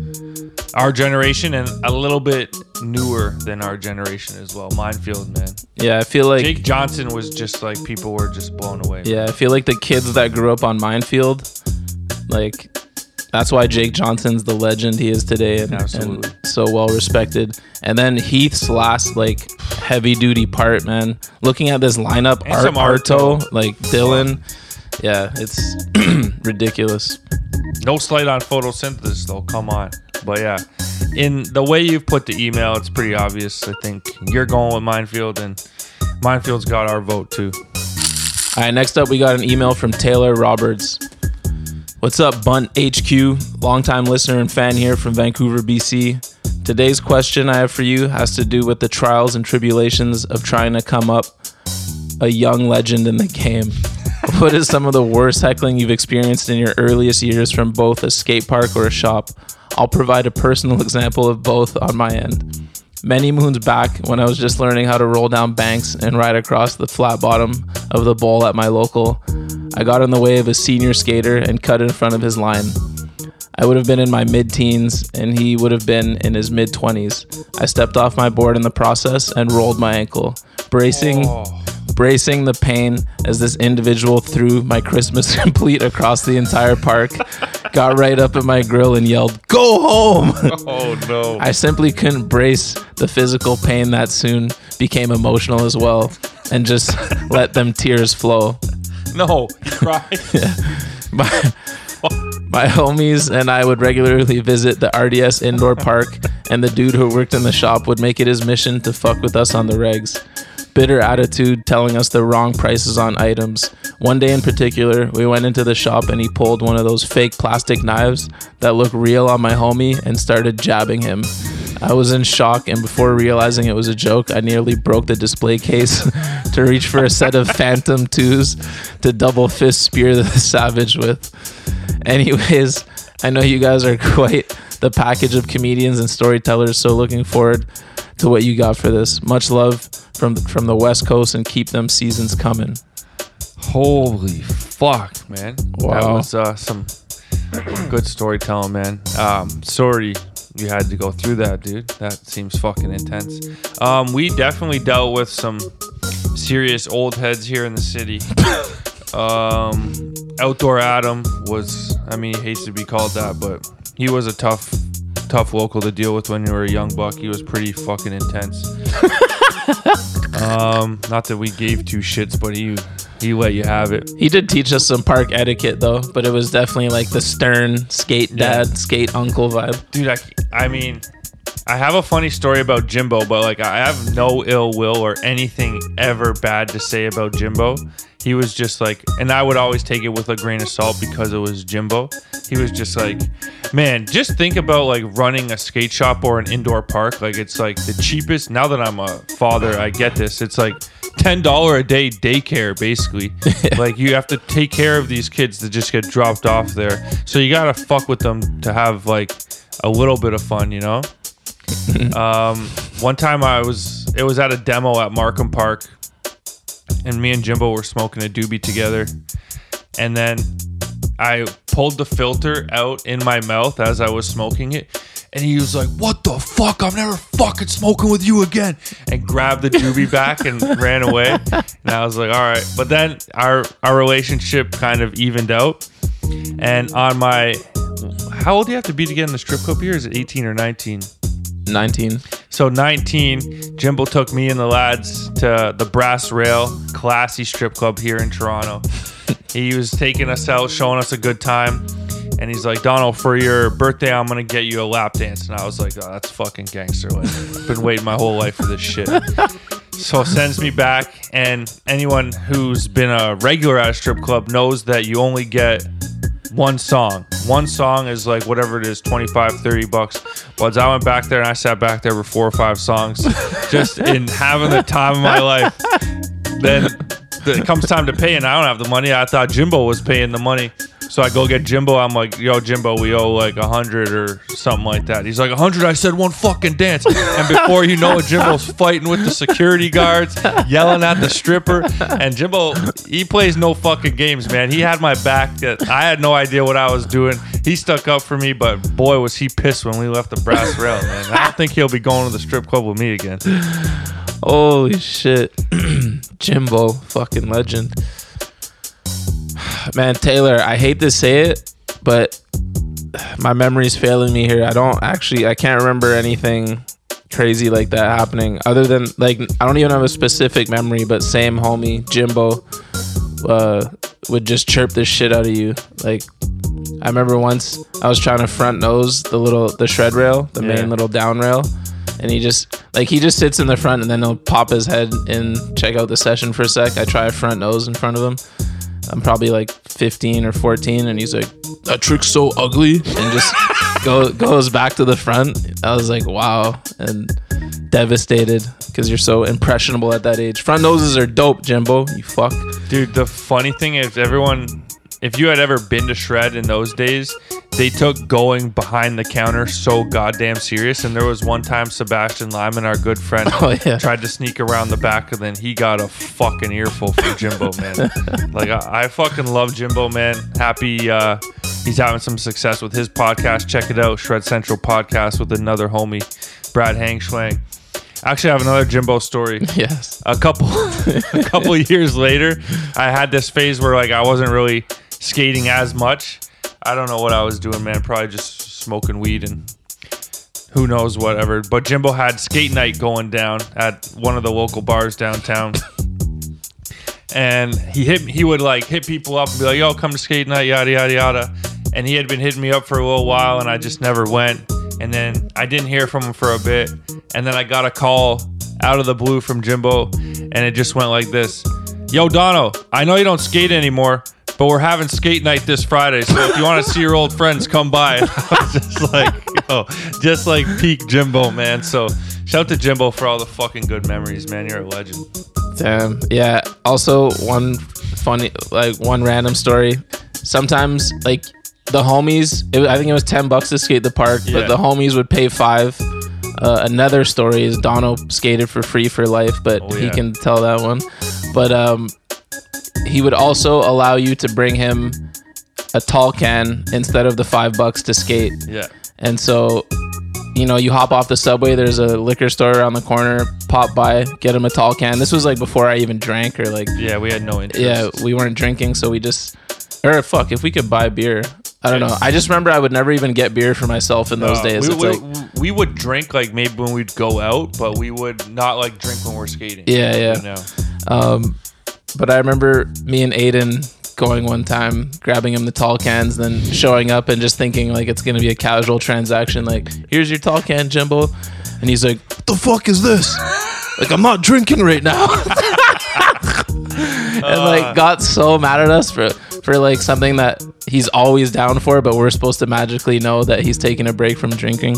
our generation and a little bit newer than our generation as well. Minefield, man. Yeah, I feel like Jake Johnson was just like people were just blown away. Yeah, I feel like the kids that grew up on Minefield, like that's why Jake Johnson's the legend he is today and, and so well respected. And then Heath's last like heavy duty part, man. Looking at this lineup, Art, Arto, Arto. like Dylan, yeah, it's [CLEARS THROAT] ridiculous. No slight on photosynthesis though. Come on. But yeah, in the way you've put the email, it's pretty obvious. I think you're going with minefield, and minefield's got our vote too. All right, next up, we got an email from Taylor Roberts. What's up, Bunt HQ? Longtime listener and fan here from Vancouver, BC. Today's question I have for you has to do with the trials and tribulations of trying to come up a young legend in the game. [LAUGHS] What is some of the worst heckling you've experienced in your earliest years from both a skate park or a shop? I'll provide a personal [LAUGHS] example of both on my end. Many moons back, when I was just learning how to roll down banks and ride across the flat bottom of the bowl at my local, I got in the way of a senior skater and cut in front of his line. I would have been in my mid teens and he would have been in his mid 20s. I stepped off my board in the process and rolled my ankle, bracing oh. Bracing the pain as this individual threw my Christmas [LAUGHS] complete across the entire park, got right up at my grill and yelled, "Go home!" [LAUGHS] Oh no. I simply couldn't brace the physical pain that soon became emotional as well, and just [LAUGHS] let them tears flow. no. Cry. My, my [LAUGHS] homies and I would regularly visit the RDS indoor park, and the dude who worked in the shop would make it his mission to fuck with us on the regs. Bitter attitude telling us the wrong prices on items. One day in particular, we went into the shop and he pulled one of those fake plastic knives that look real on my homie and started jabbing him. I was in shock, and before realizing it was a joke, I nearly broke the display case [LAUGHS] to reach for a set of Phantom 2s to double fist spear the [LAUGHS] savage with. Anyways, I know you guys are [LAUGHS] quite the package of comedians and storytellers, so looking forward to what you got for this. Much love from from the West Coast, and keep them seasons coming. Holy fuck, man. Wow. That was uh, some good storytelling, man. Um, sorry you had to go through that, dude. That seems fucking intense. Um, we definitely dealt with some serious old heads here in the city. [COUGHS] um, Outdoor Adam was, I mean, he hates to be called that, but he was a tough, tough local to deal with when you were a young buck. He was pretty fucking intense. [LAUGHS] um, not that we gave two shits, but he he let you have it. He did teach us some park etiquette though, but it was definitely like the stern skate dad, skate uncle vibe. dude I, I mean i have a funny story about jimbo but like i have no ill will or anything ever bad to say about jimbo he was just like and i would always take it with a grain of salt because it was jimbo. He was just like man just think about like running a skate shop or an indoor park. Like it's like the cheapest. Now that i'm a father i get this. It's like $10 a day daycare basically. [LAUGHS] Like you have to take care of these kids that just get dropped off there. So you gotta fuck with them to have like a little bit of fun you know? [LAUGHS] Um, one time I was it was at a demo at Markham Park, and me and Jimbo were smoking a doobie together, and then I pulled the filter out in my mouth as I was smoking it. And he was like, "What the fuck? I'm never fucking smoking with you again!" And grabbed the doobie [LAUGHS] back and ran away. And I was like, "All right." But then our our relationship kind of evened out. And on my, how old do you have to be to get in the strip club here? Is it 18 or 19? 19. So 19, Jimbo took me and the lads to the Brass Rail, classy strip club here in Toronto. [LAUGHS] he was taking us out, showing us a good time. And he's like, Donald, for your birthday, I'm gonna get you a lap dance. And I was like, oh, that's fucking gangster. Like, I've been waiting my whole life for this shit. [LAUGHS] So sends me back, and anyone who's been a regular at a strip club knows that you only get one song. One song is like whatever it is, 25, 30 bucks. But I went back there and I sat back there for four or five songs, just [LAUGHS] in having the time of my life. Then it comes time to pay, and I don't have the money. I thought Jimbo was paying the money. So I go get Jimbo. I'm like, yo, Jimbo, we owe like a hundred or something like that. He's like, a hundred. I said one fucking dance. And before you know it, Jimbo's fighting with the security guards, yelling at the stripper. And Jimbo, he plays no fucking games, man. He had my back. That I had no idea what I was doing. He stuck up for me, but boy, was he pissed when we left the brass rail, man. I don't think he'll be going to the strip club with me again. Holy shit. [CLEARS THROAT] Jimbo, fucking legend. [SIGHS] Man, Taylor, I hate to say it, but [SIGHS] my memory's failing me here. I don't actually, I can't remember anything crazy like that happening other than, like, I don't even have a specific memory, but same homie, Jimbo, uh, would just chirp the shit out of you. Like, I remember once I was trying to front nose the little, the shred rail, the Yeah. main little down rail. And he just like he just sits in the front and then he'll pop his head and check out the session for a sec. I try a front nose in front of him. I'm probably like 15 or 14, and he's like, "That trick's so ugly," and just [LAUGHS] go goes back to the front. I was like, "Wow," and devastated because you're so impressionable at that age. Front noses are dope, Jimbo. You fuck. Dude, the funny thing is, everyone, if you had ever been to Shred in those days, they took going behind the counter so goddamn serious. And there was one time Sebastian Lyman, our good friend, [LAUGHS] Oh, yeah. tried to sneak around the back, and then he got a fucking earful from Jimbo, man. [LAUGHS] like, I, I fucking love Jimbo, man. Happy uh, he's having some success with his podcast. Check it out, Shred Central Podcast with another homie, Brad Hangschwang. Actually, I have another Jimbo story [LAUGHS] Yes. a couple a couple years later i had this phase where like i wasn't really skating as much. I don't know what i was doing man. Probably just smoking weed and who knows whatever. But jimbo had skate night going down at one of the local bars downtown. And he hit he would like hit people up and be like yo come to skate night yada yada yada. And he had been hitting me up for a little while and i just never went. And then i didn't hear from him for a bit. And then i got a call out of the blue from jimbo and it just went like this. Yo dono i know you don't skate anymore but we're having skate night this friday so if you want to see your old friends come by And I was just like yo just like peak jimbo man so shout to jimbo for all the fucking good memories man you're a legend Damn. Yeah. Also, one funny, like one random story. Sometimes, like the homies, it, I think it was ten bucks to skate the park, Yeah. but the homies would pay five. Uh, another story is Dono skated for free for life, but Oh, he can tell that one. But um, he would also allow you to bring him a tall can instead of the five bucks to skate. yeah And so, you know, you hop off the subway, there's a liquor store around the corner, pop by, get him a tall can. This was like before I even drank or like, yeah we had no interest yeah, we weren't drinking. So we just, or fuck, if we could buy beer. I don't know. I just remember I would never even get beer for myself in those Uh, days. We, It's we, like, we would drink like maybe when we'd go out, but we would not like drink when we're skating. Yeah, yeah. You know? Um, but I remember me and Aiden going one time, grabbing him the tall cans, then showing up and just thinking like it's gonna be a casual transaction. Like, here's your tall can, Jimbo, and he's like, "What the fuck is this? like, I'm not drinking right now." [LAUGHS] and like got so mad at us for for like something that he's always down for, but we're supposed to magically know that he's taking a break from drinking.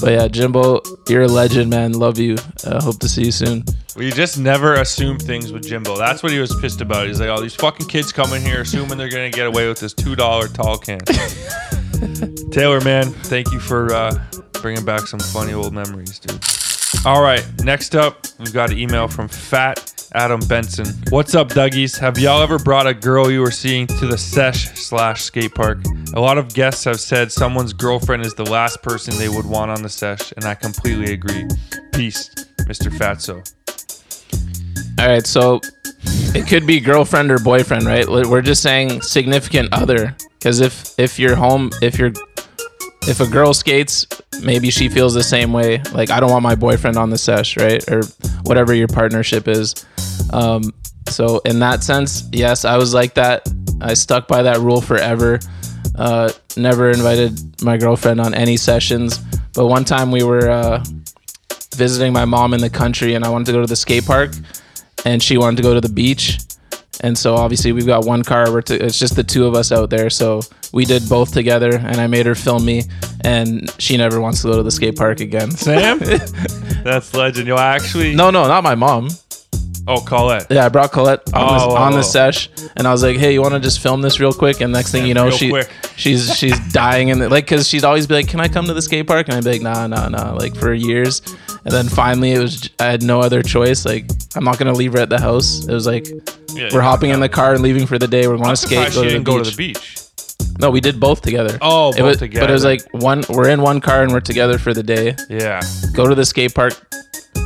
But yeah, Jimbo, you're a legend, man. Love you. Uh, hope to see you soon. We just never assume things with Jimbo. That's what he was pissed about. He's like, "Oh, these fucking kids coming here assuming they're gonna get away with this two dollar tall can." [LAUGHS] Taylor, man, thank you for uh, bringing back some funny old memories, dude. All right, next up, we've got an email from Fat Adam Benson. What's up, Dougies? Have y'all ever brought a girl you were seeing to the sesh slash skate park? A lot of guests have said someone's girlfriend is the last person they would want on the sesh, and I completely agree. Peace, Mr. Fatso. All right, so it could be girlfriend or boyfriend, right? We're just saying significant other, because if if you're home, if you're if a girl skates maybe she feels the same way. Like I don't want my boyfriend on the sesh, right? Or whatever your partnership is. Um, so in that sense, yes, I was like that. I stuck by that rule forever. Uh, never invited my girlfriend on any sessions. But one time we were uh, visiting my mom in the country, and I wanted to go to the skate park, and she wanted to go to the beach. And so obviously we've got one car. We're to, it's just the two of us out there. So we did both together, and I made her film me. And she never wants to go to the skate park again. [LAUGHS] Sam, that's legend. Yo, actually, No, no, not my mom. Oh, Colette. Yeah, I brought Colette on, Oh, the, on oh, the sesh, and I was like, "Hey, you want to just film this real quick?" And next thing you know, she quick. she's she's [LAUGHS] dying, and like, cause she'd always be like, "Can I come to the skate park?" And I'd be like, "Nah, nah, nah," like for years. And then finally, it was I had no other choice. Like, I'm not gonna leave her at the house. It was like, Yeah, we're hopping in the car and leaving for the day. We're going to skate. Go she to, didn't the go beach. to the beach. No, we did both together. Oh, It both was- together. But it was like one. We're in one car and we're together for the day. Yeah. Go to the skate park,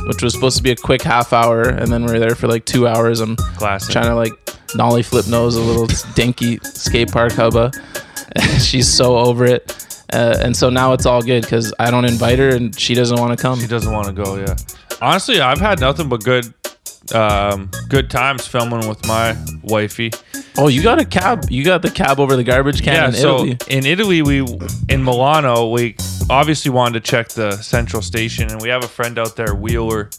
which was supposed to be a quick half hour, and then we are there for like two hours. I'm Classic. trying to like nollie flip nose a little [LAUGHS] dinky skate park hubba. [LAUGHS] She's so over it. Uh, and so now it's all good because I don't invite her and she doesn't want to come. She doesn't want to go. Yeah. Honestly, I've had nothing but good, um, good times filming with my wifey. Oh, you got a cab? You got the cab over the garbage can yeah. in so Italy? in Italy, we in Milano, we obviously wanted to check the central station, and we have a friend out there, Wheeler.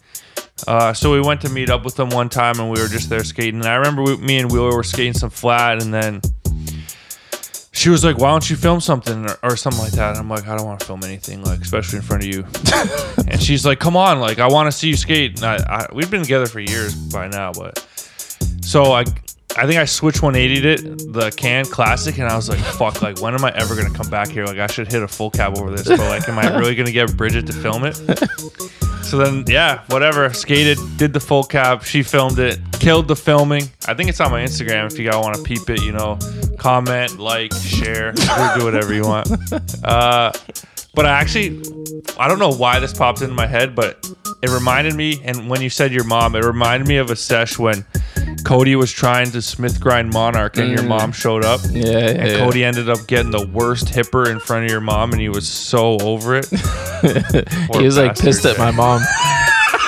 Uh, so we went to meet up with them one time, and we were just there skating. And I remember we, me and Wheeler were skating some flat, and then she was like, "Why don't you film something or, or something like that?" And I'm like, "I don't want to film anything, like especially in front of you." [LAUGHS] and she's like, "Come on, like I want to see you skate." And I, I, we've been together for years by now, but so I, I think I switch 180'd it, the can classic, and I was like, "Fuck! Like when am I ever gonna come back here? Like I should hit a full cab over this, but like, am I [LAUGHS] really gonna get Bridget to film it?" So then, yeah, whatever. Skated, did the full cab. She filmed it, killed the filming. I think it's on my Instagram if you guys want to peep it. You know, comment, like, share, do, do whatever you want. [LAUGHS] Uh, but I actually, I don't know why this popped into my head, but it reminded me. And when you said your mom, it reminded me of a sesh when Cody was trying to Smith grind Monarch, and your Mm. mom showed up. Yeah, yeah, And yeah. Cody ended up getting the worst hipper in front of your mom, and he was so over it. [LAUGHS] He was like pissed at my mom. [LAUGHS]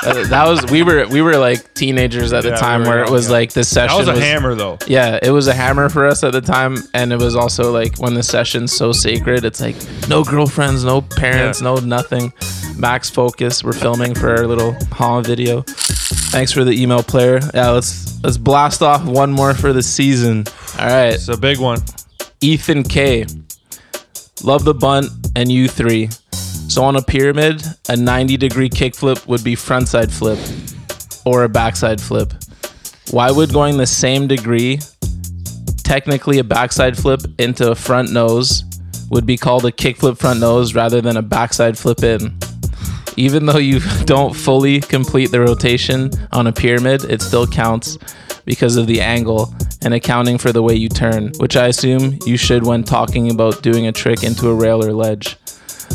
Uh, [LAUGHS] that was we were we were like teenagers at the Yeah, we time were where it was yeah. like the session That was a hammer, though. Yeah, it was a hammer for us at the time, and it was also like when the session's so sacred, it's like no girlfriends, no parents, Yeah. no nothing. Max focus. We're filming for our little haul video. Thanks for the email player. Yeah, let's let's blast off one more for the season. All right, It's a big one. Ethan K. Love the bunt and you three. So on a pyramid, a 90 degree kickflip would be frontside flip or a backside flip. Why would going the same degree, technically a backside flip into a front nose, would be called a kickflip front nose rather than a backside flip in? Even though you [LAUGHS] don't fully complete the rotation on a pyramid, it still counts because of the angle and accounting for the way you turn, which I assume you should when talking about doing a trick into a rail or ledge.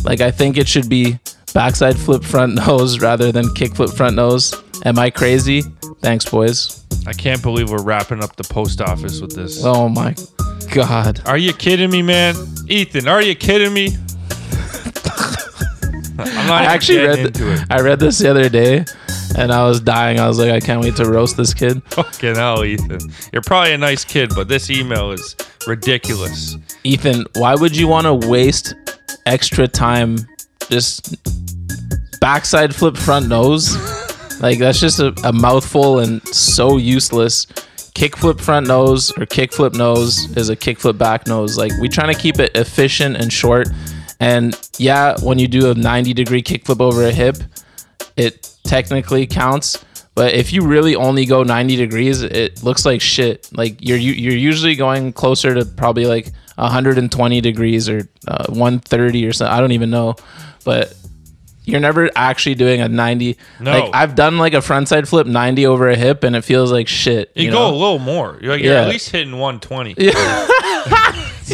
Like, I think it should be backside flip front [LAUGHS] nose rather than kickflip front nose. Am I crazy? Thanks, boys. I can't believe we're wrapping up the post office with this. Oh my god. Are you kidding me, man? Ethan, are you kidding me? [LAUGHS] I'm not I actually read into it. I read this the other day and I was dying. I was like, I can't wait to roast this kid. [LAUGHS] Fucking hell, Ethan. You're probably a nice kid, but this email is ridiculous. Ethan, why would you want to waste extra time just backside flip front nose? [LAUGHS] like that's just a, a mouthful and so useless. Kick flip front nose or kick flip nose is a kick flip back nose. Like we trying to keep it efficient and short. And yeah, when you do a 90 degree kick flip over a hip, it technically counts. But if you really only go 90 degrees, it looks like shit. Like you're you- you're usually going closer to probably like 120 degrees or uh, 130 or something. I don't even know, but you're never actually doing a 90. No. Like I've done like a frontside flip 90 over a hip, and it feels like shit. You, You, go know? a little more. You're, like, you're Yeah. at least hitting 120. [LAUGHS] [LAUGHS]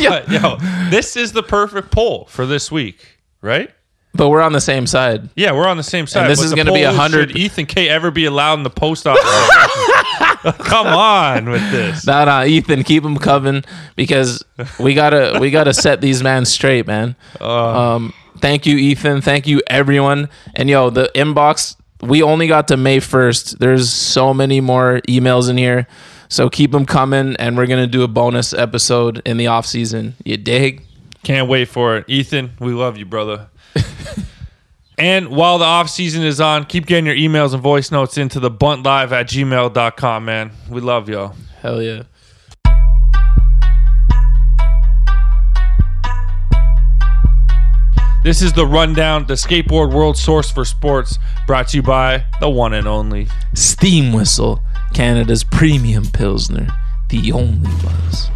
But, yo, this is the perfect poll for this week, right? But we're on the same side. Yeah, we're on the same side. this but is the gonna be poll 100 Should Ethan K ever be allowed in the post office? [LAUGHS] Come on with this. Nah, nah, Ethan, keep them coming because we gotta we gotta set these men straight, man. Uh. um, Thank you, Ethan. Thank you, everyone. And yo, the inbox, we only got to May 1st. There's so many more emails in here. So keep them coming, and we're going to do a bonus episode in the off season. You dig? Can't wait for it. Ethan, we love you, brother. And while the off season is on, keep getting your emails and voice notes into the buntlive at gmail.com, man. We love y'all. Hell yeah. This is the rundown, the skateboard world source for sports, brought to you by the one and only Steam Whistle, Canada's premium Pilsner, the only buzz.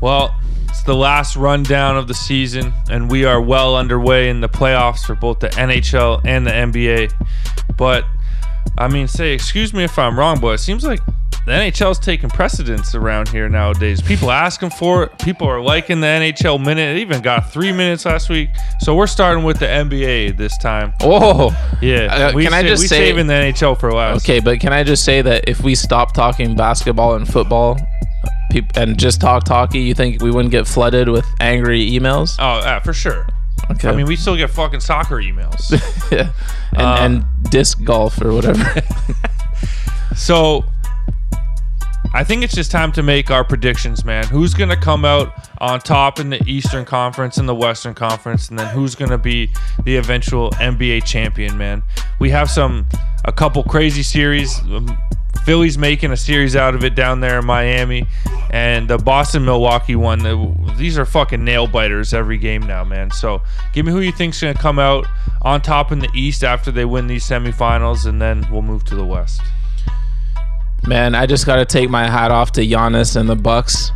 Well, it's the last rundown of the season, and we are well underway in the playoffs for both the NHL and the NBA. But I mean, say, excuse me if I'm wrong, but it seems like the NHL's taking precedence around here nowadays. People asking for it. People are liking the NHL minute. It even got three minutes last week. So we're starting with the NBA this time. Oh, Yeah, Uh, we can I sa- just we say- saving the NHL for last? Okay, but can I just say that if we stop talking basketball and football peop- and just talk hockey, you think we wouldn't get flooded with angry emails? Oh, yeah, for sure. Okay. I mean, we still get fucking soccer emails. [LAUGHS] yeah. And, Um, and disc golf or whatever. [LAUGHS] So I think it's just time to make our predictions, man. Who's going to come out on top in the Eastern Conference and the Western Conference, and then who's going to be the eventual NBA champion, man? We have some, a couple crazy series. Philly's making a series out of it down there in Miami, and the Boston Milwaukee one. Uh, these are fucking nail biters every game now, man. So give me who you think's to come out on top in the East after they win these semifinals, and then we'll move to the West. Man, I just got to take my hat off to Giannis and the Bucks.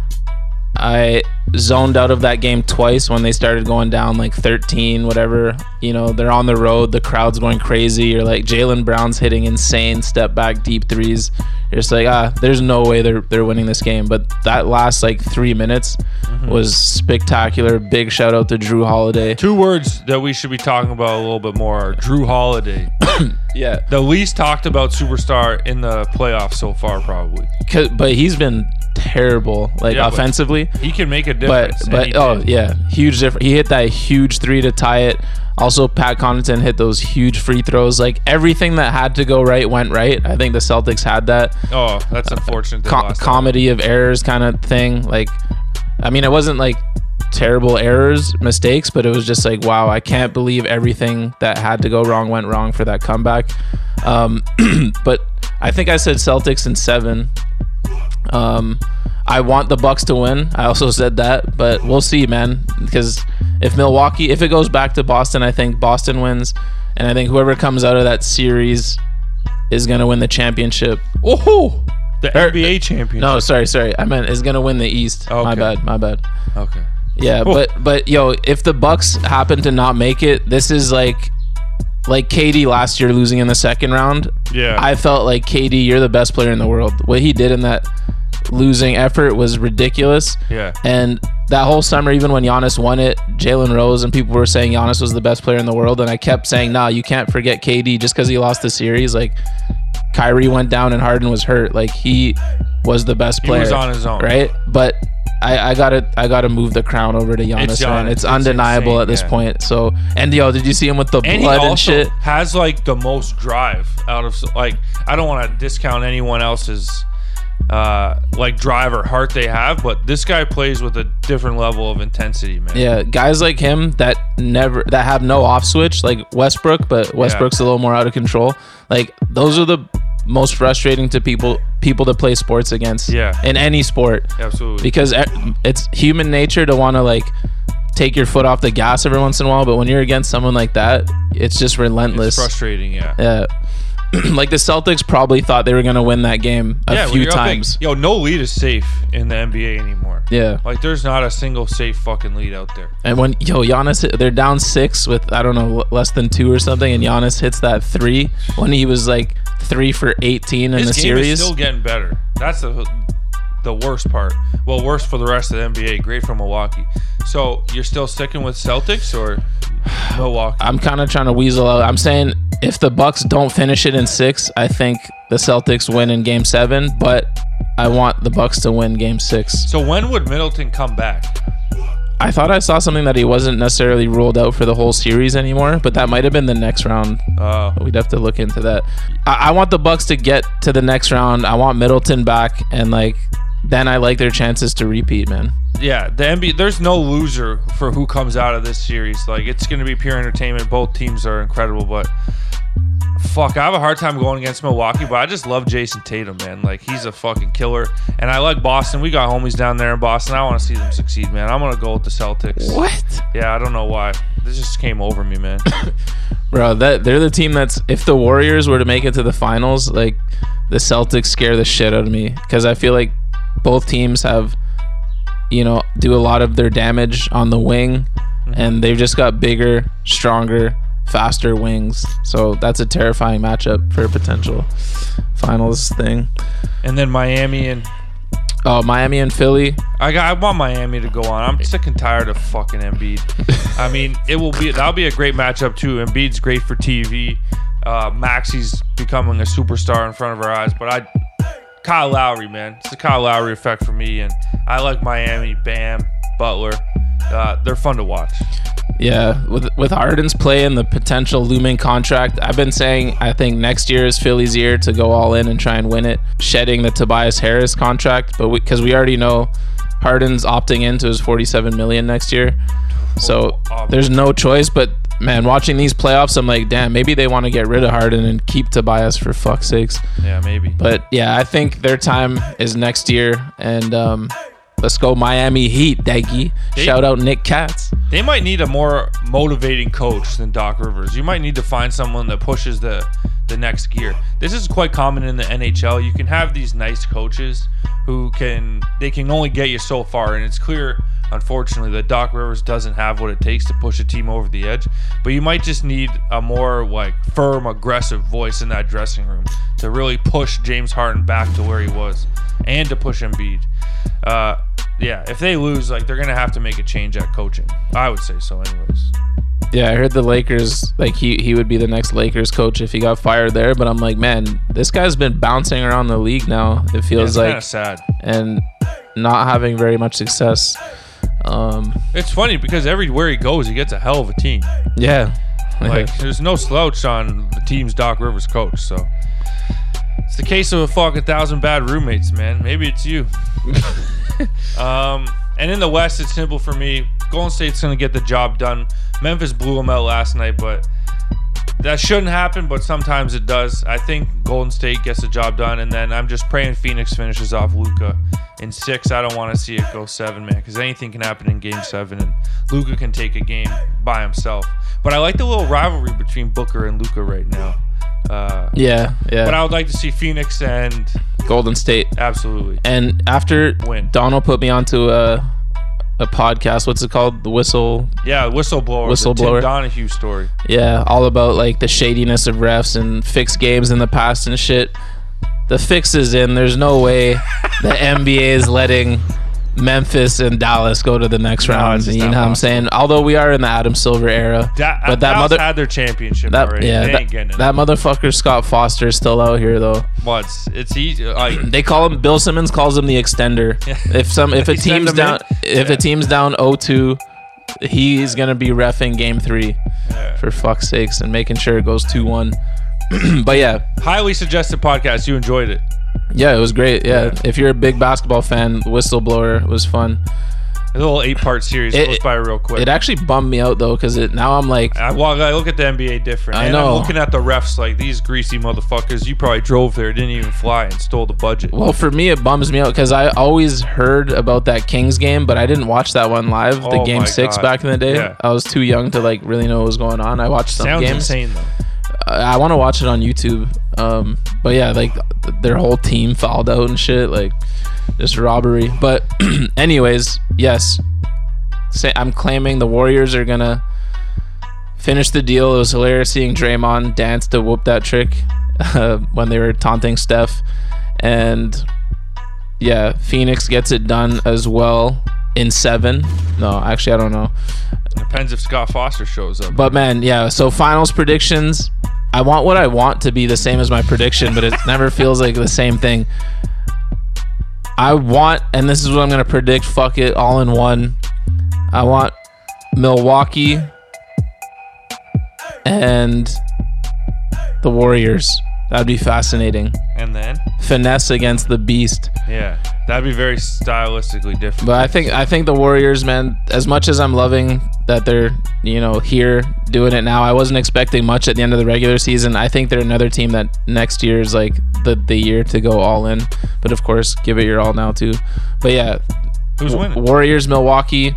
I zoned out of that game twice when they started going down like 13, whatever. You know, they're on the road, the crowd's going crazy. You're like Jaylen Brown's hitting insane step back deep threes. You're just like, ah, there's no way they're they're winning this game. But that last like three minutes was spectacular. Big shout out to Jrue Holiday. Two words that we should be talking about a little bit more are Jrue Holiday. [COUGHS] Yeah, the least talked about superstar in the playoffs so far, probably. 'Cause- but he's been terrible, like Yeah, offensively. He can make a difference. and but oh yeah, huge difference. He hit that huge three to tie it. Also, Pat Connaughton hit those huge free throws. Like everything that had to go right went right. I think the Celtics had that Oh, that's unfortunate. co- comedy of errors kind of thing. Like, I mean, it wasn't like terrible errors, mistakes, but it was just like, wow, I can't believe everything that had to go wrong went wrong for that comeback. Um, [CLEARS THROAT] but I think I said Celtics in seven. Um, I want the Bucks to win. I also said that, but we'll see, man. Because if Milwaukee, if it goes back to Boston, I think Boston wins, and I think whoever comes out of that series is gonna win the championship. Oh, The NBA champion. no, sorry, sorry. I meant is gonna win the East. My bad, my bad. Okay. Yeah, Oh. but but yo, if the Bucks happen to not make it, this is like like KD last year losing in the second round. Yeah. I felt like KD, you're the best player in the world. What he did in that losing effort was ridiculous. Yeah. And that whole summer, even when Giannis won it, Jalen Rose and people were saying Giannis was the best player in the world, and I kept saying, "Nah, you can't forget KD just because he lost the series." Like Kyrie went down and Harden was hurt. Like he was the best He player. was on his own. right? But I, I gotta I gotta move the crown over to Giannis, It's man. Giannis. It's It's undeniable insane, at this yeah. point. So and yo, did you see him with the And he blood and shit? has like the most drive out of like I don't want to discount anyone else's uh like drive or heart they have, but this guy plays with a different level of intensity, man. Yeah, guys like him that never that have no off switch, like Westbrook, but Westbrook's a little more out of control. Like those are the most frustrating to people people to play sports against. Yeah. in any sport, Absolutely. because it's human nature to want to like take your foot off the gas every once in a while. But when you're against someone like that, it's just relentless. It's frustrating, yeah. Yeah. [CLEARS THROAT] like the Celtics probably thought they were gonna win that game a yeah, few up big- times. yo, no lead is safe in the NBA anymore. Yeah. Like there's not a single safe fucking lead out there. And when yo Giannis, they're down six with I don't know less than two or something, and Giannis hits that three when he was like three for eighteen in His the series. still getting better. That's the the worst part. Well, worse for the rest of the NBA. Great for Milwaukee. So you're still sticking with Celtics or [SIGHS] Milwaukee? I'm kind of trying to weasel out. I'm saying if the Bucks don't finish it in six, I think the Celtics win in Game Seven, but I want the Bucks to win Game Six. So when would Middleton come back? I thought I saw something that he wasn't necessarily ruled out for the whole series anymore, but that might have been the next round. Oh, We'd have to look into that. I, I want the Bucks to get to the next round. I want Middleton back, and like then I like their chances to repeat, man. yeah. The NBA. There's no loser for who comes out of this series. Like it's gonna be pure entertainment. Both teams are incredible, but fuck, I have a hard time going against Milwaukee. But I just love Jayson Tatum, man. Like he's a fucking killer, and I like Boston. We got homies down there in Boston. I want to see them succeed, man. I'm gonna go with the Celtics. What? Yeah, I don't know why. This just came over me, man. [LAUGHS] Bro, that they're the team that's if the Warriors were to make it to the finals, like the Celtics scare the shit out of me because I feel like both teams have you know, do a lot of their damage on the wing and they've just got bigger, stronger, faster wings. So that's a terrifying matchup for a potential finals thing. and then Miami and Oh, Miami and Philly. I got, I want Miami to go on. I'm sick and tired of fucking Embiid. [LAUGHS] I mean, it will be that'll be a great matchup too. Embiid's great for TV. Uh, Maxey's becoming a superstar in front of our eyes, but I Kyle Lowry, man, it's the Kyle Lowry effect for me, and I like Miami. Bam, Butler, uh, they're fun to watch. Yeah, with with Harden's play and the potential looming contract, I've been saying I think next year is Philly's year to go all in and try and win it, shedding the Tobias Harris contract, but because we, already know Harden's opting into his 47 million next year, so there's no choice. But man, watching these playoffs, I'm like, damn, maybe they want to get rid of Harden and keep Tobias for fuck's sakes. Yeah, maybe. But yeah, I think their time is next year, and um, let's go Miami Heat, Daggy. They- Shout out Nick Katz. They might need a more motivating coach than Doc Rivers. You might need to find someone that pushes the the next gear. This is quite common in the NHL. You can have these nice coaches who can they can only get you so far, and it's clear, unfortunately, that Doc Rivers doesn't have what it takes to push a team over the edge. But you might just need a more like firm, aggressive voice in that dressing room to really push James Harden back to where he was, and to push Embiid. Uh, yeah, if they lose, like they're gonna have to make a change at coaching. I would say so, anyways. Yeah, I heard the Lakers like he he would be the next Lakers coach if he got fired there. But I'm like, man, this guy's been bouncing around the league now. It Yeah, feels kind like of sad. and not having very much success. Um, It's funny because everywhere he goes, he gets a hell of a team. yeah, Like, there's no slouch on the team's Doc Rivers coach. So it's the case of a fucking thousand bad roommates, man. Maybe it's you. [LAUGHS] um, and in the West, it's simple for me. Golden State's gonna get the job done. Memphis blew them out last night, but that shouldn't happen. But sometimes it does. I think Golden State gets the job done, and then I'm just praying Phoenix finishes off Luka in six. I don't want to see it go seven, man, because anything can happen in Game Seven, and Luka can take a game by himself. But I like the little rivalry between Booker and Luka right now. Uh, yeah, yeah. but I would like to see Phoenix and Golden State. absolutely. And after Win. Donald put me onto a a podcast, what's it called? The Whistle. Yeah, whistleblower. Whistleblower. The Tim Donaghy story. Yeah, all about like the shadiness of refs and fixed games in the past and shit. The fix is in. There's no way the NBA is letting Memphis and Dallas go to the next No, round. You know what I'm saying? Although we are in the Adam Silver era, Da- but that Dallas mother had their championship that already. yeah that, ain't getting it. that motherfucker Scott Foster is still out here though. What? it's easy. Like, [CLEARS THROAT] They call him Bill Simmons calls him the extender. [LAUGHS] If some if [LAUGHS] a team's down if Yeah. a team's down 0-2, he's gonna be refing game three Yeah. for fuck's sakes and making sure it goes 2-1. [CLEARS THROAT] but yeah, highly suggested podcast. You enjoyed it. Yeah, it was great. Yeah. if you're a big basketball fan, Whistleblower was fun. A little eight part series It- goes by real quick. It actually bummed me out though, because it now I'm like, I, well, I look at the NBA different. I and know. I'm looking at the refs like these greasy motherfuckers. You probably drove there, didn't even fly, and stole the budget. well, for me it bums me out because I always heard about that Kings game, but I didn't watch that one live. The Oh game six God. back in the day. Yeah. I was too young to like really know what was going on. I watched some Sounds games. insane though. I, want to watch it on YouTube. Um, but yeah, like th- their whole team fouled out and shit, like just robbery. But [CLEARS THROAT] anyways, yes, say I'm claiming the Warriors are gonna finish the deal. It was hilarious seeing Draymond dance to whoop that trick uh, when they were taunting Steph, and yeah, Phoenix gets it done as well in seven. No, actually, I don't know. Depends if Scott Foster shows up. But man, yeah. So finals predictions. I want what I want to be the same as my prediction, but it never feels like the same thing. I want, and this is what I'm gonna predict. Fuck it, all in one. I want Milwaukee and the Warriors. That'd be fascinating. And then, Finesse against the Beast. yeah, that'd be very stylistically different. But I think I think the Warriors, man. As much as I'm loving that they're you know here doing it now, I wasn't expecting much at the end of the regular season. I think they're another team that next year is like the the year to go all in. But of course, give it your all now too. But yeah, Who's winning? Warriors, Milwaukee.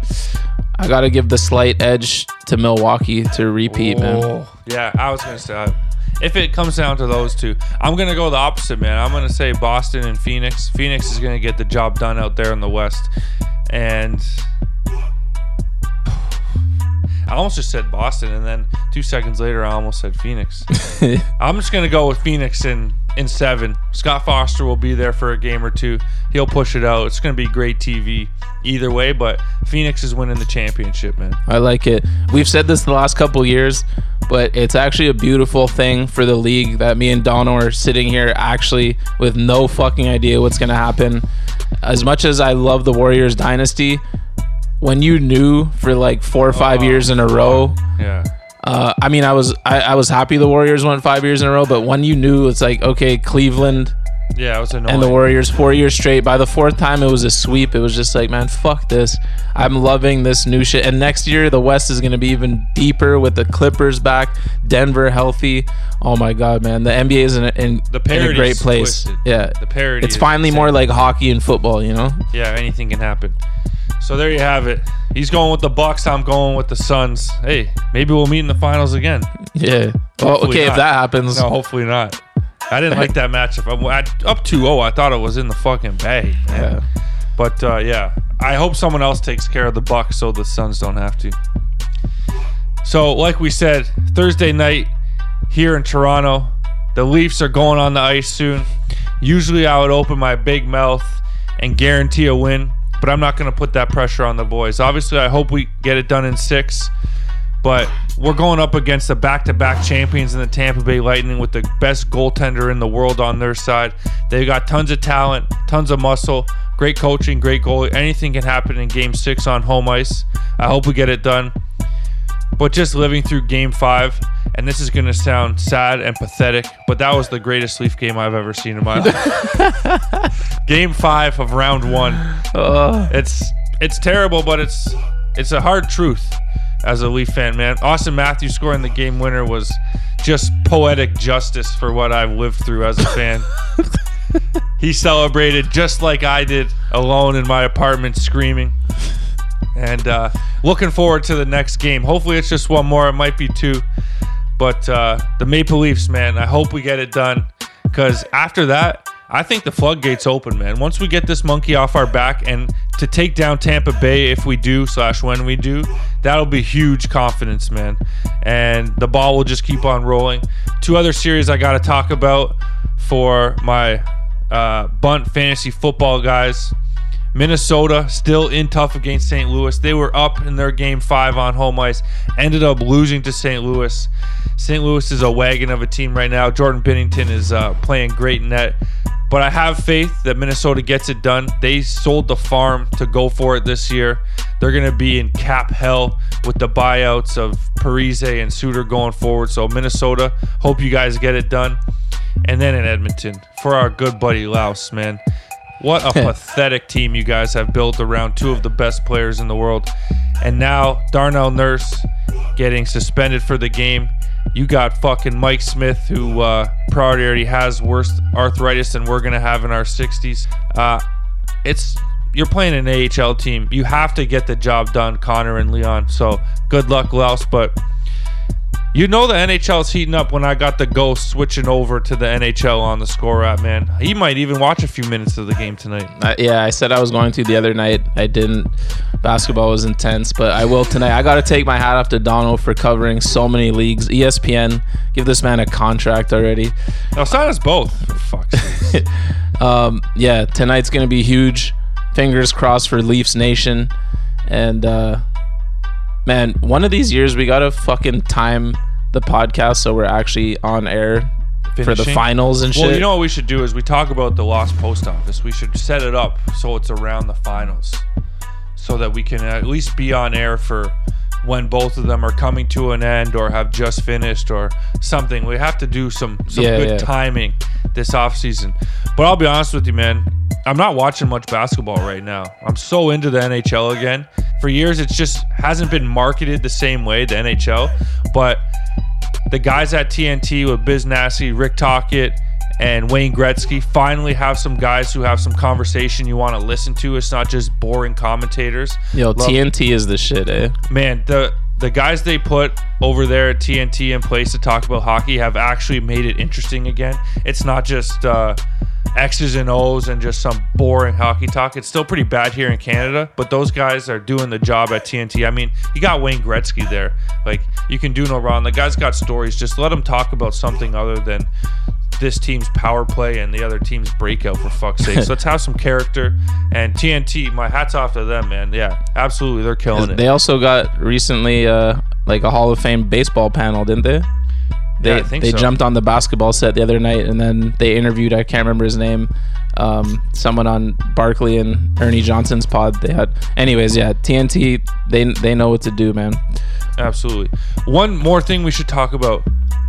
I gotta give the slight edge to Milwaukee to repeat, man. Oh, yeah, I was gonna say if it comes down to those two, I'm gonna go the opposite, man. I'm gonna say Boston and Phoenix. Phoenix is gonna get the job done out there in the West, and I almost just said Boston, and then two seconds later, I almost said Phoenix. [LAUGHS] I'm just gonna go with Phoenix in in seven. Scott Foster will be there for a game or two. He'll push it out. It's gonna be great TV either way, but Phoenix is winning the championship, man. I like it. We've said this the last couple years, but it's actually a beautiful thing for the league that me and Dono are sitting here actually with no fucking idea what's gonna happen. As much as I love the Warriors dynasty, when you knew for like four or five years in a row, Yeah. uh, I mean, I was I, I was happy the Warriors won five years in a row, but when you knew it's like okay, Cleveland Yeah, it was annoying. and the Warriors four years straight. By the fourth time, it was a sweep. It was just like, man, fuck this. I'm loving this new shit. And next year, the West is gonna be even deeper with the Clippers back, Denver healthy. Oh my god, man, the NBA is in a, in, The in a great place. twisted. Yeah, The parody. it's finally insane. more like hockey and football. You know? Yeah, anything can happen. So there you have it. He's going with the Bucks. I'm going with the Suns. Hey, maybe we'll meet in the finals again. Yeah. Well, okay, not. if that happens, No, hopefully not. I didn't like that matchup. I'm I, up 2-0. I thought it was in the fucking bag. man. Yeah. But uh, yeah, I hope someone else takes care of the Bucks so the Suns don't have to. So, like we said, Thursday night here in Toronto, the Leafs are going on the ice soon. Usually, I would open my big mouth and guarantee a win, but I'm not going to put that pressure on the boys. Obviously, I hope we get it done in six, but we're going up against the back-to-back champions in the Tampa Bay Lightning with the best goaltender in the world on their side. They've got tons of talent, tons of muscle, great coaching, great goalie. Anything can happen in Game Six on home ice. I hope we get it done. But just living through Game Five, and this is going to sound sad and pathetic, but that was the greatest Leaf game I've ever seen in my life. [LAUGHS] game Five of Round One. uh, It's it's terrible, but it's it's a hard truth as a Leaf fan, man. Auston Matthews scoring the game winner was just poetic justice for what I've lived through as a fan. [LAUGHS] he celebrated just like I did, alone in my apartment, screaming. And uh, looking forward to the next game. Hopefully, it's just one more. It might be two. But uh, the Maple Leafs, man, I hope we get it done. Because after that, I think the floodgates open, man. Once we get this monkey off our back and to take down Tampa Bay, if we do, slash when we do, that'll be huge confidence, man. And the ball will just keep on rolling. Two other series I got to talk about for my uh, bunt fantasy football guys. Minnesota still in tough against St. Louis. They were up in their game five on home ice, ended up losing to St. Louis. St. Louis is a wagon of a team right now. Jordan Binnington is uh, playing great net. But I have faith that Minnesota gets it done. They sold the farm to go for it this year. They're going to be in cap hell with the buyouts of Parise and Suter going forward. So, Minnesota, hope you guys get it done. And then in Edmonton, for our good buddy Laos, man. What a [LAUGHS] pathetic team you guys have built around two of the best players in the world. And now Darnell Nurse getting suspended for the game. You got fucking Mike Smith, who uh, probably already has worse arthritis than we're gonna have in our 60s. Uh, it's you're playing an AHL team. You have to get the job done, Connor and Leon. So good luck, Laos. But you know the NHL's heating up when I got the ghost switching over to the NHL on the score app, man. He might even watch a few minutes of the game tonight. Uh, yeah, I said I was going to the other night. I didn't. Basketball was intense, but I will tonight. I got to take my hat off to Donald for covering so many leagues. ESPN, give this man a contract already. Now sign us both. Sake. [LAUGHS] Um, yeah, tonight's gonna be huge. Fingers crossed for Leafs Nation. And uh, man, one of these years we gotta fucking time the podcast so we're actually on air for the Finishing? finals and shit. Well, you know what we should do is we talk about the lost post office. We should set it up so it's around the finals. so that we can at least be on air for when both of them are coming to an end or have just finished or something. We have to do some some Yeah, good yeah. timing this off season. But I'll be honest with you, man. I'm not watching much basketball right now. I'm so into the NHL again. For years, it's just hasn't been marketed the same way, the NHL. But the guys at TNT with Biz Nasty, Rick Tocchet, and Wayne Gretzky finally have some guys who have some conversation you want to listen to. It's not just boring commentators. Yo, Love- TNT is the shit, eh? man, the the guys they put over there at TNT in place to talk about hockey have actually made it interesting again. It's not just uh, X's and O's and just some boring hockey talk. It's still pretty bad here in Canada, but those guys are doing the job at TNT. I mean, you got Wayne Gretzky there. Like, you can do no wrong. The guy's got stories. Just let him talk about something other than this team's power play and the other team's breakout for fuck's sake. so let's have some character. And TNT, my hats off to them, man. Yeah, absolutely, they're killing it. They also got recently uh, like a Hall of Fame baseball panel, didn't they? They Yeah, I think they so. jumped on the basketball set the other night, and then they interviewed I can't remember his name, um, someone on Barkley and Ernie Johnson's pod. They had, anyways, yeah, TNT. They they know what to do, man. Absolutely. One more thing we should talk about.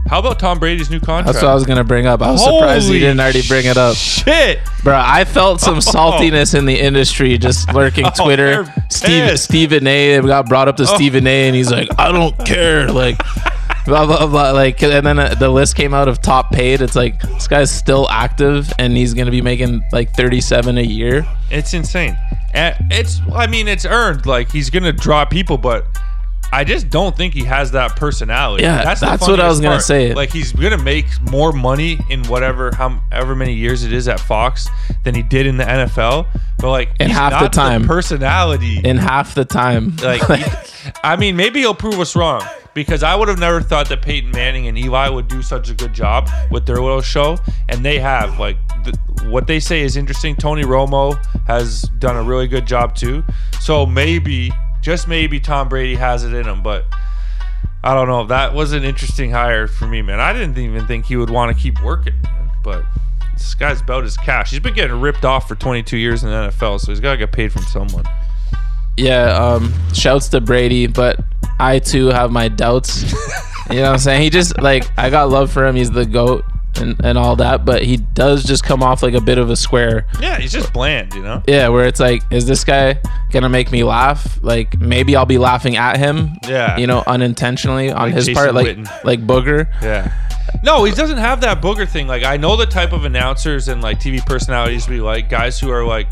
How about Tom Brady's new contract? That's what I was gonna bring up. I was surprised you didn't already bring it up, Shit. bro. I felt some saltiness in the industry just [LAUGHS] lurking Oh, Twitter. Steve. Stephen A. got brought up to Stephen A. and he's like, I don't care, like. Blah, blah, blah, like and then uh, the list came out of top paid it's like this guy's still active and he's gonna be making like 37 a year It's insane. And it's I mean, it's earned. Like he's gonna draw people, but I just don't think he has that personality. Yeah, the that's what I was gonna part. say. Like he's gonna make more money in whatever however many years it is at Fox than he did in the NFL. But like In half the time. personality. in half the time Like, he- [LAUGHS] I mean, maybe he'll prove us wrong because I would have never thought that Peyton Manning and Eli would do such a good job with their little show, and they have. Like, the, what they say is interesting. Tony Romo has done a really good job too. So maybe, just maybe, Tom Brady has it in him, but. I don't know. That was an interesting hire for me, man. I didn't even think he would want to keep working, man. But this guy's about his cash. He's been getting ripped off for 22 years in the NFL, so he's got to get paid from someone. yeah um shouts to brady but i too have my doubts you know what i'm saying he just like i got love for him he's the goat and, and all that but he does just come off like a bit of a square Yeah, he's just bland, you know? yeah where it's like is this guy gonna make me laugh like maybe i'll be laughing at him Yeah. you know unintentionally on Like his Jason part like like booger Yeah. No, he doesn't have that booger thing. Like I know the type of announcers and like TV personalities we like, guys who are like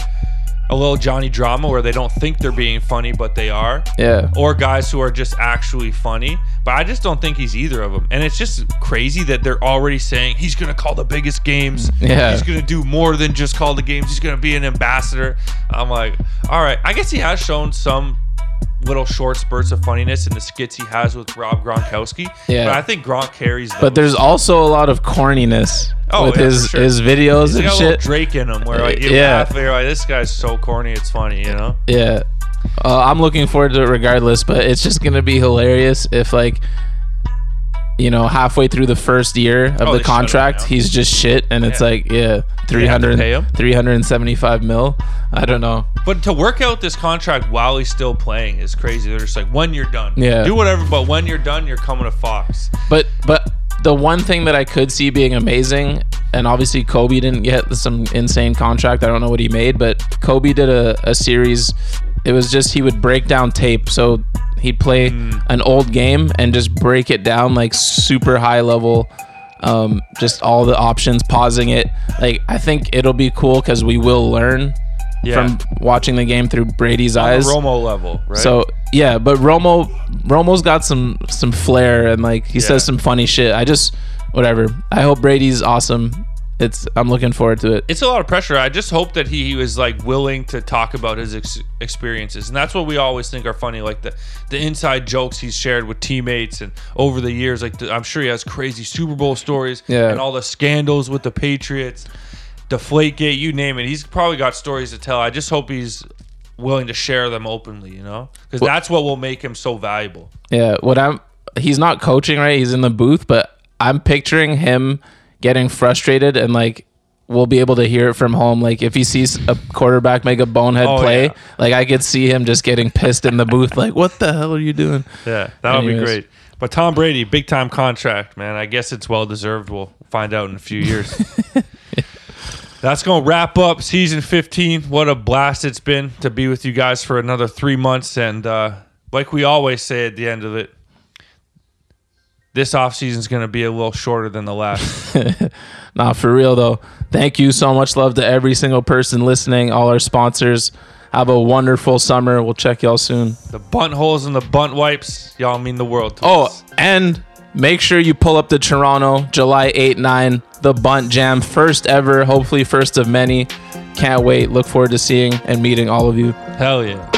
a little Johnny drama where they don't think they're being funny but they are. yeah Or guys who are just actually funny. But I just don't think he's either of them. And it's just crazy that they're already saying he's going to call the biggest games. Yeah. He's going to do more than just call the games. He's going to be an ambassador. I'm like, all right. I guess he has shown some little short spurts of funniness in the skits he has with Rob Gronkowski. Yeah. But I think Gronk carries those. but there's also a lot of corniness Oh, with yeah, his sure. his videos He's and got a little shit Drake in him where like you Yeah. laugh you're like, this guy's so corny, it's funny, you know? Yeah. Uh, I'm looking forward to it regardless, but it's just going to be hilarious if, like, you know, halfway through the first year of Oh, the contract, he's just shit. And it's Yeah. like, yeah, 300, 375 mil. I don't know. But to work out this contract while he's still playing is crazy. They're just like, when you're done, Yeah. do whatever. But when you're done, you're coming to Fox. But, but the one thing that I could see being amazing, and obviously Kobe didn't get some insane contract. I don't know what he made, but Kobe did a, a series. It was just he would break down tape. So he'd play an old game and just break it down like super high level. Um, just all the options, pausing it. Like I think it'll be cool because we will learn Yeah. from watching the game through Brady's On eyes. Romo level, right? So yeah, but Romo Romo's got some some flair and like he Yeah. says some funny shit. I just whatever. I hope Brady's awesome. It's I'm looking forward to it. it's a lot of pressure. I just hope that he, he was like willing to talk about his ex- experiences, and that's what we always think are funny, like the the inside jokes he's shared with teammates and over the years. Like the, I'm sure he has crazy Super Bowl stories, Yeah. and all the scandals with the Patriots, Deflategate, you name it. He's probably got stories to tell. I just hope he's willing to share them openly, you know, because that's what will make him so valuable. Yeah, what I'm he's not coaching right. He's in the booth, but I'm picturing him getting frustrated and like we'll be able to hear it from home. Like if he sees a quarterback make a bonehead Oh, play, yeah. like I could see him just getting pissed in the booth. Like, what the hell are you doing? Yeah, that would be great. But Tom Brady, big time contract, man. I guess it's well deserved. We'll find out in a few years. [LAUGHS] That's going to wrap up season 15. What a blast it's been to be with you guys for another three months. And uh, like we always say at the end of it, this offseason is going to be a little shorter than the last. [LAUGHS] Nah, for real though. Thank you so much. Love to every single person listening, all our sponsors. Have a wonderful summer. We'll check y'all soon. the bunt holes and the bunt wipes, y'all mean the world to Oh, us. and make sure you pull up the Toronto, July 8, 9, the Bunt Jam. First ever, hopefully first of many. Can't wait. Look forward to seeing and meeting all of you. Hell yeah.